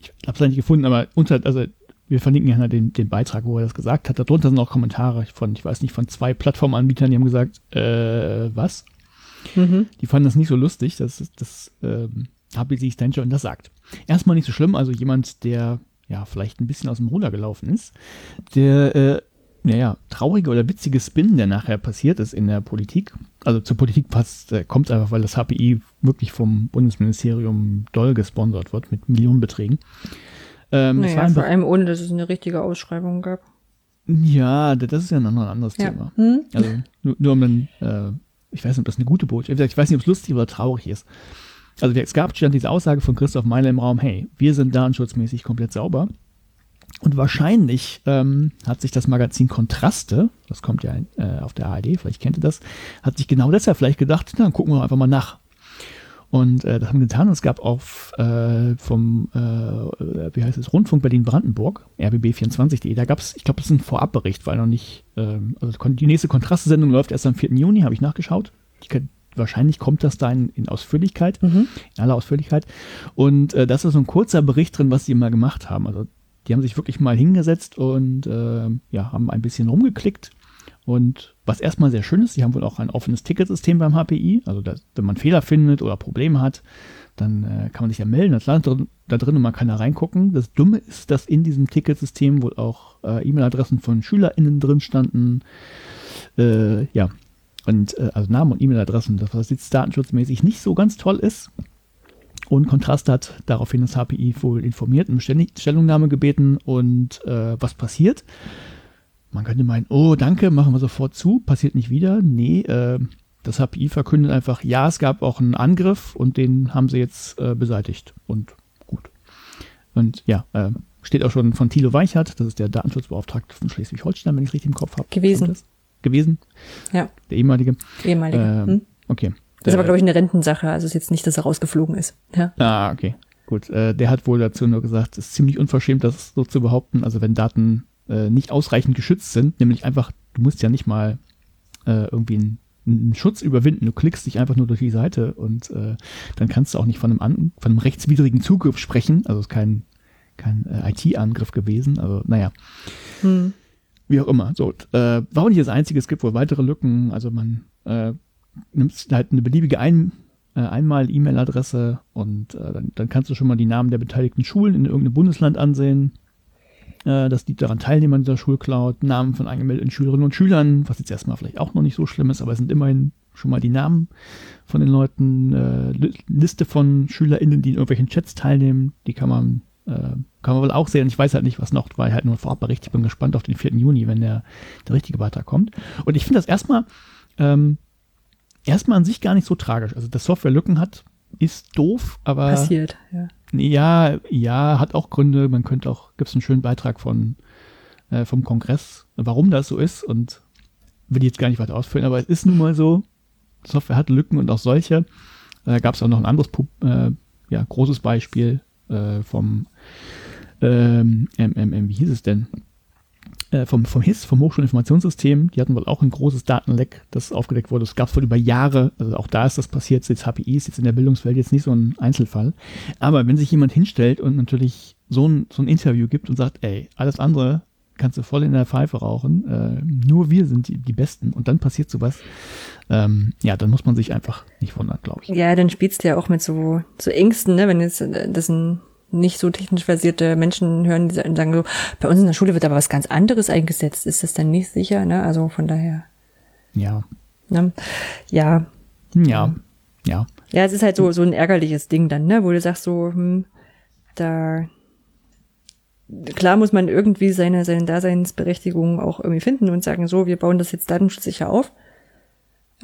ich habe es nicht gefunden, aber unter, also wir verlinken ja den, den Beitrag, wo er das gesagt hat. Darunter sind auch Kommentare von, ich weiß nicht, von zwei Plattformanbietern, die haben gesagt, äh, was?
Mhm.
Die fanden das nicht so lustig, dass das, ähm, HPC Extension das sagt. Erstmal nicht so schlimm, also jemand, der ja vielleicht ein bisschen aus dem Ruder gelaufen ist, der äh, naja, traurige oder witzige Spin, der nachher passiert ist in der Politik. Also zur Politik passt, äh, kommt einfach, weil das HPI wirklich vom Bundesministerium doll gesponsert wird mit Millionenbeträgen. Ähm,
Naja,
ein
vor allem ohne, dass es eine richtige Ausschreibung gab.
ja, das ist ja noch ein anderes
Ja.
Thema.
Hm?
Also nur, nur um dann, äh, ich weiß nicht, ob das eine gute Botschaft ist. Ich weiß nicht, ob es lustig oder traurig ist. Also es gab stand diese Aussage von Christoph Meiler im Raum, hey, wir sind datenschutzmäßig komplett sauber. Und wahrscheinlich ähm, hat sich das Magazin Kontraste, das kommt ja äh, auf der ARD, vielleicht kennt ihr das, hat sich genau deshalb vielleicht gedacht, na, dann gucken wir einfach mal nach. Und äh, das haben wir getan. Es gab auf äh, vom, äh, wie heißt es, Rundfunk Berlin-Brandenburg, rbb24.de, da gab es, ich glaube, das ist ein Vorabbericht, weil noch nicht, ähm, also die nächste Kontraste-Sendung läuft erst am 4. Juni, habe ich nachgeschaut. Die, kann- wahrscheinlich kommt das da in, in Ausführlichkeit,
Mhm.
in aller Ausführlichkeit. Und äh, das ist so ein kurzer Bericht drin, was die mal gemacht haben. Also die haben sich wirklich mal hingesetzt und äh, ja, haben ein bisschen rumgeklickt. Und was erstmal sehr schön ist, sie haben wohl auch ein offenes Ticketsystem beim HPI. Also dass, wenn man Fehler findet oder Probleme hat, dann äh, kann man sich ja melden. Das landet da drin und man kann da reingucken. Das Dumme ist, dass in diesem Ticketsystem wohl auch äh, E-Mail-Adressen von SchülerInnen drin standen. Äh, ja, und äh, also Namen und E-Mail-Adressen, das was jetzt datenschutzmäßig nicht so ganz toll ist. Und Kontrast hat daraufhin das HPI wohl informiert und um Stellung- Stellungnahme gebeten. Und äh, was passiert? Man könnte meinen, oh, danke, machen wir sofort zu, passiert nicht wieder. Nee, äh, das HPI verkündet einfach, ja, es gab auch einen Angriff und den haben sie jetzt äh, beseitigt. Und gut. Und ja, äh, steht auch schon von Thilo Weichert, das ist der Datenschutzbeauftragte von Schleswig-Holstein, wenn ich es richtig im Kopf habe.
Gewesen.
Gewesen,
Ja,
der ehemalige.
ehemalige.
Ähm,
Hm?
Okay.
Das ist aber, glaube ich, eine Rentensache. Also es ist jetzt nicht, dass er rausgeflogen ist. Ja.
Ah, okay. Gut. Äh, der hat wohl dazu nur gesagt, es ist ziemlich unverschämt, das so zu behaupten. Also wenn Daten äh, nicht ausreichend geschützt sind, nämlich einfach, du musst ja nicht mal äh, irgendwie einen, einen Schutz überwinden. Du klickst dich einfach nur durch die Seite und äh, dann kannst du auch nicht von einem, an, von einem rechtswidrigen Zugriff sprechen. Also es ist kein, kein äh, IT-Angriff gewesen. Also naja,
Hm.
wie auch immer. So, äh, war auch nicht das Einzige, es gibt wohl weitere Lücken. Also man äh, nimmt halt eine beliebige Ein äh, Einmal-E-Mail-Adresse und äh, dann, dann kannst du schon mal die Namen der beteiligten Schulen in irgendeinem Bundesland ansehen. Äh, dass die daran teilnehmen an dieser Schulcloud, Namen von angemeldeten Schülerinnen und Schülern, was jetzt erstmal vielleicht auch noch nicht so schlimm ist, aber es sind immerhin schon mal die Namen von den Leuten, äh, Li- Liste von SchülerInnen, die in irgendwelchen Chats teilnehmen, die kann man, äh, kann man wohl auch sehen. Ich weiß halt nicht, was noch, weil halt nur Vorabbericht. Ich bin gespannt auf den 4. Juni, wenn der, der richtige Beitrag kommt. Und ich finde das erstmal, ähm, erstmal an sich gar nicht so tragisch. Also, dass Software Lücken hat, ist doof, aber
Passiert, ja.
ja, ja, hat auch Gründe. Man könnte auch, gibt es einen schönen Beitrag von äh, vom Kongress, warum das so ist und will ich jetzt gar nicht weiter ausführen, aber es ist nun mal so, Software hat Lücken und auch solche. Da gab es auch noch ein anderes äh, ja, großes Beispiel äh, vom ähm, MMM, wie hieß es denn? Äh, vom, vom HIS, vom Hochschulinformationssystem, die hatten wohl auch ein großes Datenleck, das aufgedeckt wurde. Das gab es wohl über Jahre, also auch da ist das passiert, jetzt HPI ist jetzt in der Bildungswelt jetzt nicht so ein Einzelfall. Aber wenn sich jemand hinstellt und natürlich so ein, so ein Interview gibt und sagt, ey, alles andere kannst du voll in der Pfeife rauchen, äh, nur wir sind die, die Besten und dann passiert sowas, ähm, ja, dann muss man sich einfach nicht wundern, glaube ich.
Ja, dann spielst du ja auch mit so, so Ängsten, ne, wenn jetzt äh, das ein nicht so technisch versierte Menschen hören, die sagen so, bei uns in der Schule wird aber was ganz anderes eingesetzt. Ist das dann nicht sicher? Ne? Also von daher.
Ja.
Ne? Ja.
Ja. Ja.
Ja, es ist halt so, so ein ärgerliches Ding dann, ne? wo du sagst so, hm, da, klar muss man irgendwie seine, seine Daseinsberechtigung auch irgendwie finden und sagen, so, wir bauen das jetzt datenschutzsicher auf.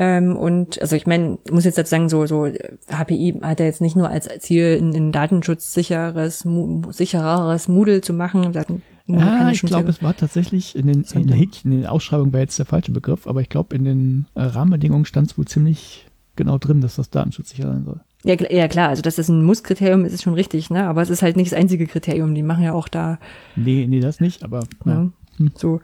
Ähm, und also ich meine, muss jetzt dazu sagen, so, so HPI hat ja jetzt nicht nur als Ziel, ein, ein datenschutzsicheres, sichereres Moodle zu machen.
Daten ah, ich glaube, es war tatsächlich in den, in, der in den Ausschreibungen war jetzt der falsche Begriff, aber ich glaube, in den äh, Rahmenbedingungen stand es wohl ziemlich genau drin, dass das datenschutzsicher sein soll.
Ja, ja klar, also dass das ein Muss-Kriterium ist, ist schon richtig, ne? Aber es ist halt nicht das einzige Kriterium. Die machen ja auch da.
Nee, nee, das nicht, aber. Ja.
ja. Hm. So.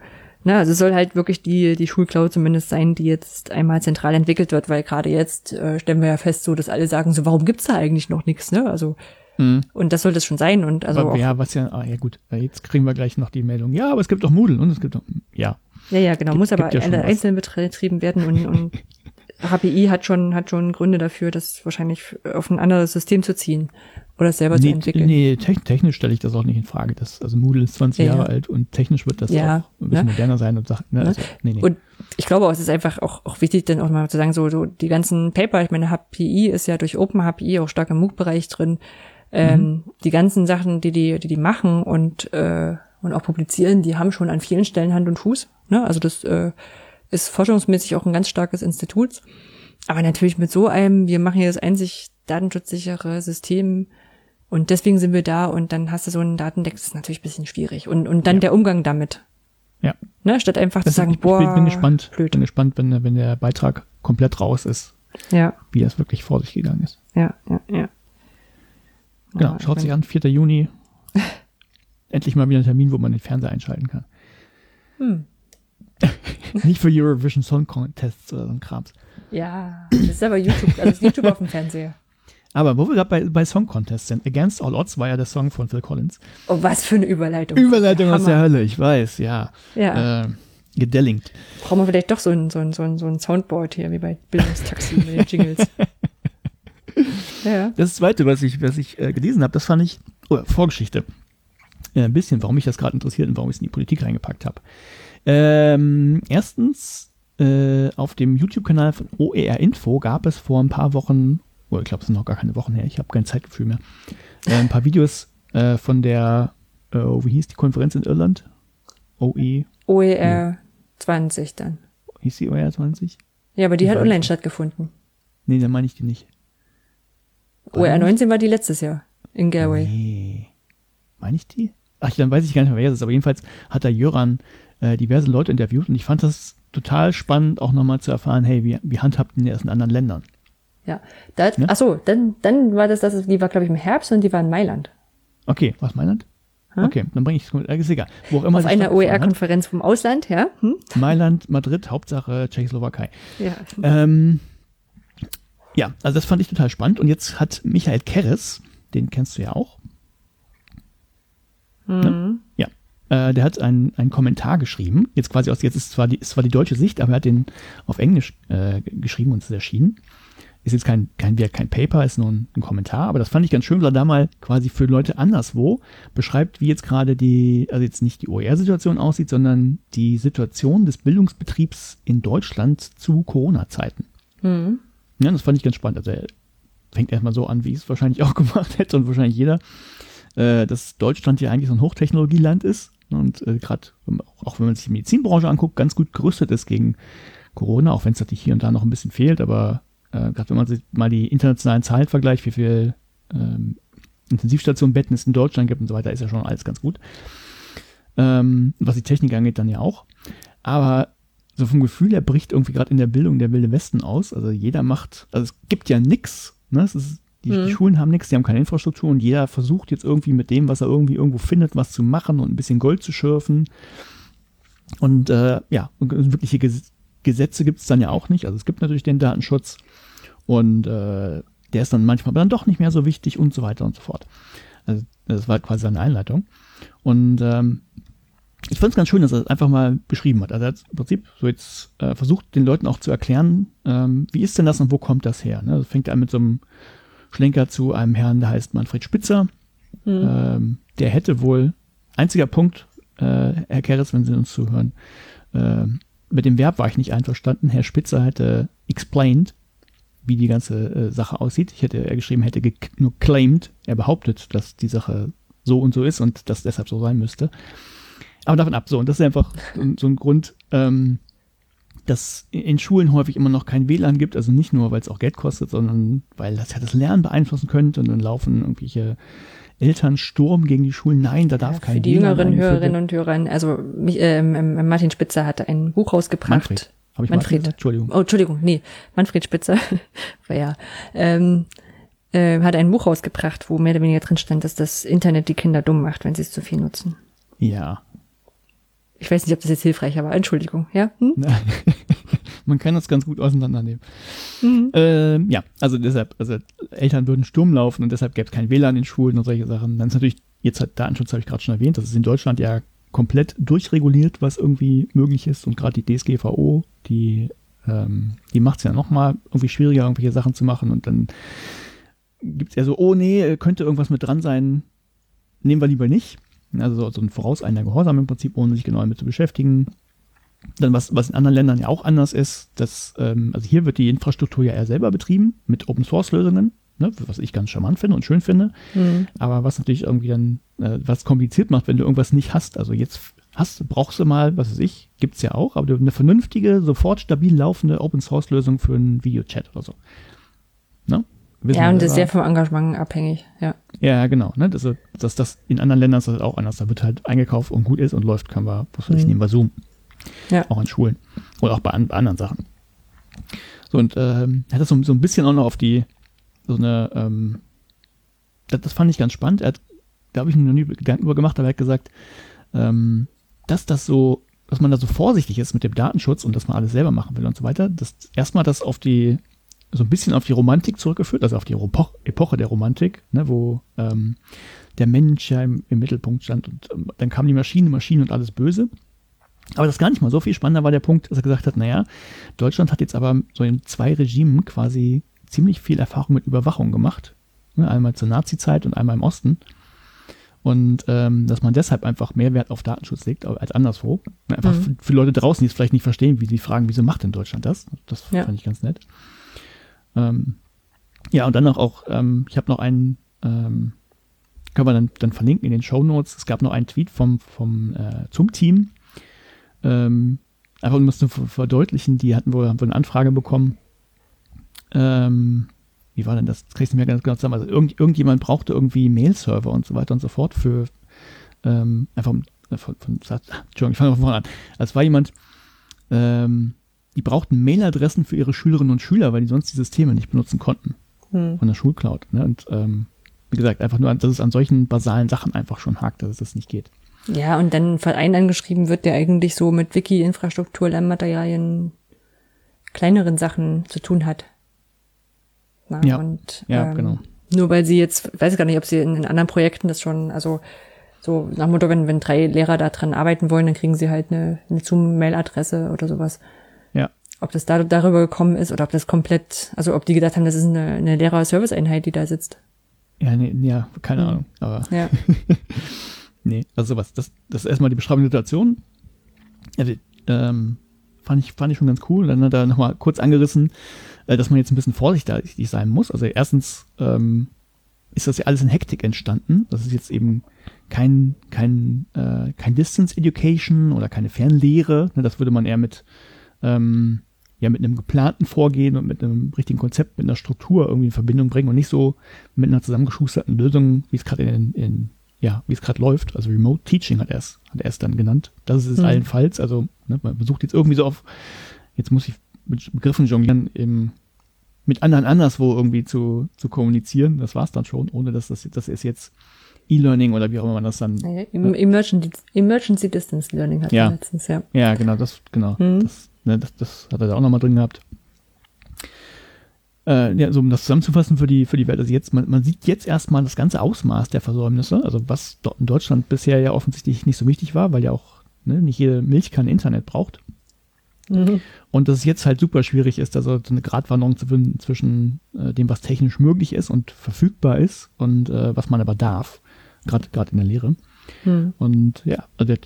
Ne, also es soll halt wirklich die, die Schulcloud zumindest sein, die jetzt einmal zentral entwickelt wird, weil gerade jetzt äh, stellen wir ja fest, so dass alle sagen, so warum gibt's da eigentlich noch nichts, ne? Also mhm. und das soll das schon sein. Und also
aber, ja, was ja, ah, ja gut, jetzt kriegen wir gleich noch die Meldung. Ja, aber es gibt auch Moodle und es gibt auch, ja.
Ja, ja, genau, gibt, muss aber ja einzeln betrieben werden und, und HPI hat schon, hat schon Gründe dafür, das wahrscheinlich auf ein anderes System zu ziehen oder selber
nee,
zu entwickeln.
Nee, technisch stelle ich das auch nicht in Frage. Das, also Moodle ist 20 ja, Jahre ja. alt und technisch wird das ja, auch ein bisschen ne? moderner sein und sagt, ne,
ne? Also, nee, nee. Und ich glaube auch, es ist einfach auch, auch wichtig, dann auch mal zu sagen, so, so die ganzen Paper, ich meine, HPI ist ja durch Open HPI auch stark im MOOC-Bereich drin. Ähm, mhm. Die ganzen Sachen, die die, die die machen und, äh, und auch publizieren, die haben schon an vielen Stellen Hand und Fuß. Ne? Also das äh, ist forschungsmäßig auch ein ganz starkes Institut. Aber natürlich mit so einem, wir machen hier das einzig datenschutzsichere System und deswegen sind wir da und dann hast du so einen Datendeck, das ist natürlich ein bisschen schwierig. Und, und dann ja. der Umgang damit.
Ja.
Ne, statt einfach
das
zu sagen,
ich, boah, bin, bin gespannt, blöd. bin gespannt, wenn, wenn der Beitrag komplett raus ist.
Ja.
Wie das wirklich vor sich gegangen ist.
Ja, ja, ja.
Genau, oh, schaut sich an, 4. Juni. Endlich mal wieder ein Termin, wo man den Fernseher einschalten kann. Hm. Nicht für Eurovision Song Contests oder so ein Krams.
Ja, das ist aber YouTube, also YouTube auf dem Fernseher.
Aber wo wir gerade bei, bei Song Contests sind, Against All Odds war ja der Song von Phil Collins.
Oh, was für eine Überleitung.
Überleitung Hammer. aus der Hölle, ich weiß, ja.
Ja.
Äh, gedellingt.
Brauchen wir vielleicht doch so ein, so ein, so ein, so ein Soundboard hier, wie bei Bildungstaxi mit den Jingles.
ja. Das zweite, was ich, was ich äh, gelesen habe, das fand ich, oh, Vorgeschichte. Äh, ein bisschen, warum mich das gerade interessiert und warum ich es in die Politik reingepackt habe. Ähm, erstens, äh, auf dem YouTube-Kanal von OER Info gab es vor ein paar Wochen, oh, ich glaube, es sind noch gar keine Wochen her, ich habe kein Zeitgefühl mehr, äh, ein paar Videos äh, von der, äh, wie hieß die Konferenz in Irland? OE?
OER nee. 20 dann.
Hieß die OER 20?
Ja, aber die ich hat online stattgefunden.
Nee, dann meine ich die nicht.
OER 19 war die letztes Jahr in Galway.
Nee. Meine ich die? Ach, dann weiß ich gar nicht mehr, wer das ist. Aber jedenfalls hat da Jöran äh, diverse Leute interviewt und ich fand das total spannend, auch nochmal zu erfahren, hey, wie, wie handhabt ihr das in anderen Ländern?
Ja, da, ne? ach so, dann, dann war das, das die war, glaube ich, im Herbst und die war in Mailand.
Okay, was Mailand? Hm? Okay, dann bringe ich es gut. Ist egal.
Wo auch immer Auf einer OER-Konferenz vom Ausland, ja. Hm?
Mailand, Madrid, Hauptsache Tschechoslowakei.
Ja.
Ähm, ja, also das fand ich total spannend. Und jetzt hat Michael Keres, den kennst du ja auch.
Mhm. Ne?
Ja, äh, der hat einen, einen Kommentar geschrieben. Jetzt quasi aus, jetzt ist zwar die, ist zwar die deutsche Sicht, aber er hat den auf Englisch äh, geschrieben und es ist erschienen. Ist jetzt kein, kein, kein Paper, ist nur ein, ein, Kommentar, aber das fand ich ganz schön, weil er da mal quasi für Leute anderswo beschreibt, wie jetzt gerade die, also jetzt nicht die OER-Situation aussieht, sondern die Situation des Bildungsbetriebs in Deutschland zu Corona-Zeiten. Mhm. Ja, das fand ich ganz spannend. Also er fängt erstmal so an, wie ich es wahrscheinlich auch gemacht hätte und wahrscheinlich jeder, äh, dass Deutschland ja eigentlich so ein Hochtechnologieland ist und äh, gerade, auch wenn man sich die Medizinbranche anguckt, ganz gut gerüstet ist gegen Corona, auch wenn es natürlich hier und da noch ein bisschen fehlt, aber äh, gerade wenn man sich mal die internationalen Zahlen vergleicht, wie viel ähm, Intensivstationenbetten es in Deutschland gibt und so weiter, ist ja schon alles ganz gut. Ähm, was die Technik angeht, dann ja auch. Aber so vom Gefühl her bricht irgendwie gerade in der Bildung der Wilde Westen aus. Also jeder macht, also es gibt ja nichts. Ne? Es ist, die, mhm. die Schulen haben nichts, die haben keine Infrastruktur und jeder versucht jetzt irgendwie mit dem, was er irgendwie irgendwo findet, was zu machen und ein bisschen Gold zu schürfen. Und äh, ja, wirkliche Ges Gesetze gibt es dann ja auch nicht. Also es gibt natürlich den Datenschutz und äh, der ist dann manchmal dann doch nicht mehr so wichtig und so weiter und so fort. Also das war quasi seine Einleitung. Und ähm, ich fand es ganz schön, dass er das einfach mal beschrieben hat. Also er hat im Prinzip so jetzt äh, versucht, den Leuten auch zu erklären, ähm, wie ist denn das und wo kommt das her? Ne? Das fängt an mit so einem Schlenker zu einem Herrn, der heißt Manfred Spitzer. Mhm. Ähm, der hätte wohl, einziger Punkt, äh, Herr Keres, wenn Sie uns zuhören, äh, mit dem Verb war ich nicht einverstanden. Herr Spitzer hätte explained, wie die ganze äh, Sache aussieht. Ich hätte er geschrieben, hätte ge nur claimed, er behauptet, dass die Sache so und so ist und das deshalb so sein müsste. Aber davon ab, so, und das ist einfach so ein Grund, ähm, dass in Schulen häufig immer noch kein WLAN gibt, also nicht nur, weil es auch Geld kostet, sondern weil das ja das Lernen beeinflussen könnte und dann laufen irgendwelche Eltern Sturm gegen die Schulen. Nein, da darf ja, kein
Für die jüngeren Hörerinnen und Hörer, also mich, äh, Martin Spitzer hatte ein Buch rausgebracht.
Manfred.
Hab ich Manfred. Entschuldigung. Oh, Entschuldigung, nee, Manfred Spitzer. ja. Ähm, äh, hat ein Buch rausgebracht, wo mehr oder weniger drin stand, dass das Internet die Kinder dumm macht, wenn sie es zu viel nutzen.
Ja,
ich weiß nicht, ob das jetzt hilfreich war. Entschuldigung, ja? Hm?
Man kann das ganz gut auseinandernehmen. Mhm. Ähm, ja, also deshalb, also Eltern würden Sturm laufen und deshalb gäbe es kein WLAN in Schulen und solche Sachen. Dann ist natürlich, jetzt hat Datenschutz, habe ich gerade schon erwähnt, das ist in Deutschland ja komplett durchreguliert, was irgendwie möglich ist. Und gerade die DSGVO, die, ähm, die macht es ja nochmal irgendwie schwieriger, irgendwelche Sachen zu machen. Und dann gibt es ja so, oh nee, könnte irgendwas mit dran sein, nehmen wir lieber nicht. Also so ein vorauseilender Gehorsam im Prinzip, ohne sich genau damit zu beschäftigen. Dann was, was in anderen Ländern ja auch anders ist, dass, ähm, also hier wird die Infrastruktur ja eher selber betrieben mit Open Source Lösungen, ne, was ich ganz charmant finde und schön finde. Mhm. Aber was natürlich irgendwie dann äh, was kompliziert macht, wenn du irgendwas nicht hast. Also jetzt hast, brauchst du mal, was weiß ich, gibt's ja auch, aber eine vernünftige, sofort stabil laufende Open Source Lösung für einen Videochat oder so. Ne?
Ja, und das ist sehr vom Engagement abhängig, ja.
Ja, genau. Ne? Das, das, das in anderen Ländern ist das auch anders. Da wird halt eingekauft und gut ist und läuft, können wir, was weiß ich, mhm. nehmen wir Zoom. Ja. Auch an Schulen. Oder auch bei, an, bei anderen Sachen. So, und ähm, hat das so, so ein bisschen auch noch auf die, so eine, ähm, das, das fand ich ganz spannend. Er hat, da habe ich mir noch nie Gedanken über gemacht, aber er hat gesagt, ähm, dass das so, dass man da so vorsichtig ist mit dem Datenschutz und dass man alles selber machen will und so weiter, dass erstmal das auf die so ein bisschen auf die Romantik zurückgeführt, also auf die Epoche der Romantik, ne, wo ähm, der Mensch ja im, im Mittelpunkt stand und ähm, dann kam die Maschine, Maschine und alles böse. Aber das gar nicht mal so viel spannender war der Punkt, dass er gesagt hat, naja, Deutschland hat jetzt aber so in zwei Regimen quasi ziemlich viel Erfahrung mit Überwachung gemacht. Ne, einmal zur Nazi-Zeit und einmal im Osten. Und ähm, dass man deshalb einfach mehr Wert auf Datenschutz legt als anderswo. Einfach mhm. für, für, Leute draußen, die es vielleicht nicht verstehen, wie die fragen, wieso macht denn Deutschland das? Das ja. fand ich ganz nett. Ähm, ja, und dann noch auch, ähm, ich habe noch einen, ähm, können wir dann, dann verlinken in den Show Notes. Es gab noch einen Tweet vom, vom äh, zum Team. Ähm, einfach um das zu verdeutlichen, die hatten wohl, haben wohl eine Anfrage bekommen. Ähm, wie war denn das? Das ich nicht mehr ganz genau zusammen. Also irgend, irgendjemand brauchte irgendwie Mail-Server und so weiter und so fort für ähm, einfach äh, von, von, Entschuldigung, ich fange von vorne an. Es war jemand, ähm, die brauchten Mailadressen für ihre Schülerinnen und Schüler, weil die sonst die Systeme nicht benutzen konnten hm. von der Schulcloud. Ne? Und ähm, wie gesagt, einfach nur, dass es an solchen basalen Sachen einfach schon hakt, dass es das nicht geht.
Ja, und dann ein Verein angeschrieben wird, der eigentlich so mit Wiki-Infrastruktur, Lernmaterialien, kleineren Sachen zu tun hat.
Na, ja, und, ja ähm, genau.
Nur weil sie jetzt, weiß ich gar nicht, ob sie in, in anderen Projekten das schon, also so nach Motto, wenn, wenn drei Lehrer da dran arbeiten wollen, dann kriegen sie halt eine, eine Zoom-Mail-Adresse oder sowas. Ob das da, darüber gekommen ist oder ob das komplett, also ob die gedacht haben, das ist eine, eine Lehrer-Service-Einheit, die da sitzt.
Ja, nee, ja, keine mhm. Ahnung. Aber
ja.
nee, also sowas. Das, das ist erstmal die Beschreibung der Situation. Ja, die, ähm, fand ich, fand ich schon ganz cool. Dann hat er nochmal kurz angerissen, äh, dass man jetzt ein bisschen vorsichtig sein muss. Also erstens ähm, ist das ja alles in Hektik entstanden. Das ist jetzt eben kein, kein, äh, kein Distance Education oder keine Fernlehre. Ne, das würde man eher mit ähm, ja mit einem geplanten Vorgehen und mit einem richtigen Konzept, mit einer Struktur irgendwie in Verbindung bringen und nicht so mit einer zusammengeschusterten Lösung, wie es gerade in, in, ja, wie es gerade läuft. Also Remote Teaching hat er es, hat er es dann genannt. Das ist es mhm. allenfalls. Also Ne? Man versucht jetzt irgendwie so auf, jetzt muss ich mit Begriffen jonglieren, im, mit anderen anderswo irgendwie zu, zu kommunizieren. Das war's dann schon, ohne dass das, das ist jetzt E-Learning oder wie auch immer man das dann.
Ja, Emergency, Emergency Distance Learning hat
Ja.
letztens, ja.
Ja, genau, das, genau.
Mhm.
Das, ne, das, das hat er da auch nochmal drin gehabt. Äh, ja, so um das zusammenzufassen für die, für die Welt. Also jetzt, man, man sieht jetzt erstmal das ganze Ausmaß der Versäumnisse, also was dort in Deutschland bisher ja offensichtlich nicht so wichtig war, weil ja auch ne, nicht jede Milchkanne Internet braucht.
Mhm.
Und dass es jetzt halt super schwierig ist, also so eine Gratwanderung zu finden zwischen äh, dem, was technisch möglich ist und verfügbar ist und äh, was man aber darf, gerade in der Lehre.
Hm.
Und ja, also der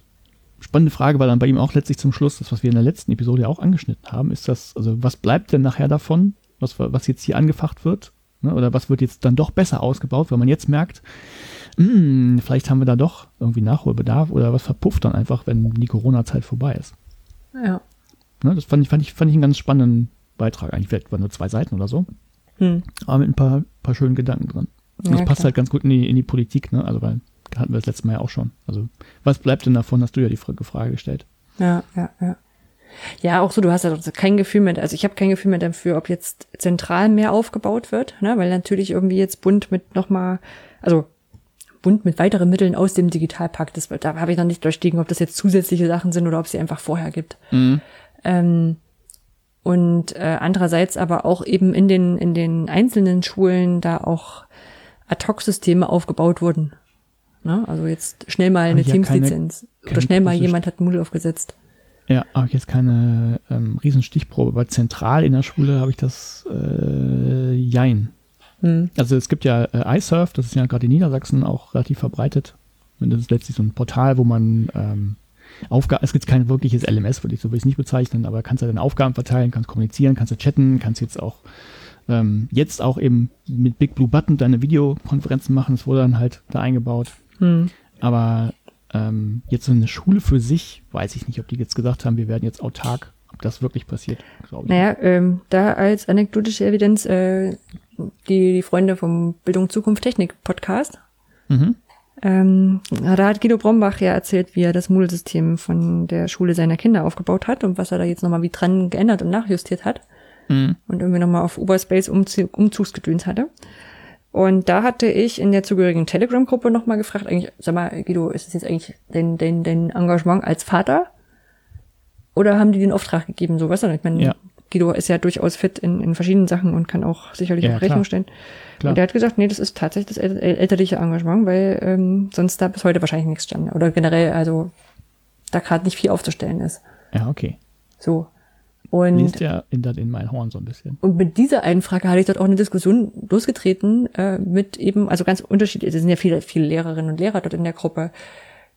spannende Frage war dann bei ihm auch letztlich zum Schluss, das, was wir in der letzten Episode ja auch angeschnitten haben, ist das, also was bleibt denn nachher davon, was, was jetzt hier angefacht wird? Ne? Oder was wird jetzt dann doch besser ausgebaut, wenn man jetzt merkt, "Hm, vielleicht haben wir da doch irgendwie Nachholbedarf oder was verpufft dann einfach, wenn die Corona-Zeit vorbei ist.
Ja.
Ne? Das fand ich, fand, ich, fand ich einen ganz spannenden Beitrag. Eigentlich vielleicht waren nur zwei Seiten oder so,
Hm.
aber mit ein paar, paar schönen Gedanken drin. Und das
Ja,
passt
klar.
halt ganz gut in die, in die Politik, ne? Also, weil hatten wir das letzte Mal ja auch schon. Also, was bleibt denn davon, hast du ja die Fra- Frage gestellt.
Ja, ja, ja. Ja, auch so, du hast ja doch kein Gefühl mehr, also ich habe kein Gefühl mehr dafür, ob jetzt zentral mehr aufgebaut wird, ne? weil natürlich irgendwie jetzt bunt mit nochmal, also bunt mit weiteren Mitteln aus dem Digitalpakt, das, da habe ich noch nicht durchstiegen, ob das jetzt zusätzliche Sachen sind oder ob es sie einfach vorher gibt. Ähm, und äh, andererseits aber auch eben in den, in den einzelnen Schulen da auch Ad-Hoc-Systeme aufgebaut wurden. Ne? Also jetzt schnell mal eine Teams-Lizenz. Oder schnell mal jemand hat Moodle aufgesetzt.
Ja, habe ich jetzt keine ähm, Riesenstichprobe, aber zentral in der Schule habe ich das äh, Jein.
Hm.
Also es gibt ja äh, iSurf, das ist ja gerade in Niedersachsen auch relativ verbreitet. Und das ist letztlich so ein Portal, wo man ähm, Aufgaben, es gibt kein wirkliches LMS, würde ich so will ich es nicht bezeichnen, aber kannst ja deine Aufgaben verteilen, kannst kommunizieren, kannst du chatten, kannst jetzt auch ähm, jetzt auch eben mit Big Blue Button deine Videokonferenzen machen, das wurde dann halt da eingebaut.
Hm.
Aber ähm, jetzt so eine Schule für sich, weiß ich nicht, ob die jetzt gesagt haben, wir werden jetzt autark, ob das wirklich passiert, glaube ich.
Naja, ähm, da als anekdotische Evidenz äh, die, die Freunde vom Bildung Zukunft Technik Podcast.
Mhm.
Ähm, da hat Guido Brombach ja erzählt, wie er das Moodle-System von der Schule seiner Kinder aufgebaut hat und was er da jetzt nochmal wie dran geändert und nachjustiert hat.
Mhm.
und irgendwie nochmal auf Uberspace Umzie Umzugsgedöns hatte. Und da hatte ich in der zugehörigen Telegram-Gruppe nochmal gefragt, eigentlich, sag mal, Guido, ist das jetzt eigentlich dein, dein, dein Engagement als Vater? Oder haben die den Auftrag gegeben, so, weißt du? Ich meine,
Ja.
Guido ist ja durchaus fit in, in verschiedenen Sachen und kann auch sicherlich
Ja,
auch Rechnung
klar.
stellen.
Klar.
Und der hat gesagt, nee, das ist tatsächlich das el el elterliche Engagement, weil ähm, sonst da bis heute wahrscheinlich nichts stand. Oder generell, also da gerade nicht viel aufzustellen ist.
Ja, okay.
So. Und
Liest ja in, in mein Horn so ein bisschen.
und mit dieser einen Frage hatte ich dort auch eine Diskussion losgetreten äh, mit eben, also ganz unterschiedlich, es sind ja viele, viele Lehrerinnen und Lehrer dort in der Gruppe,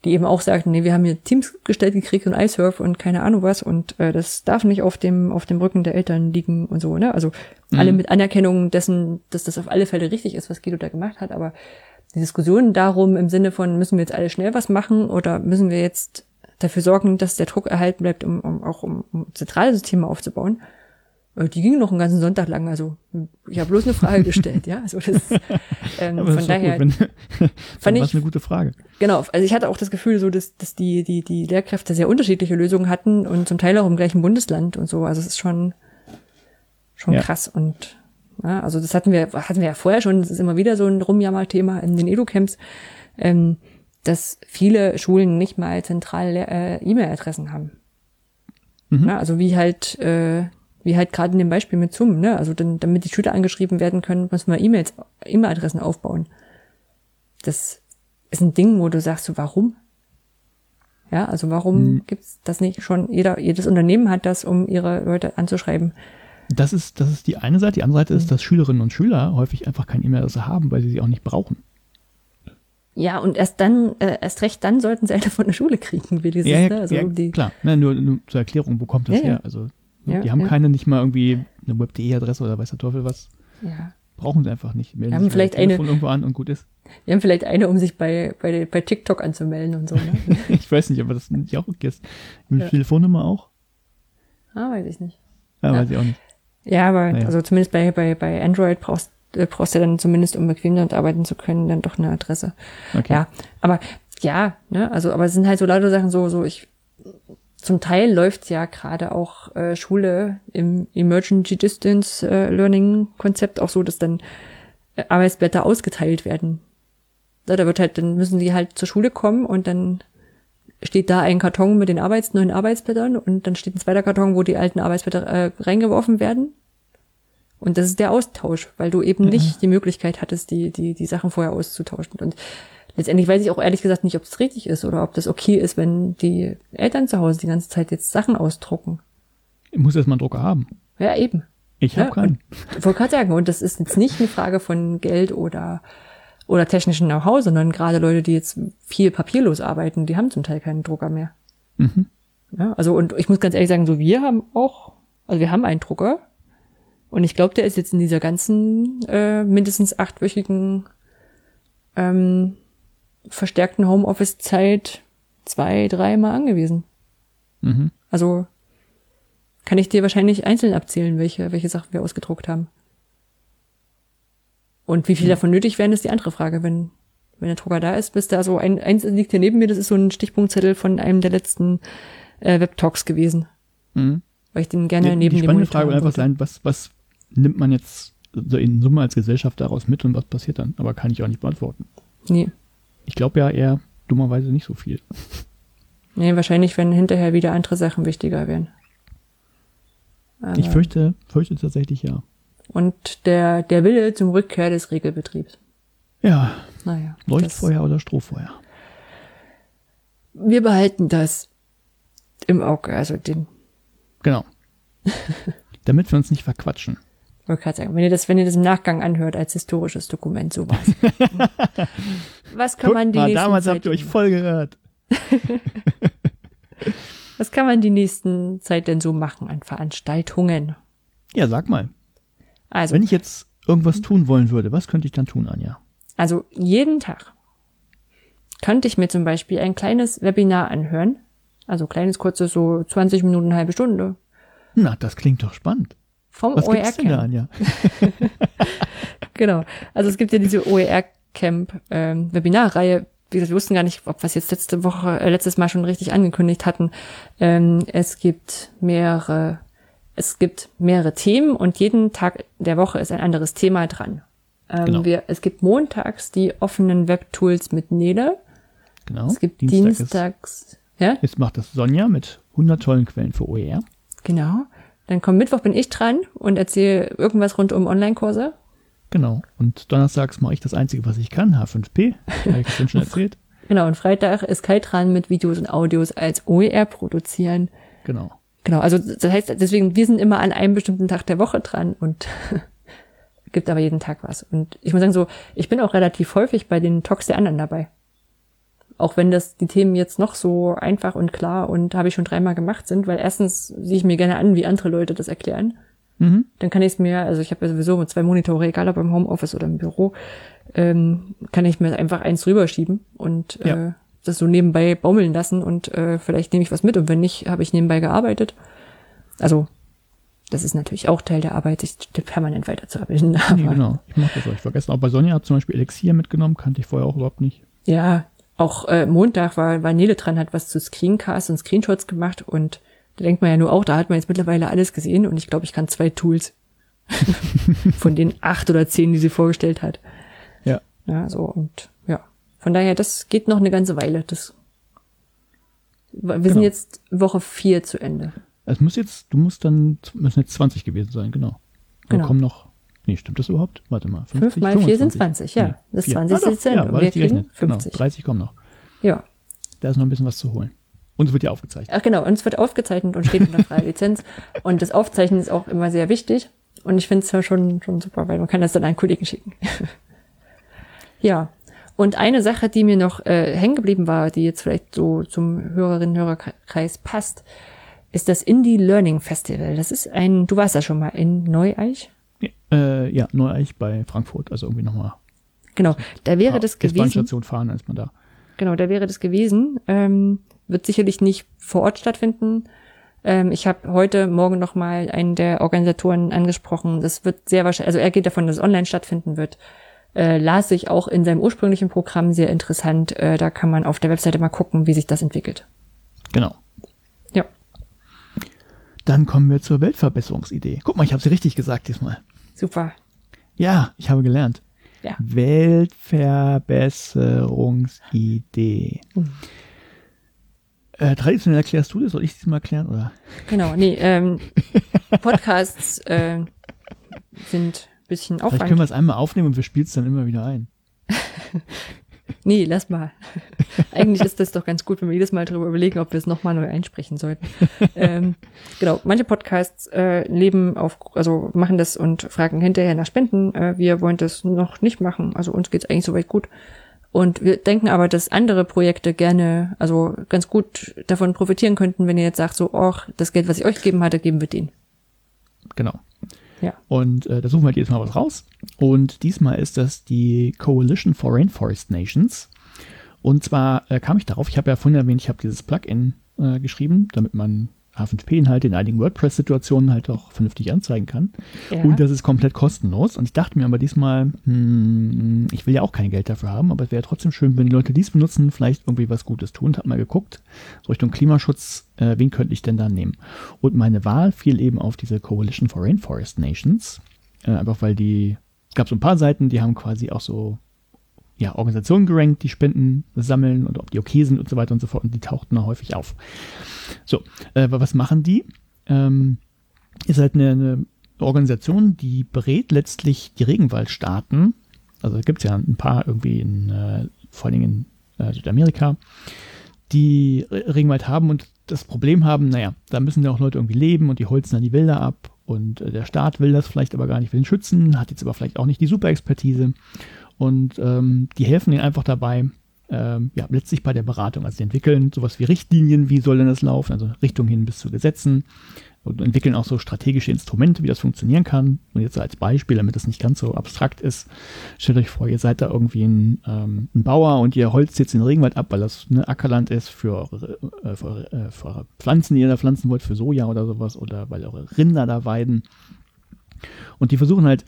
die eben auch sagten, nee, wir haben hier Teams gestellt gekriegt und iSurf und keine Ahnung was und äh, das darf nicht auf dem auf dem Rücken der Eltern liegen und so, ne? Also alle mit Anerkennung dessen, dass das auf alle Fälle richtig ist, was Guido da gemacht hat, aber die Diskussion darum im Sinne von, müssen wir jetzt alle schnell was machen oder müssen wir jetzt dafür sorgen, dass der Druck erhalten bleibt, um, um auch um, um zentrale Systeme aufzubauen, äh, die ging noch einen ganzen Sonntag lang. Also ich habe bloß eine Frage gestellt, ja. Also das, ähm,
Aber das
von
doch
daher,
gut, wenn,
fand ich
eine gute Frage.
genau. Also ich hatte auch das Gefühl, so dass, dass die die die Lehrkräfte sehr unterschiedliche Lösungen hatten und zum Teil auch im gleichen Bundesland und so. Also es ist schon schon
Ja.
krass und ja, also das hatten wir hatten wir ja vorher schon. Das ist immer wieder so ein Rumjammer-Thema in den Edu-Camps. Ähm, dass viele Schulen nicht mal zentrale äh, E-Mail-Adressen haben.
Mhm.
Ne? Also wie halt, äh, wie halt gerade in dem Beispiel mit Zoom, ne? Also dann, damit die Schüler angeschrieben werden können, müssen wir E-Mails, E-Mail-Adressen aufbauen. Das ist ein Ding, wo du sagst, so, warum? Ja, also warum
Mhm.
gibt's das nicht schon? Jeder, jedes Unternehmen hat das, um ihre Leute anzuschreiben.
Das ist, das ist die eine Seite. Die andere Seite
Mhm.
ist, dass Schülerinnen und Schüler häufig einfach kein E-Mail-Adresse haben, weil sie sie auch nicht brauchen.
Ja, und erst dann, äh, erst recht dann sollten sie eine von der Schule kriegen, wie dieses, ne? Also die,
klar. Ne, nur, nur zur Erklärung, wo kommt das
Ja, ja.
her? Also, ne,
Ja,
die haben
ja.
keine nicht mal irgendwie eine Web.de-Adresse oder weiß der Teufel was.
ja.
Brauchen sie einfach nicht. Melden
haben vielleicht eine-
irgendwo an und gut ist.
Wir haben vielleicht eine, um sich bei, bei, bei TikTok anzumelden und so, ne?
ich weiß nicht, aber das nicht auch okay ist. Mit
Ja.
Telefonnummer auch?
ah, weiß ich nicht.
Ja,
Ja.
weiß ich auch nicht.
Ja, aber
Naja.
also zumindest bei, bei, bei Android brauchst, äh, brauchst du dann zumindest, um bequem damit arbeiten zu können, dann doch eine Adresse.
Okay.
Ja, aber ja, ne, also, aber es sind halt so lauter Sachen so, so ich, zum Teil läuft ja gerade auch äh, Schule im Emergency Distance äh, Learning Konzept auch so, dass dann äh, Arbeitsblätter ausgeteilt werden. Da, da wird halt, dann müssen die halt zur Schule kommen und dann steht da ein Karton mit den Arbeits neuen Arbeitsblättern und dann steht ein zweiter Karton, wo die alten Arbeitsblätter äh, reingeworfen werden. Und das ist der Austausch, weil du eben ja. nicht die Möglichkeit hattest, die, die, die Sachen vorher auszutauschen. Und letztendlich weiß ich auch ehrlich gesagt nicht, ob es richtig ist oder ob das okay ist, wenn die Eltern zu Hause die ganze Zeit jetzt Sachen ausdrucken.
Ich muss erstmal einen Drucker haben.
Ja, eben.
Ich habe ja, keinen.
Ich wollte gerade sagen, und das ist jetzt nicht eine Frage von Geld oder, oder technischen Know-how, sondern gerade Leute, die jetzt viel papierlos arbeiten, die haben zum Teil keinen Drucker mehr. Mhm. Ja, also, und ich muss ganz ehrlich sagen, so wir haben auch, also wir haben einen Drucker. Und ich glaube, der ist jetzt in dieser ganzen äh, mindestens achtwöchigen ähm, verstärkten Homeoffice-Zeit zwei, dreimal angewiesen. Mhm. Also kann ich dir wahrscheinlich einzeln abzählen, welche, welche Sachen wir ausgedruckt haben. Und wie viel ja. davon nötig wären, ist die andere Frage. Wenn, wenn der Drucker da ist, bist du also ein, eins liegt hier neben mir, das ist so ein Stichpunktzettel von einem der letzten äh, Webtalks gewesen. Mhm. Weil ich den gerne
die,
neben
die dem Monitor Frage wird einfach sein, was, was nimmt man jetzt so in Summe als Gesellschaft daraus mit und was passiert dann? Aber kann ich auch nicht beantworten.
Nee.
Ich glaube ja eher dummerweise nicht so viel.
Nee, wahrscheinlich, wenn hinterher wieder andere Sachen wichtiger werden.
Ich fürchte, fürchte tatsächlich ja.
Und der, der Wille zum Rückkehr des Regelbetriebs.
Ja. Naja. Leuchtfeuer oder Strohfeuer?
Wir behalten das im Auge, also den.
Genau. Damit wir uns nicht verquatschen.
Gerade sagen, wenn ihr das, wenn ihr das im Nachgang anhört als historisches Dokument, so war's. Was kann
Guck
man die
mal,
nächsten
damals Zeit habt ihr euch voll gehört.
Was kann man die nächsten Zeit denn so machen an Veranstaltungen?
Ja, sag mal. Also. Wenn ich jetzt irgendwas tun wollen würde, was könnte ich dann tun, Anja?
Also jeden Tag könnte ich mir zum Beispiel ein kleines Webinar anhören. Also kleines, kurzes, so 20 Minuten, eine halbe Stunde.
Na, das klingt doch spannend.
Vom
was
OER Camp. Da, Anja? genau. Also es gibt ja diese OER Camp ähm, Webinarreihe. Wie gesagt, wir wussten gar nicht, ob wir es jetzt letzte Woche, äh, letztes Mal schon richtig angekündigt hatten. Ähm, es gibt mehrere, es gibt mehrere Themen und jeden Tag der Woche ist ein anderes Thema dran. Ähm, genau. wir, es gibt montags die offenen Webtools mit Nele.
Genau.
Es gibt Dienstag dienstags,
ist, ja? Jetzt macht das Sonja mit 100 tollen Quellen für OER.
Genau. Dann kommt Mittwoch bin ich dran und erzähle irgendwas rund um Online-Kurse.
Genau. Und donnerstags mache ich das Einzige, was ich kann, H5P. Habe ich schon erzählt.
Genau. Und Freitag ist Kai dran mit Videos und Audios als OER produzieren.
Genau.
Genau. Also das heißt, deswegen, wir sind immer an einem bestimmten Tag der Woche dran und gibt aber jeden Tag was. Und ich muss sagen, so, ich bin auch relativ häufig bei den Talks der anderen dabei. Auch wenn das die Themen jetzt noch so einfach und klar und habe ich schon dreimal gemacht sind, weil erstens sehe ich mir gerne an, wie andere Leute das erklären. Mhm. Dann kann ich es mir, also ich habe ja sowieso mit zwei Monitore, egal ob im Homeoffice oder im Büro, ähm, kann ich mir einfach eins rüberschieben und ja. äh, das so nebenbei baumeln lassen und äh, vielleicht nehme ich was mit und wenn nicht, habe ich nebenbei gearbeitet. Also das ist natürlich auch Teil der Arbeit, sich permanent weiterzuarbeiten.
Nee, genau, ich mache das euch vergessen. Auch bei Sonja hat zum Beispiel Elixier mitgenommen, kannte ich vorher auch überhaupt nicht.
Ja, auch äh, Montag war, war Nele dran, hat was zu Screencasts und Screenshots gemacht und da denkt man ja nur auch, da hat man jetzt mittlerweile alles gesehen und ich glaube, ich kann zwei Tools von den acht oder zehn, die sie vorgestellt hat.
Ja.
Ja, so und ja. Von daher, das geht noch eine ganze Weile. Das, wir genau. sind jetzt Woche vier zu Ende.
Es muss jetzt, du musst dann, müssen jetzt 20 gewesen sein, genau. Da genau. kommen noch, nee, stimmt das überhaupt? Warte mal.
50, Fünf mal 4 sind 20, ja. Nee, das 20 ah, ist
ja, wir kriegen 50. Genau, 30 kommen noch.
Ja.
Da ist noch ein bisschen was zu holen. Und es wird ja aufgezeichnet.
Ach genau, und es wird aufgezeichnet und steht unter freier Lizenz. Und das Aufzeichnen ist auch immer sehr wichtig. Und ich finde es ja schon, schon super, weil man kann das dann an Kollegen schicken. ja. Und eine Sache, die mir noch äh, hängen geblieben war, die jetzt vielleicht so zum Hörerinnen-Hörerkreis passt, ist das Indie Learning Festival. Das ist ein, du warst da schon mal in Neueich?
Ja, äh, ja Neueich bei Frankfurt, also irgendwie nochmal.
Genau, da wäre das gewesen.
Bahnstation fahren, ist man da.
Genau, da wäre das gewesen. Ähm, wird sicherlich nicht vor Ort stattfinden. Ähm, ich habe heute Morgen noch mal einen der Organisatoren angesprochen. Das wird sehr wahrscheinlich, also er geht davon, dass es online stattfinden wird. Äh, las sich auch in seinem ursprünglichen Programm sehr interessant. Äh, da kann man auf der Webseite mal gucken, wie sich das entwickelt.
Genau.
Ja.
dann kommen wir zur Weltverbesserungsidee. Guck mal, ich habe sie richtig gesagt diesmal.
Super.
Ja, ich habe gelernt.
Ja.
Weltverbesserungsidee.
Mhm.
Äh, traditionell erklärst du das, soll ich das mal erklären? Oder?
Genau, nee, ähm, Podcasts äh, sind ein bisschen
Vielleicht können
Aufwand.
wir es einmal aufnehmen und wir spielen es dann immer wieder ein.
Nee, lass mal. Eigentlich ist das doch ganz gut, wenn wir jedes Mal darüber überlegen, ob wir es nochmal neu einsprechen sollten. ähm, genau, manche Podcasts äh, leben auf, also machen das und fragen hinterher nach Spenden. Äh, wir wollen das noch nicht machen. Also uns geht's eigentlich soweit gut. Und wir denken aber, dass andere Projekte gerne, also ganz gut davon profitieren könnten, wenn ihr jetzt sagt, so, ach, das Geld, was ich euch gegeben hatte, geben wir denen.
Genau.
Ja.
Und äh, da suchen wir halt jedes Mal was raus. Und diesmal ist das die Coalition for Rainforest Nations. Und zwar äh, kam ich darauf, ich habe ja vorhin erwähnt, ich habe dieses Plugin äh, geschrieben, damit man H5P-Inhalte in einigen WordPress-Situationen halt auch vernünftig anzeigen kann.
Ja.
Und das ist komplett kostenlos. Und ich dachte mir aber diesmal, hm, ich will ja auch kein Geld dafür haben, aber es wäre trotzdem schön, wenn die Leute dies benutzen, vielleicht irgendwie was Gutes tun. Und habe mal geguckt, so Richtung Klimaschutz, äh, wen könnte ich denn da nehmen? Und meine Wahl fiel eben auf diese Coalition for Rainforest Nations. Äh, einfach weil die, es gab so ein paar Seiten, die haben quasi auch so ja, Organisationen gerankt, die Spenden sammeln und ob die okay sind und so weiter und so fort. Und die tauchten häufig auf. So, äh, was machen die? Ähm, ist halt eine, eine Organisation, die berät letztlich die Regenwaldstaaten. Also gibt es ja ein paar irgendwie in, äh, vor allen Dingen in äh, Südamerika, die Re- Regenwald haben und das Problem haben, naja, da müssen ja auch Leute irgendwie leben und die holzen dann die Wälder ab und äh, der Staat will das vielleicht aber gar nicht, will ihn schützen, hat jetzt aber vielleicht auch nicht die Superexpertise und ähm, die helfen ihnen einfach dabei, ähm, ja, letztlich bei der Beratung. Also die entwickeln sowas wie Richtlinien, wie soll denn das laufen, also Richtung hin bis zu Gesetzen und entwickeln auch so strategische Instrumente, wie das funktionieren kann. Und jetzt als Beispiel, damit das nicht ganz so abstrakt ist, stellt euch vor, ihr seid da irgendwie ein, ähm, ein Bauer und ihr holzt jetzt den Regenwald ab, weil das ne, Ackerland ist für eure, äh, für, eure, äh, für eure Pflanzen, die ihr da pflanzen wollt, für Soja oder sowas, oder weil eure Rinder da weiden. Und die versuchen halt,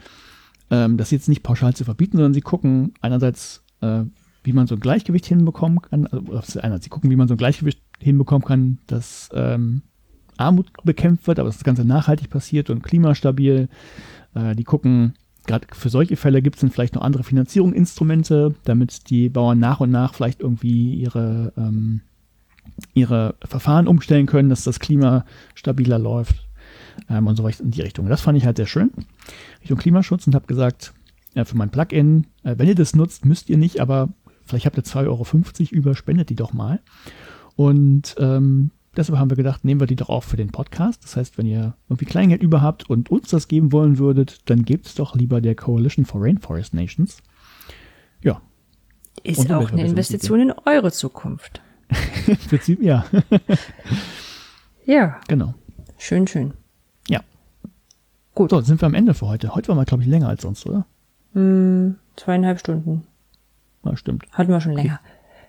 ähm, das jetzt nicht pauschal zu verbieten, sondern sie gucken einerseits, äh, wie man so ein Gleichgewicht hinbekommen kann, also einerseits, sie gucken, wie man so ein Gleichgewicht hinbekommen kann, dass ähm, Armut bekämpft wird, aber dass das Ganze nachhaltig passiert und klimastabil. Äh, die gucken, gerade für solche Fälle gibt es dann vielleicht noch andere Finanzierungsinstrumente, damit die Bauern nach und nach vielleicht irgendwie ihre, ähm, ihre Verfahren umstellen können, dass das Klima stabiler läuft ähm, und so weiter in die Richtung. Das fand ich halt sehr schön. Richtung Klimaschutz und habe gesagt, äh, für mein Plugin, äh, wenn ihr das nutzt, müsst ihr nicht, aber vielleicht habt ihr 2,50 Euro über, spendet die doch mal. Und ähm, deshalb haben wir gedacht, nehmen wir die doch auch für den Podcast. Das heißt, wenn ihr irgendwie Kleingeld über habt und uns das geben wollen würdet, dann gebt es doch lieber der Coalition for Rainforest Nations. Ja,
Ist
Und
auch eine. Investition in eure Zukunft.
im Prinzip ja,
Ja,
genau.
schön, schön. Gut.
So, sind wir am Ende für heute. Heute war mal, glaube ich, länger als sonst, oder?
Hm, zweieinhalb Stunden.
Ja, stimmt.
Hatten wir schon länger.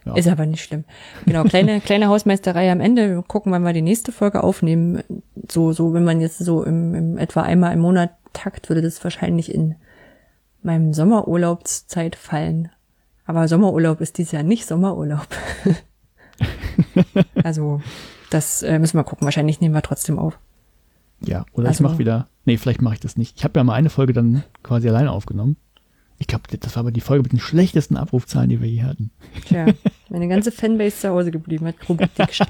Ja.
Ist aber nicht schlimm. Genau, kleine, kleine Hausmeisterei am Ende. Wir gucken, wann wir die nächste Folge aufnehmen. So, so, wenn man jetzt so im, im etwa einmal im Monat takt, würde das wahrscheinlich in meinem Sommerurlaubszeit fallen. Aber Sommerurlaub ist dieses Jahr nicht Sommerurlaub. also, das äh, müssen wir gucken. Wahrscheinlich nehmen wir trotzdem auf.
Ja, oder ich
Also-
mache wieder. Nee, vielleicht mache ich das nicht. Ich habe ja mal eine Folge dann quasi alleine aufgenommen. Ich glaube, das war aber die Folge mit den schlechtesten Abrufzahlen, die wir je hatten.
Tja, meine ganze Fanbase zu Hause geblieben hat.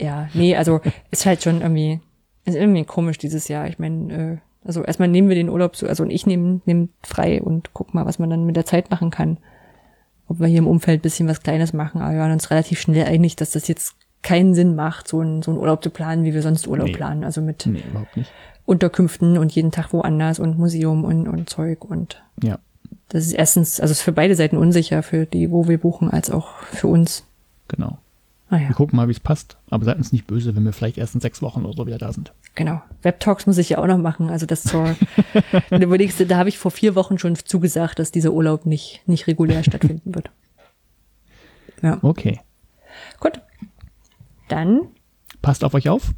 Ja, nee, also ist halt schon irgendwie, ist irgendwie komisch dieses Jahr. Ich meine, äh, also erstmal nehmen wir den Urlaub so, also und ich nehme nehm frei und guck mal, was man dann mit der Zeit machen kann. Ob wir hier im Umfeld bisschen was Kleines machen, aber wir waren uns relativ schnell einig, dass das jetzt keinen Sinn macht, so einen, so einen Urlaub zu planen, wie wir sonst Urlaub
Nee.
planen. Also mit
Nee, überhaupt nicht.
Unterkünften und jeden Tag woanders und Museum und, und Zeug und
Ja,
das ist erstens, also ist für beide Seiten unsicher, für die, wo wir buchen, als auch für uns.
genau.
Naja.
Wir gucken mal, wie es passt. Aber seid uns nicht böse, wenn wir vielleicht erst in sechs Wochen oder so wieder da sind.
Genau. Webtalks muss ich ja auch noch machen. Also das zur, überlegst, da habe ich vor vier Wochen schon zugesagt, dass dieser Urlaub nicht, nicht regulär stattfinden wird. Ja,
Okay.
gut. Dann,
Passt auf euch auf.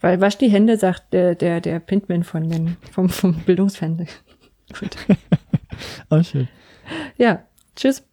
weil wasch die Hände, sagt der, der, der Pintman von den, vom, vom Bildungsfernsehen. gut.
Ah, schön.
Ja, tschüss.